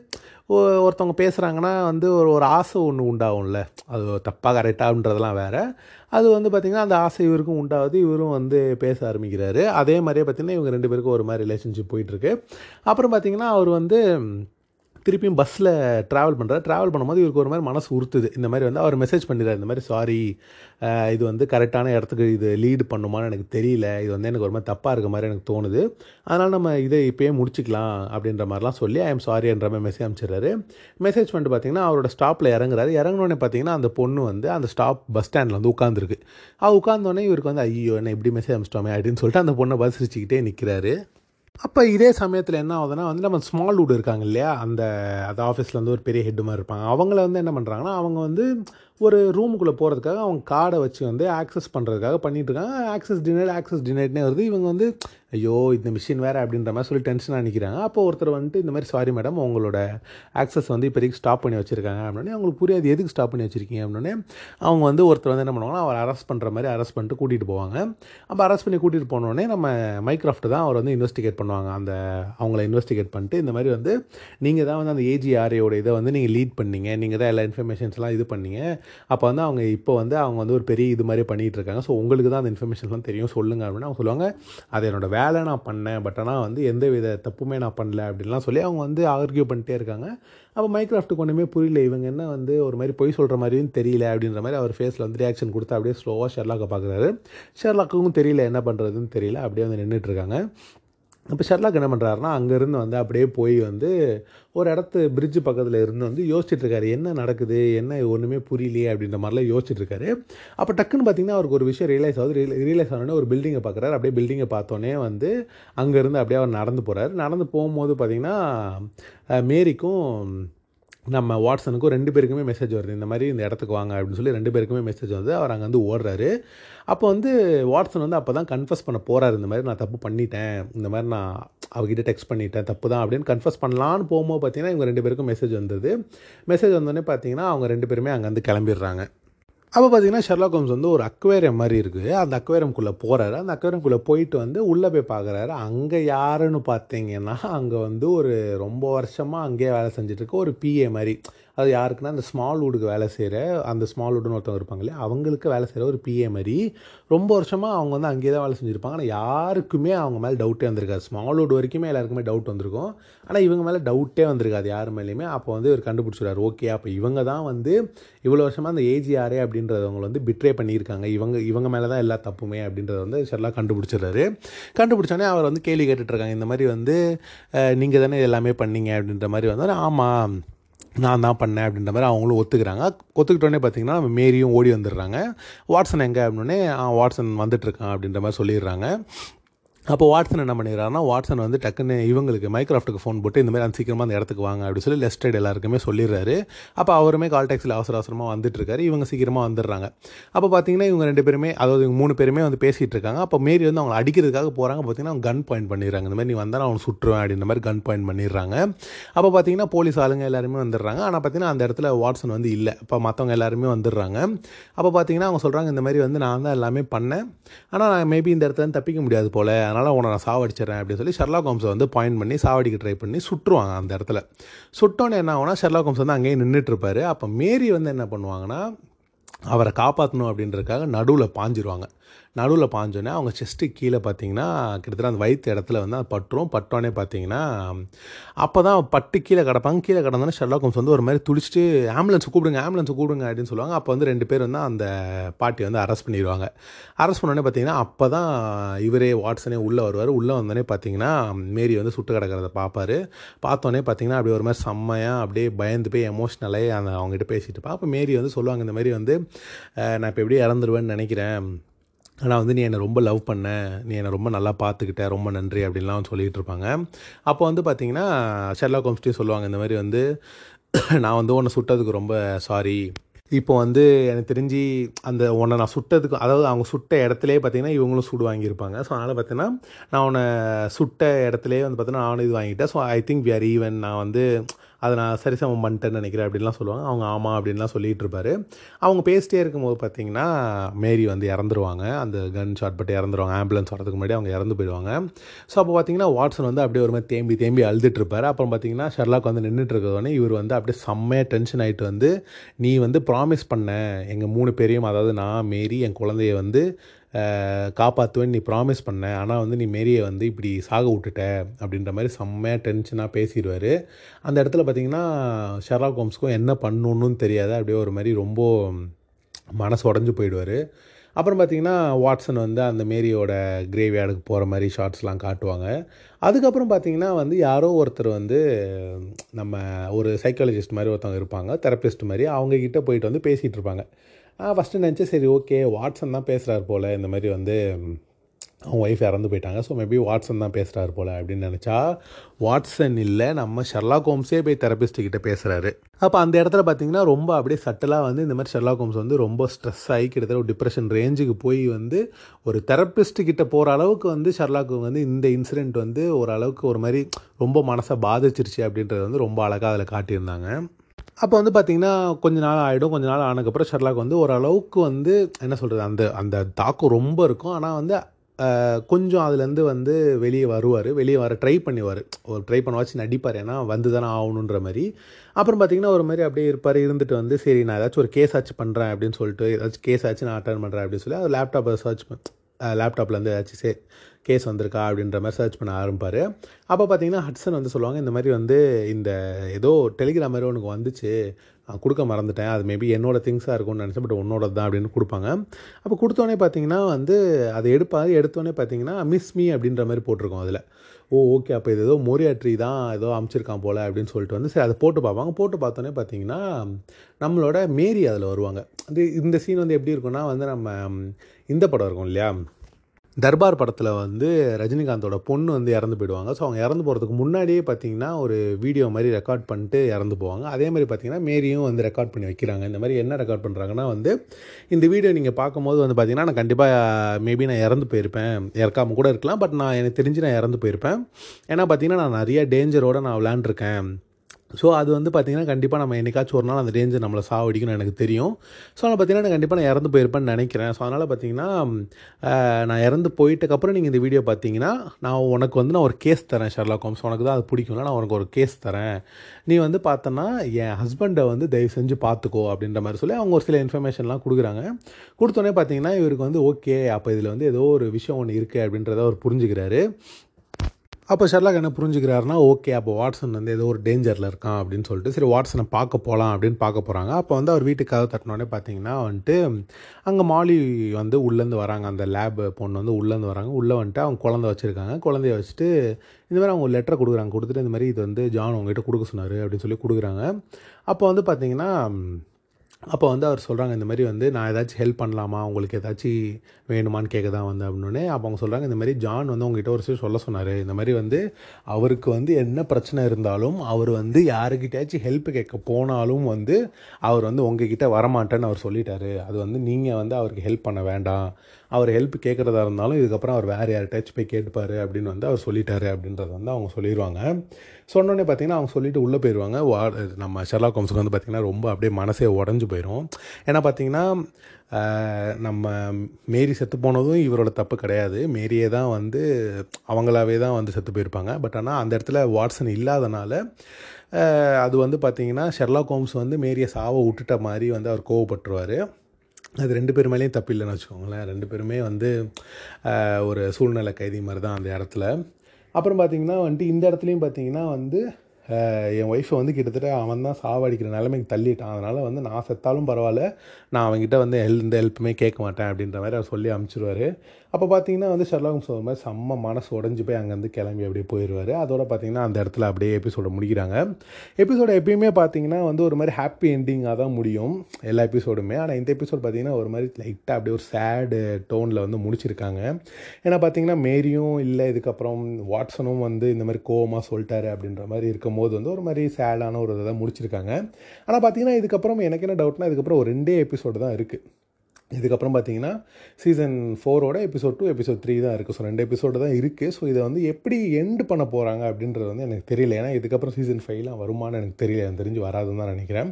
ஒருத்தவங்க பேசுகிறாங்கன்னா வந்து ஒரு ஒரு ஆசை ஒன்று உண்டாகும்ல. அது தப்பாக கரெக்டாகன்றதெல்லாம் வேறு. அது வந்து பார்த்திங்கன்னா அந்த ஆசை இவருக்கும் உண்டாகுது. இவரும் வந்து பேச ஆரம்பிக்கிறாரு. அதே மாதிரியே பார்த்திங்கன்னா இவங்க ரெண்டு பேருக்கும் ஒரு மாதிரி ரிலேஷன்ஷிப் போயிட்டுருக்கு அப்புறம் பார்த்திங்கன்னா அவர் வந்து திருப்பியும் பஸ்ஸில் ட்ராவல் பண்ணுறாரு ட்ராவல் பண்ணும்போது இவருக்கு ஒரு மாதிரி மனசு உறுத்துது. இந்த மாதிரி வந்து அவர் மெசேஜ் பண்ணிடுறாரு. இந்த மாதிரி சாரி இது வந்து கரெக்டான இடத்துக்கு இது லீடு பண்ணுமான்னு எனக்கு தெரியல. இது வந்து எனக்கு ஒரு மாதிரி தப்பாக இருக்க மாதிரி எனக்கு தோணுது. அதனால் நம்ம இதை இப்போயே முடிச்சுக்கலாம் அப்படின்ற மாதிரிலாம் சொல்லி ஐ எம் சாரின்ற மாதிரி மெசேஜ் அனுப்பிச்சிடுறாரு. மெசேஜ் பண்ணிட்டு பார்த்தீங்கன்னா அவரோட ஸ்டாப்பில் இறங்குறாரு. இறங்கினோடனே பார்த்தீங்கன்னா அந்த பொண்ணு வந்து அந்த ஸ்டாப் பஸ் ஸ்டாண்டில் வந்து உட்காந்துருக்கு அது உட்காந்தோடனே இவருக்கு வந்து ஐயோ என்ன இப்படி மெசேஜ் அனுப்பிச்சிட்டோமே அப்படின்னு சொல்லிட்டு அந்த பொண்ணை பஸ் சிரிச்சுக்கிட்டே நிற்கிறாரு அப்போ இதே சமயத்தில் என்ன ஆகுதுன்னா வந்து நம்ம ஸ்மால் வுட் இருக்காங்க இல்லையா? அந்த அந்த ஆஃபீஸில் வந்து ஒரு பெரிய ஹெட்டு மாதிரி இருப்பாங்க. அவங்கள வந்து என்ன பண்ணுறாங்கன்னா அவங்க வந்து ஒரு ரூமுக்குள்ளே போகிறதுக்காக அவங்க கார்டை வச்சு வந்து ஆக்சஸ் பண்ணுறதுக்காக பண்ணிகிட்ருக்காங்க இருக்காங்க ஆக்சஸ் டினைட் ஆக்சஸ் டினைட்னே வருது. இவங்க வந்து ஐயோ இந்த மிஷின் வேறு அப்படின்ற மாதிரி சொல்லி டென்ஷனாக நிற்கிறாங்க அப்போ ஒருத்தர் வந்துட்டு இந்த மாதிரி சாரி மேடம் உங்களோட ஆக்சஸ் வந்து இப்போதைக்கு ஸ்டாப் பண்ணி வச்சுருக்காங்க அப்படின்னே அவங்களுக்கு புரியாது எதுக்கு ஸ்டாப் பண்ணி வச்சுருக்கீங்க அப்படின்னே அவங்க வந்து ஒருத்தர் வந்து என்ன பண்ணுவாங்கன்னா அவர் அரெஸ்ட் பண்ணுற மாதிரி அரெஸ்ட் பண்ணிட்டு கூட்டிகிட்டு போவாங்க. அப்போ அரெஸ்ட் பண்ணி கூட்டிகிட்டு போனோடனே நம்ம மைக்ராஃப்ட் தான் அவர் வந்து இன்வெஸ்டிகேட் பண்ணுவாங்க. அந்த அவங்கள இன்வெஸ்டிகேட் பண்ணிட்டு இந்த மாதிரி வந்து நீங்கள் தான் வந்து அந்த ஏஜிஆர்ஏயோட இதை வந்து நீங்கள் லீட் பண்ணீங்க. நீங்கள் தான் எல்லா இன்ஃபர்மேஷன்ஸ்லாம் இது பண்ணீங்க. அப்போ வந்து அவங்க இப்போ வந்து அவங்க வந்து ஒரு பெரிய இது மாதிரி பண்ணிகிட்டு இருக்காங்க ஸோ உங்களுக்கு தான் அந்த இன்ஃபர்மேஷன்லாம் தெரியும். சொல்லுங்கள் அப்படின்னு அவங்க சொல்லுவாங்க அது என்னோட வேலை நான் பண்ணேன். பட் ஆனால் வந்து எந்த வித தப்புமே நான் பண்ணல. அப்படின்லாம் சொல்லி அவங்க வந்து ஆர்கியூ பண்ணிட்டே இருக்காங்க. அப்போ மைக்ராஃப்ட்டுக்கு ஒன்றுமே புரியல இவங்க என்ன வந்து ஒரு மாதிரி பொய் சொல்கிற மாதிரியும் தெரியல அப்படின்ற மாதிரி அவர் ஃபேஸில் வந்து ரியாக்ஷன் கொடுத்து அப்படியே ஸ்லோவாக ஷெர்லாக்கை பார்க்குறாரு. ஷெர்லாக்கும் தெரியல என்ன பண்ணுறதுன்னு தெரியல. அப்படியே வந்து நின்றுட்டுருக்காங்க அப்போ ஷெர்லாக் என்ன பண்ணுறாருனா அங்கேருந்து வந்து அப்படியே போய் வந்து ஒரு இடத்து பிரிட்ஜு பக்கத்தில் இருந்து வந்து யோசிச்சுட்ருக்காரு. என்ன நடக்குது? என்ன ஒன்றுமே புரியலையே அப்படின்ற மாதிரிலாம் யோசிச்சுட்ருக்காரு. அப்போ டக்குன்னு பார்த்தீங்கன்னா அவருக்கு ஒரு விஷயம் ரியலைஸ் ஆகுது. ரியலைஸ் ஆனோடனே ஒரு பில்டிங்கை பார்க்குறாரு அப்படியே பில்டிங்கை பார்த்தோன்னே வந்து அங்கேருந்து அப்படியே அவர் நடந்து போகிறாரு நடந்து போகும்போது பார்த்திங்கன்னா மேரிக்கும் நம்ம வாட்ஸனுக்கும் ரெண்டு பேருக்குமே மெசேஜ் வருது. இந்த மாதிரி இந்த இடத்துக்கு வாங்க அப்படின்னு சொல்லி ரெண்டு பேருக்குமே மெசேஜ் வந்து அவர் அங்கே வந்து ஓடுறாரு. அப்போ வந்து வாட்ஸன் வந்து அப்போ தான் கன்ஃபஸ் பண்ண போகிறாரு இந்த மாதிரி நான் தப்பு பண்ணிட்டேன். இந்த மாதிரி நான் அவகிட்ட டெக்ஸ்ட் பண்ணிட்டேன். தப்பு தான் அப்படின்னு கன்ஃபஸ் பண்ணலான்னு போகும்போது பார்த்தீங்கன்னா இவங்க ரெண்டு பேருக்கும் மெசேஜ் வந்தது. மெசேஜ் வந்தோடனே பார்த்தீங்கன்னா அவங்க ரெண்டு பேருமே அங்கேருந்து கிளம்பிடுறாங்க. அப்போ பார்த்தீங்கன்னா ஷெர்லாக் ஹோம்ஸ் வந்து ஒரு அக்வேரியம் மாதிரி இருக்குது அந்த அக்வேரியம்குள்ளே போகிறாரு அந்த அக்வேரியம்குள்ளே போயிட்டு வந்து உள்ளே போய் பார்க்குறாரு அங்கே யாருன்னு பார்த்தீங்கன்னா அங்கே வந்து ஒரு ரொம்ப வருஷமாக அங்கேயே வேலை செஞ்சுட்டு இருக்க ஒரு பிஏ மாதிரி. அது யாருக்குன்னா அந்த ஸ்மால் வுடுக்கு வேலை செய்கிற அந்த ஸ்மால் வுடுன்னு ஒருத்தவங்க இருப்பாங்க இல்லையா? அவங்களுக்கு வேலை செய்கிற ஒரு பிஏ மாதிரி. ரொம்ப வருஷமாக அவங்க வந்து அங்கேயே தான் வேலை செஞ்சுருப்பாங்க. ஆனால் யாருக்குமே அவங்க மேலே டவுட்டே வந்திருக்காது. ஸ்மால் வுட் வரைக்குமே எல்லாருக்குமே டவுட் வந்திருக்கும். ஆனால் இவங்க மேலே டவுட்டே வந்திருக்காது யார் மேலேயுமே. அப்போ வந்து இவர் கண்டுபிடிச்சிடுறாரு ஓகே அப்போ இவங்க தான் வந்து இவ்வளோ வருஷமாக அந்த ஏஜிஆரே அப்படின்றதவங்க வந்து பிட்ரே பண்ணியிருக்காங்க. இவங்க இவங்க மேலே தான் எல்லா தப்புமே அப்படின்றத வந்து ஷெர்லாக் கண்டுபிடிச்சிடுறாரு. கண்டுபிடிச்சோடனே அவர் வந்து கேள்வி கேட்டுட்ருக்காங்க இந்த மாதிரி வந்து நீங்கள் தானே எல்லாமே பண்ணீங்க அப்படின்ற மாதிரி வந்து ஆமாம் நான் தான் பண்ணேன் அப்படின்ற மாதிரி அவங்களும் ஒத்துக்கிறாங்க. ஒத்துக்கிட்டோடனே பார்த்தீங்கன்னா மேரியும் ஓடி வந்துடுறாங்க. வாட்சன் எங்கே அப்படின்னே வாட்சன் வந்துட்டுருக்கான் அப்படின்ற மாதிரி சொல்லிடுறாங்க. அப்போ வாட்ஸன் என்ன பண்ணிடுறாருன்னா வாட்சன் வந்து டக்குன்னு இவங்களுக்கு மைக்ராஃப்ட்டுக்கு ஃபோன் போட்டு இந்த மாதிரி அந்த சீக்கிரமாக அந்த இடத்துக்கு வாங்க அப்படின்னு சொல்லி லெஸ்டட் எல்லாருக்குமே சொல்லிடுறாரு. அப்போ அவருமே கால் டாக்ஸியில் அவசர அவசரமாக வந்துட்டுருக்காரு. இவங்க சீக்கிரமாக வந்துடுறாங்க. அப்போ பார்த்தீங்கன்னா இவங்க ரெண்டு பேருமே அதாவது இவங்க மூணு பேருமே வந்து பேசிகிட்டு இருக்காங்க. அப்போ மேரி வந்து அவங்களை அடிக்கிறதுக்காக போகிறாங்க பார்த்தீங்கன்னா அவங்க கன் பாயிண்ட் பண்ணிடுறாங்க. இந்த மாதிரி நீ வந்தால் அவனை சுற்றுவேன் அப்படின்ற மாதிரி கன் பாயிண்ட் பண்ணிடுறாங்க. அப்போ பார்த்தீங்கன்னா போலீஸ் ஆளுங்க எல்லாருமே வந்துடுறாங்க. ஆனால் பார்த்தீங்கன்னா அந்த இடத்துல வாட்சன் வந்து இல்லை. அப்போ மற்றவங்க எல்லாருமே வந்துடுறாங்க. அப்போ பார்த்தீங்கன்னா அவங்க சொல்கிறாங்க இந்த மாதிரி வந்து நான் தான் எல்லாமே பண்ணேன். ஆனால் நான் மேபி இந்த இடத்துல தப்பிக்க முடியாது போல். அதனால் உன்னை நான் சாவடிச்சிடறேன் அப்படின்னு சொல்லி ஷெர்லாக் ஹோம்ஸை வந்து பாயிண்ட் பண்ணி சாவடிக்க ட்ரை பண்ணி சுட்டுருவாங்க அந்த இடத்துல. சுட்டோன்னே என்ன ஆகுனா ஷெர்லாக் ஹோம்ஸ் வந்து அங்கேயே நின்றுட்டுருப்பாரு அப்போ மேரி வந்து என்ன பண்ணுவாங்கன்னா அவரை காப்பாற்றணும் அப்படின்றதுக்காக நடுவில் பாஞ்சிருவாங்க. நடுவில் பாஞ்சோன்னே அவங்க செஸ்ட்டு கீழே பார்த்தீங்கன்னா கிட்டத்தட்ட அந்த வயிற்று இடத்துல வந்து அது பட்டுரும். பட்டோன்னே பார்த்தீங்கன்னா அப்போ தான் பட்டு கீழே கிடப்பாங்க. கீழே கிடந்தோன்னே ஷெர்லாக் ஹோம்ஸ் வந்து ஒரு மாதிரி துடிச்சிட்டு ஆம்புலன்ஸ் கூப்பிடுங்க ஆம்புலன்ஸ் கூப்பிடுங்க அப்படின்னு சொல்லுவாங்க. அப்போ வந்து ரெண்டு பேர் வந்து அந்த பாட்டியை வந்து அரெஸ்ட் பண்ணிடுவாங்க அரெஸ்ட் பண்ணோடனே பார்த்தீங்கன்னா அப்போ தான் இவரே வாட்ஸனே உள்ளே வருவார். உள்ளே வந்தோடனே பார்த்தீங்கன்னா மேரி வந்து சுட்டு கிடக்கிறத பார்ப்பாரு. பார்த்தோன்னே பார்த்தீங்கன்னா அப்படியே ஒரு மாதிரி செம்மையாக அப்படியே பயந்து போய் எமோஷ்னலாக அந்த அவங்ககிட்ட பேசிட்டு இருப்பா. அப்போ மேரி வந்து சொல்லுவாங்க இந்த மாதிரி வந்து நான் இப்போ எப்படி இறந்துருவேன்னு நினைக்கிறேன். ஆனால் வந்து நீ என்னை ரொம்ப லவ் பண்ண நீ என்னை ரொம்ப நல்லா பார்த்துக்கிட்ட ரொம்ப நன்றி அப்படின்லாம் சொல்லிகிட்டு இருப்பாங்க. அப்போ வந்து பார்த்தீங்கன்னா ஷெர்லா ஹோம்ஸ்டே சொல்லுவாங்க இந்த மாதிரி வந்து நான் வந்து உன்னை சுட்டதுக்கு ரொம்ப சாரி இப்போ வந்து எனக்கு தெரிஞ்சு அந்த உன்னை நான் சுட்டதுக்கு அதாவது அவங்க சுட்ட இடத்துலயே பார்த்தீங்கன்னா இவங்களும் சூடு வாங்கியிருப்பாங்க. ஸோ அதனால் பார்த்தீங்கன்னா நான் உன்னை சுட்ட இடத்துலயே வந்து பார்த்தீங்கன்னா நானும் இது வாங்கிட்டேன். So I think we are even நான் வந்து அதை நான் சரிசமம் பண்ணிட்டேன்னு நினைக்கிறேன் அப்படின்லாம் சொல்லுவாங்க. அவங்க ஆமாம் அப்படின்லாம் சொல்லிகிட்டு இருப்பாரு அவங்க பேசிட்டே இருக்கும்போது பார்த்தீங்கன்னா மேரி வந்து இறந்துருவாங்க. அந்த கன் ஷாட் பட்டு இறந்துருவாங்க. ஆம்புலன்ஸ் வரதுக்கு முன்னாடி அவங்க இறந்து போயிடுவாங்க. ஸோ அப்போ பார்த்தீங்கன்னா வாட்சன் வந்து அப்படியே ஒரு மாதிரி தேம்பி தேம்பி அழுதுட்டுருப்பாரு அப்புறம் பார்த்தீங்கன்னா ஷெர்லாக் வந்து நின்றுட்டு இருக்கோடனே இவர் வந்து அப்படியே செம்மையாக டென்ஷன் ஆகிட்டு வந்து நீ வந்து ப்ராமிஸ் பண்ண எங்கள் மூணு பேரையும் அதாவது நான் மேரி என் குழந்தைய வந்து காப்பாற்றுவேன்னு நீ ப்ராமிஸ் பண்ண. ஆனால் வந்து நீ மேரியை வந்து இப்படி சாக விட்டுட்ட அப்படின்ற மாதிரி செம்மையாக டென்ஷனாக பேசிடுவார் அந்த இடத்துல பார்த்தீங்கன்னா ஷெர்லாக் ஹோம்ஸ்க்கும் என்ன பண்ணணுன்னு தெரியாது. அப்படியே ஒரு மாதிரி ரொம்ப மனசு உடஞ்சு போயிடுவார். அப்புறம் பார்த்தீங்கன்னா வாட்சன் வந்து அந்த மேரியோட கிரேவியார்டுக்கு போகிற மாதிரி ஷார்ட்ஸ்லாம் காட்டுவாங்க. அதுக்கப்புறம் பார்த்தீங்கன்னா வந்து யாரோ ஒருத்தர் வந்து நம்ம ஒரு சைக்காலஜிஸ்ட் மாதிரி ஒருத்தவங்க இருப்பாங்க தெரப்பிஸ்ட் மாதிரி. அவங்கக்கிட்ட போயிட்டு வந்து பேசிகிட்டு இருப்பாங்க. ஃபஸ்ட்டு நினச்சேன் சரி ஓகே வாட்ஸன் தான் பேசுகிறாரு போல். இந்த மாதிரி வந்து அவங்க ஒய்ஃப் இறந்து போயிட்டாங்க. ஸோ மேபி வாட்ஸன் தான் பேசுகிறாரு போல் அப்படின்னு நினச்சா வாட்சன் இல்லை நம்ம ஷெர்லா ஹோம்ஸே போய் தெரபிஸ்ட்டுக்கிட்ட பேசுகிறாரு அப்போ அந்த இடத்துல பார்த்தீங்கன்னா ரொம்ப அப்படியே சட்டலாக வந்து இந்த மாதிரி ஷெர்லா ஹோம்ஸ் வந்து ரொம்ப ஸ்ட்ரெஸ் ஆகி கிட்டத்தட்ட ஒரு டிப்ரெஷன் ரேஞ்சுக்கு போய் வந்து ஒரு தெரப்பிஸ்ட்டுக்கிட்ட கிட்ட போகிற அளவுக்கு வந்து ஷெர்லாக்கு வந்து இந்த இன்சிடெண்ட் வந்து ஓரளவுக்கு ஒரு மாதிரி ரொம்ப மனசை பாதிச்சிருச்சு அப்படின்றது வந்து ரொம்ப அழகாக அதில் காட்டியிருந்தாங்க. அப்போ வந்து பார்த்திங்கன்னா கொஞ்ச நாள் ஆகிடும் கொஞ்ச நாள் ஆனதுக்கப்புறம் ஷெர்லாக் வந்து ஓரளவுக்கு வந்து என்ன சொல்கிறது அந்த அந்த தாக்கம் ரொம்ப இருக்கும். ஆனால் வந்து கொஞ்சம் அதுலேருந்து வந்து வெளியே வருவார். வெளியே வர ட்ரை பண்ணுவார். ஒரு ட்ரை பண்ண நடிப்பார். ஏன்னா வந்து தானே ஆகணுன்ற மாதிரி. அப்புறம் பார்த்தீங்கன்னா ஒரு மாதிரி அப்படியே இருப்பார். இருந்துட்டு வந்து சரி நான் ஏதாச்சும் ஒரு கேஸ் ஆச்சு பண்ணுறேன் அப்படின்னு சொல்லிட்டு ஏதாச்சும் கேஸ் ஆச்சு நான் அட்டன் பண்ணுறேன் அப்படின்னு சொல்லி அது லேப்டாப்பை சர்ச் பண்ண லேப்டாப்லேருந்து ஏதாச்சும் சே கேஸ் வந்திருக்கா அப்படின்ற மாதிரி சர்ச் பண்ண ஆரம்பிப்பார். அப்போ பார்த்தீங்கன்னா ஹட்ஸன் வந்து சொல்லுவாங்க இந்த மாதிரி வந்து இந்த ஏதோ டெலிகிராம் மாதிரி உனக்கு வந்துச்சு நான் கொடுக்க மறந்துட்டேன் அது மேபி என்னோட திங்ஸாக இருக்கும்னு நினச்சேன் பட் உன்னோட தான் அப்படின்னு கொடுப்பாங்க. அப்போ கொடுத்தோன்னே பார்த்தீங்கன்னா வந்து அதை எடுப்பார். எடுத்தோடனே பார்த்தீங்கன்னா மிஸ் மீ அப்படின்ற மாதிரி போட்டிருக்கோம் அதில். ஓ ஓகே அப்போ இது ஏதோ மோரியாட்ரி தான் ஏதோ அமைச்சிருக்கான் போல் அப்படின்னு சொல்லிட்டு வந்து சரி அதை போட்டு பார்ப்பாங்க. போட்டு பார்த்தோன்னே பார்த்தீங்கன்னா நம்மளோட மேரி அதில் வருவாங்க. அது இந்த சீன் வந்து எப்படி இருக்கும்னா வந்து நம்ம இந்த படம் இருக்கும் இல்லையா? தர்பார் படத்தில் வந்து ரஜினிகாந்தோட பொண்ணு வந்து இறந்து போயிடுவாங்க. ஸோ அவங்க இறந்து போகிறதுக்கு முன்னாடியே பார்த்தீங்கன்னா ஒரு வீடியோ மாதிரி ரெக்கார்ட் பண்ணிட்டு இறந்து போவாங்க. அதே மாதிரி பார்த்தீங்கன்னா மேரியும் வந்து ரெக்கார்ட் பண்ணி வைக்கிறாங்க. இந்த மாதிரி என்ன ரெக்கார்ட் பண்ணுறாங்கன்னா வந்து இந்த வீடியோ நீங்கள் பார்க்கும்போது வந்து பார்த்தீங்கன்னா நான் கண்டிப்பாக மேபி நான் இறந்து போயிருப்பேன். இறக்காமல் கூட இருக்கலாம். பட் நான் எனக்கு தெரிஞ்சு நான் இறந்து போயிருப்பேன். ஏன்னா பார்த்தீங்கன்னா நான் நிறைய டேஞ்சரோடு நான் விளாண்டுருக்கேன் ஸோ அது வந்து பார்த்தீங்கன்னா கண்டிப்பாக நம்ம என்னைக்காச்சும் ஒரு நாள் அந்த ரேஞ்சை நம்மளை சாவடிக்கணும்னு எனக்கு தெரியும். ஸோ அதனால் பார்த்தீங்கன்னா நான் கண்டிப்பாக நான் இறந்து போயிருப்பேன்னு நினைக்கிறேன். ஸோ அதனால் பார்த்தீங்கன்னா நான் இறந்து போயிட்டக்கப்புறம் நீங்கள் இந்த வீடியோ பார்த்தீங்கன்னா நான் உனக்கு வந்து நான் ஒரு கேஸ் தரேன் ஷர்லாக் கோம்ஸ் உனக்கு தான் அது பிடிக்கும்ல நான் உனக்கு ஒரு கேஸ் தரேன். நீ வந்து பார்த்தோன்னா என் ஹஸ்பண்டை வந்து தயவு செஞ்சு பார்த்துக்கோ அப்படின்ற மாதிரி சொல்லி அவங்க ஒரு சில இன்ஃபர்மேஷன்லாம் கொடுக்குறாங்க. கொடுத்தோன்னே பார்த்தீங்கன்னா இவருக்கு வந்து ஓகே அப்போ இதில் வந்து ஏதோ ஒரு விஷயம் ஒன்று இருக்குது அப்படின்றத அவர் புரிஞ்சுக்கிறாரு. அப்போ ஷெர்லாக் என்ன புரிஞ்சுக்கிறாருனா ஓகே அப்போ வாட்ஸன் வந்து ஏதோ ஒரு டேஞ்சரில் இருக்கான் அப்படின்னு சொல்லிட்டு சரி வாட்ஸனை பார்க்க போகலாம் அப்படின்னு பார்க்க போகிறாங்க அப்போ வந்து அவர் வீட்டுக்கு கதவு தட்டினோடனே பார்த்தீங்கன்னா வந்துட்டு அங்கே மாலி வந்து உள்ளேருந்து வராங்க. அந்த லேப் பொண்ணு வந்து உள்ளேருந்து வராங்க. உள்ளே வந்துட்டு அவங்க குழந்தை வச்சுருக்காங்க. குழந்தைய வச்சுட்டு இந்த மாதிரி அவங்க லெட்டர் கொடுக்குறாங்க. கொடுத்துட்டு இந்த மாதிரி இது வந்து ஜான் உங்ககிட்ட கொடுக்க சொன்னார் அப்படின்னு சொல்லி கொடுக்குறாங்க. அப்போ வந்து பார்த்தீங்கன்னா அப்போ வந்து அவர் சொல்கிறாங்க இந்த மாதிரி வந்து நான் ஏதாச்சும் ஹெல்ப் பண்ணலாமா? உங்களுக்கு ஏதாச்சும் வேணுமான்னு கேட்க தான் வந்து அப்படின்னே அப்போ அவங்க சொல்கிறாங்க இந்த மாதிரி ஜான் வந்து உங்ககிட்ட ஒரு விஷயம் சொல்ல சொன்னார். இந்த மாதிரி வந்து அவருக்கு வந்து என்ன பிரச்சனை இருந்தாலும் அவர் வந்து யாருக்கிட்டயாச்சும் ஹெல்ப் கேட்க போனாலும் வந்து அவர் வந்து உங்ககிட்ட வரமாட்டேன்னு அவர் சொல்லிட்டாரு. அது வந்து நீங்கள் வந்து அவருக்கு ஹெல்ப் பண்ண வேண்டாம். அவர் ஹெல்ப் கேட்குறதா இருந்தாலும் இதுக்கப்புறம் அவர் வேறு யார்கிட்டயாச்சும் போய் கேட்டுப்பார் அப்படின்னு வந்து அவர் சொல்லிட்டாரு அப்படின்றத வந்து அவங்க சொல்லிடுவாங்க சொன்னோடனே பார்த்தீங்கன்னா அவங்க சொல்லிட்டு உள்ளே போயிடுவாங்க வா- நம்ம ஷெர்லாக் ஹோம்ஸுக்கு வந்து பார்த்திங்கன்னா ரொம்ப அப்படியே மனசே உடஞ்சு போயிடும் ஏன்னா பார்த்தீங்கன்னா நம்ம மேரி செத்து போனதும் இவரோட தப்பு கிடையாது. மேரியே தான் வந்து அவங்களாவே தான் வந்து செத்து போயிருப்பாங்க. பட் ஆனால் அந்த இடத்துல வாட்ஸன் இல்லாதனால அது வந்து பார்த்திங்கன்னா ஷெர்லாக் ஹோம்ஸ் வந்து மேரியை சாவ விட்டுட்ட மாதிரி வந்து அவர் கோவப்பட்டுருவார். அது ரெண்டு பேர் மேலேயும் தப்பு இல்லைன்னு வச்சுக்கோங்களேன். ரெண்டு பேருமே வந்து ஒரு சூழ்நிலை கைதி மாதிரி தான் அந்த இடத்துல. அப்புறம் பார்த்திங்கன்னா வந்துட்டு இந்த இடத்துலையும் பார்த்தீங்கன்னா வந்து என் ஒய்ஃபை வந்து கிட்டத்தட்ட அவன் தான் சாவடிக்கிற நிலைமைக்கு தள்ளிட்டான். அதனால் வந்து நான் செத்தாலும் பரவாயில்ல. நான் அவங்ககிட்ட வந்து ஹெல் இந்த ஹெல்ப்புமே கேட்க மாட்டேன் அப்படின்ற மாதிரி அவர் சொல்லி அமுச்சிருவார். அப்போ பார்த்தீங்கன்னா வந்து ஷெர்லாக் சொல்கிற மாதிரி செம்ம மனசு உடஞ்சி போய் அங்கேருந்து கிளம்பி அப்படியே போயிடுவார் அதோட பார்த்தீங்கன்னா அந்த இடத்துல அப்படியே எபிசோட முடிக்கிறாங்க. எபிசோட எப்பயுமே பார்த்தீங்கன்னா வந்து ஒரு மாதிரி ஹாப்பி எண்டிங்காக தான் முடியும் எல்லா எபிசோடுமே ஆனால் இந்த எபிசோட் பார்த்தீங்கன்னா ஒரு மாதிரி லைட்டாக அப்படியே ஒரு சேடு டோனில் வந்து முடிச்சிருக்காங்க. ஏன்னா பார்த்தீங்கன்னா மேரியும் இல்லை இதுக்கப்புறம் வாட்ஸனும் வந்து இந்த மாதிரி கோவமாக சொல்லிட்டாரு அப்படின்ற மாதிரி இருக்கும் போது வந்து ஒரு மாதிரி சேடான ஒரு இதை தான் முடிச்சிருக்காங்க. ஆனால் பார்த்தீங்கன்னா இதுக்கப்புறம் எனக்கு என்ன டவுட்னா இதுக்கப்புறம் ஒரு ரெண்டே எபிசோடு தான் இருக்குது இதுக்கப்புறம் பார்த்தீங்கன்னா சீசன் ஃபோரோட எபிசோட் டூ எபிசோட் த்ரீ தான் இருக்குது ஸோ ரெண்டு எபிசோடு தான் இருக்குது ஸோ இதை வந்து எப்படி எண்டு பண்ண போகிறாங்க அப்படின்றது வந்து எனக்கு தெரியல. ஏன்னா இதுக்கப்புறம் சீசன் ஃபைவ்லாம் வருமானு எனக்கு தெரியல. எனக்கு தெரிஞ்சு வராதுன்னு தான் நினைக்கிறேன்.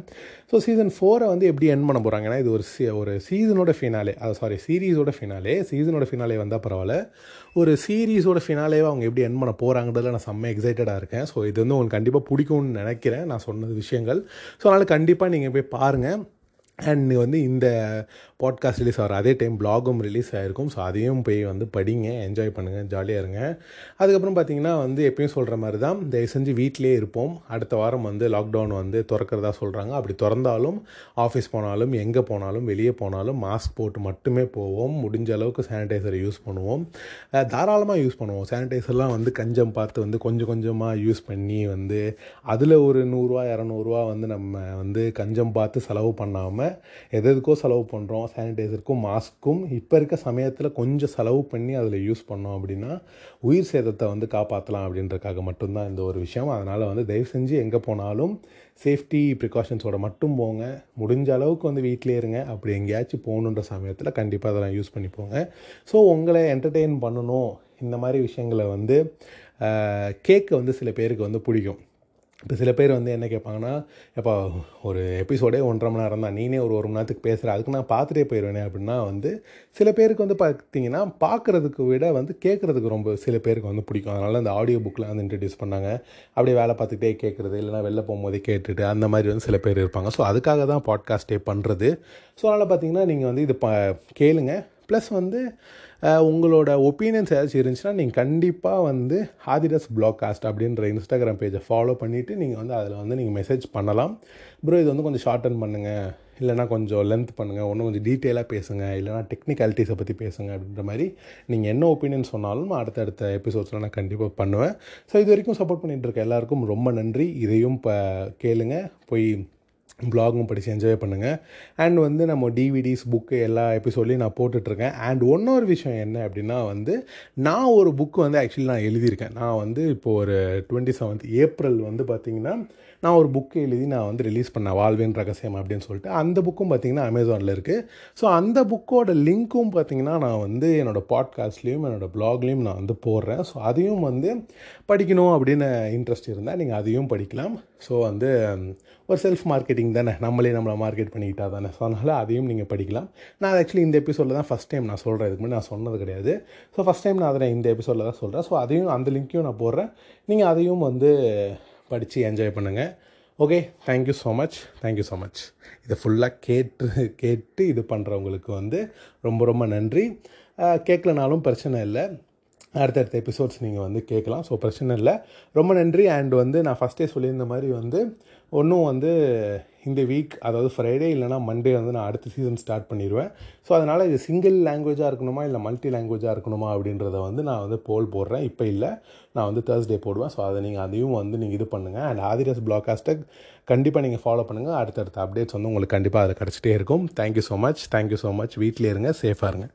ஸோ சீசன் ஃபோரை வந்து எப்படி எண்ட் பண்ண போகிறாங்க ஏன்னா இது ஒரு சீ ஒரு சீசனோட ஃபினாலே அது சாரி சீரீஸோட ஃபினாலே சீசனோட ஃபினாலே வந்தால் பரவாயில்ல. ஒரு சீரீஸோட ஃபினாலேவை அவங்க எப்படி எண்ட் பண்ண போகிறாங்கிறதுல நான் செம்ம எக்ஸைட்டடாக இருக்கேன். ஸோ இது வந்து உங்களுக்கு கண்டிப்பாக பிடிக்கும்னு நினைக்கிறேன். நான் சொன்னது விஷயங்கள். ஸோ அதனால் கண்டிப்பாக நீங்கள் போய் பாருங்கள் அண்ட் வந்து இந்த பாட்காஸ்ட் ரிலீஸ் ஆகிற அதே டைம் பிளாகும் ரிலீஸ் ஆகிருக்கும் ஸோ அதையும் போய் வந்து படிங்க என்ஜாய் பண்ணுங்கள் ஜாலியாக இருங்க. அதுக்கப்புறம் பார்த்தீங்கன்னா வந்து எப்பயும் சொல்கிற மாதிரி தான் தயவு செஞ்சு வீட்டிலே இருப்போம். அடுத்த வாரம் வந்து லாக்டவுன் வந்து திறக்கிறதா சொல்கிறாங்க அப்படி திறந்தாலும் ஆஃபீஸ் போனாலும் எங்கே போனாலும் வெளியே போனாலும் மாஸ்க் போட்டு மட்டுமே போவோம். முடிஞ்ச அளவுக்கு சானிடைசரை யூஸ் பண்ணுவோம். தாராளமாக யூஸ் பண்ணுவோம். சானிடைசர்லாம் வந்து கஞ்சம் பார்த்து வந்து கொஞ்சம் கொஞ்சமாக யூஸ் பண்ணி வந்து அதில் ஒரு நூறுரூவா இரநூறுவா வந்து நம்ம வந்து கஞ்சம் பார்த்து செலவு பண்ணாமல் எது எதுக்கோ செலவு பண்ணுறோம் சானிடைசருக்கும் மாஸ்க்கும் இப்போ இருக்க சமயத்தில் கொஞ்சம் செலவு பண்ணி அதில் யூஸ் பண்ணோம் அப்படின்னா உயிர் சேதத்தை வந்து காப்பாற்றலாம் அப்படின்றக்காக மட்டும்தான் இந்த ஒரு விஷயம். அதனால் வந்து தயவு செஞ்சு எங்கே போனாலும் சேஃப்டி ப்ரிகாஷன்ஸோட மட்டும் போங்க. முடிஞ்ச அளவுக்கு வந்து வீட்டிலே இருங்க. அப்படி எங்கேயாச்சும் போகணுன்ற சமயத்தில் கண்டிப்பாக அதெல்லாம் யூஸ் பண்ணி போங்க. ஸோ உங்களை என்டர்டெயின் பண்ணணும். இந்த மாதிரி விஷயங்களை வந்து கேக்கு வந்து சில பேருக்கு வந்து பிடிக்கும். இப்போ சில பேர் வந்து என்ன கேட்பாங்கன்னா எப்போ ஒரு எபிசோடே ஒன்றரை மணி நேரம் தான் நீனே ஒரு ஒரு மணி நேரத்துக்கு பேசுகிற அதுக்கு நான் பார்த்துட்டே போயிடுவேனே அப்படின்னா வந்து சில பேருக்கு வந்து பார்த்தீங்கன்னா பார்க்குறதுக்கு விட வந்து கேட்குறதுக்கு ரொம்ப சில பேருக்கு வந்து பிடிக்கும். அதனால் அந்த ஆடியோ புக்கில் வந்து இன்ட்ரடியூஸ் பண்ணாங்க. அப்படியே வேலை பார்த்துக்கிட்டே கேட்குறது இல்லைனா வெளில போகும்போதே கேட்டுட்டு அந்த மாதிரி வந்து சில பேர் இருப்பாங்க. ஸோ அதுக்காக தான் பாட்காஸ்ட்டே பண்ணுறது ஸோ அதனால் பார்த்தீங்கன்னா நீங்கள் வந்து இது ப கேளுங்க. ப்ளஸ் வந்து உங்களோட ஒப்பீனியன்ஸ் ஏதாச்சும் இருந்துச்சுன்னா நீங்கள் கண்டிப்பாக வந்து ஆதிடஸ் காஸ்ட் அப்படின்ற இன்ஸ்டாகிராம் பேஜை ஃபாலோ பண்ணிவிட்டு நீங்கள் வந்து அதில் வந்து நீங்கள் மெசேஜ் பண்ணலாம். ப்ரோ இது வந்து கொஞ்சம் ஷார்டன் பண்ணுங்கள் இல்லைனா கொஞ்சம் லென்த் பண்ணுங்கள் ஒன்றும் கொஞ்சம் டீட்டெயிலாக பேசுங்க. இல்லைனா டெக்னிக்காலிட்டிஸை பற்றி பேசுங்க அப்படின்ற மாதிரி நீங்கள் என்ன ஒப்பீனியன் சொன்னாலும் அடுத்தடுத்த எபிசோட்ஸில் நான் கண்டிப்பாக பண்ணுவேன். ஸோ இது வரைக்கும் சப்போர்ட் பண்ணிகிட்டு இருக்க எல்லாருக்கும் ரொம்ப நன்றி. இதையும் இப்போ கேளுங்க. போய் ப்ளாகும் படித்து என்ஜாய் பண்ணுங்கள் அண்ட் வந்து நம்ம டிவிடிஸ் புக்கு எல்லா எபிசோட்லையும் நான் போட்டுட்ருக்கேன். அண்ட் இன்னொரு விஷயம் என்ன அப்படின்னா வந்து நான் ஒரு புக்கு வந்து ஆக்சுவலி நான் எழுதியிருக்கேன். நான் வந்து இப்போது ஒரு டுவெண்ட்டி செவன்த் ஏப்ரல் வந்து பார்த்திங்கன்னா நான் ஒரு புக்கு எழுதி நான் வந்து ரிலீஸ் பண்ணேன். வாழ்வின் ரகசியம் அப்படின்னு சொல்லிட்டு. அந்த புக்கும் பார்த்திங்கன்னா அமேசானில் இருக்குது ஸோ அந்த புக்கோட லிங்க்கும் பார்த்திங்கன்னா நான் வந்து என்னோடய பாட்காஸ்ட்லேயும் என்னோடய ப்ளாக்லேயும் நான் வந்து போடுறேன். ஸோ அதையும் வந்து படிக்கணும் அப்படின்னு இன்ட்ரெஸ்ட் இருந்தால் நீங்கள் அதையும் படிக்கலாம். ஸோ வந்து ஒரு செல்ஃப் மார்க்கெட்டிங் தானே. நம்மளே நம்மளை மார்க்கெட் பண்ணிக்கிட்டா தானே. ஸோ அதனால் அதையும் நீங்கள் படிக்கலாம். நான் ஆக்சுவலி இந்த எபிசோடில் தான் ஃபஸ்ட் டைம் நான் சொல்கிறேன் இதுக்கு முன்னாடி நான் சொன்னது கிடையாது. ஸோ ஃபஸ்ட் டைம் நான் அதை இந்த எபிசோடில் தான் சொல்கிறேன் ஸோ அதையும் அந்த லிங்க்கையும் நான் போடுறேன். நீங்கள் அதையும் வந்து படித்து என்ஜாய் பண்ணுங்கள் okay thank you so much thank you so much இதை ஃபுல்லாக கேட்டு கேட்டு இது பண்ணுறவங்களுக்கு வந்து ரொம்ப ரொம்ப நன்றி. கேட்கலனாலும் பிரச்சனை இல்லை. அடுத்தடுத்த எபிசோட்ஸ் நீங்கள் வந்து கேட்கலாம். ஸோ பிரச்சனை இல்லை. ரொம்ப நன்றி. அண்ட் வந்து நான் ஃபஸ்ட்டே சொல்லியிருந்த மாதிரி வந்து ஒன்றும் வந்து இந்த வீக் அதாவது ஃப்ரைடே இல்லைனா மண்டே வந்து நான் அடுத்த சீசன் ஸ்டார்ட் பண்ணிடுவேன் ஸோ அதனால் இது சிங்கிள் லாங்குவேஜாக இருக்கணுமா இல்லை மல்டி லாங்குவேஜாக இருக்கணுமா அப்படின்றத வந்து நான் வந்து போல் போடுறேன். இப்போ இல்லை நான் வந்து தேர்ஸ்டே போடுவேன். ஸோ அதை நீங்கள் அதையும் வந்து நீங்கள் இது பண்ணுங்கள் அண்ட் ஆதிரஸ் பிளாகாஸ்ட்டை கண்டிப்பாக நீங்கள் ஃபாலோ பண்ணுங்கள் அடுத்தடுத்த அப்டேட்ஸ் வந்து உங்களுக்கு கண்டிப்பாக அதில் கிடச்சிட்டே இருக்கும். Thank you so much thank you so much வீட்டிலே இருங்க சேஃபாக இருங்க.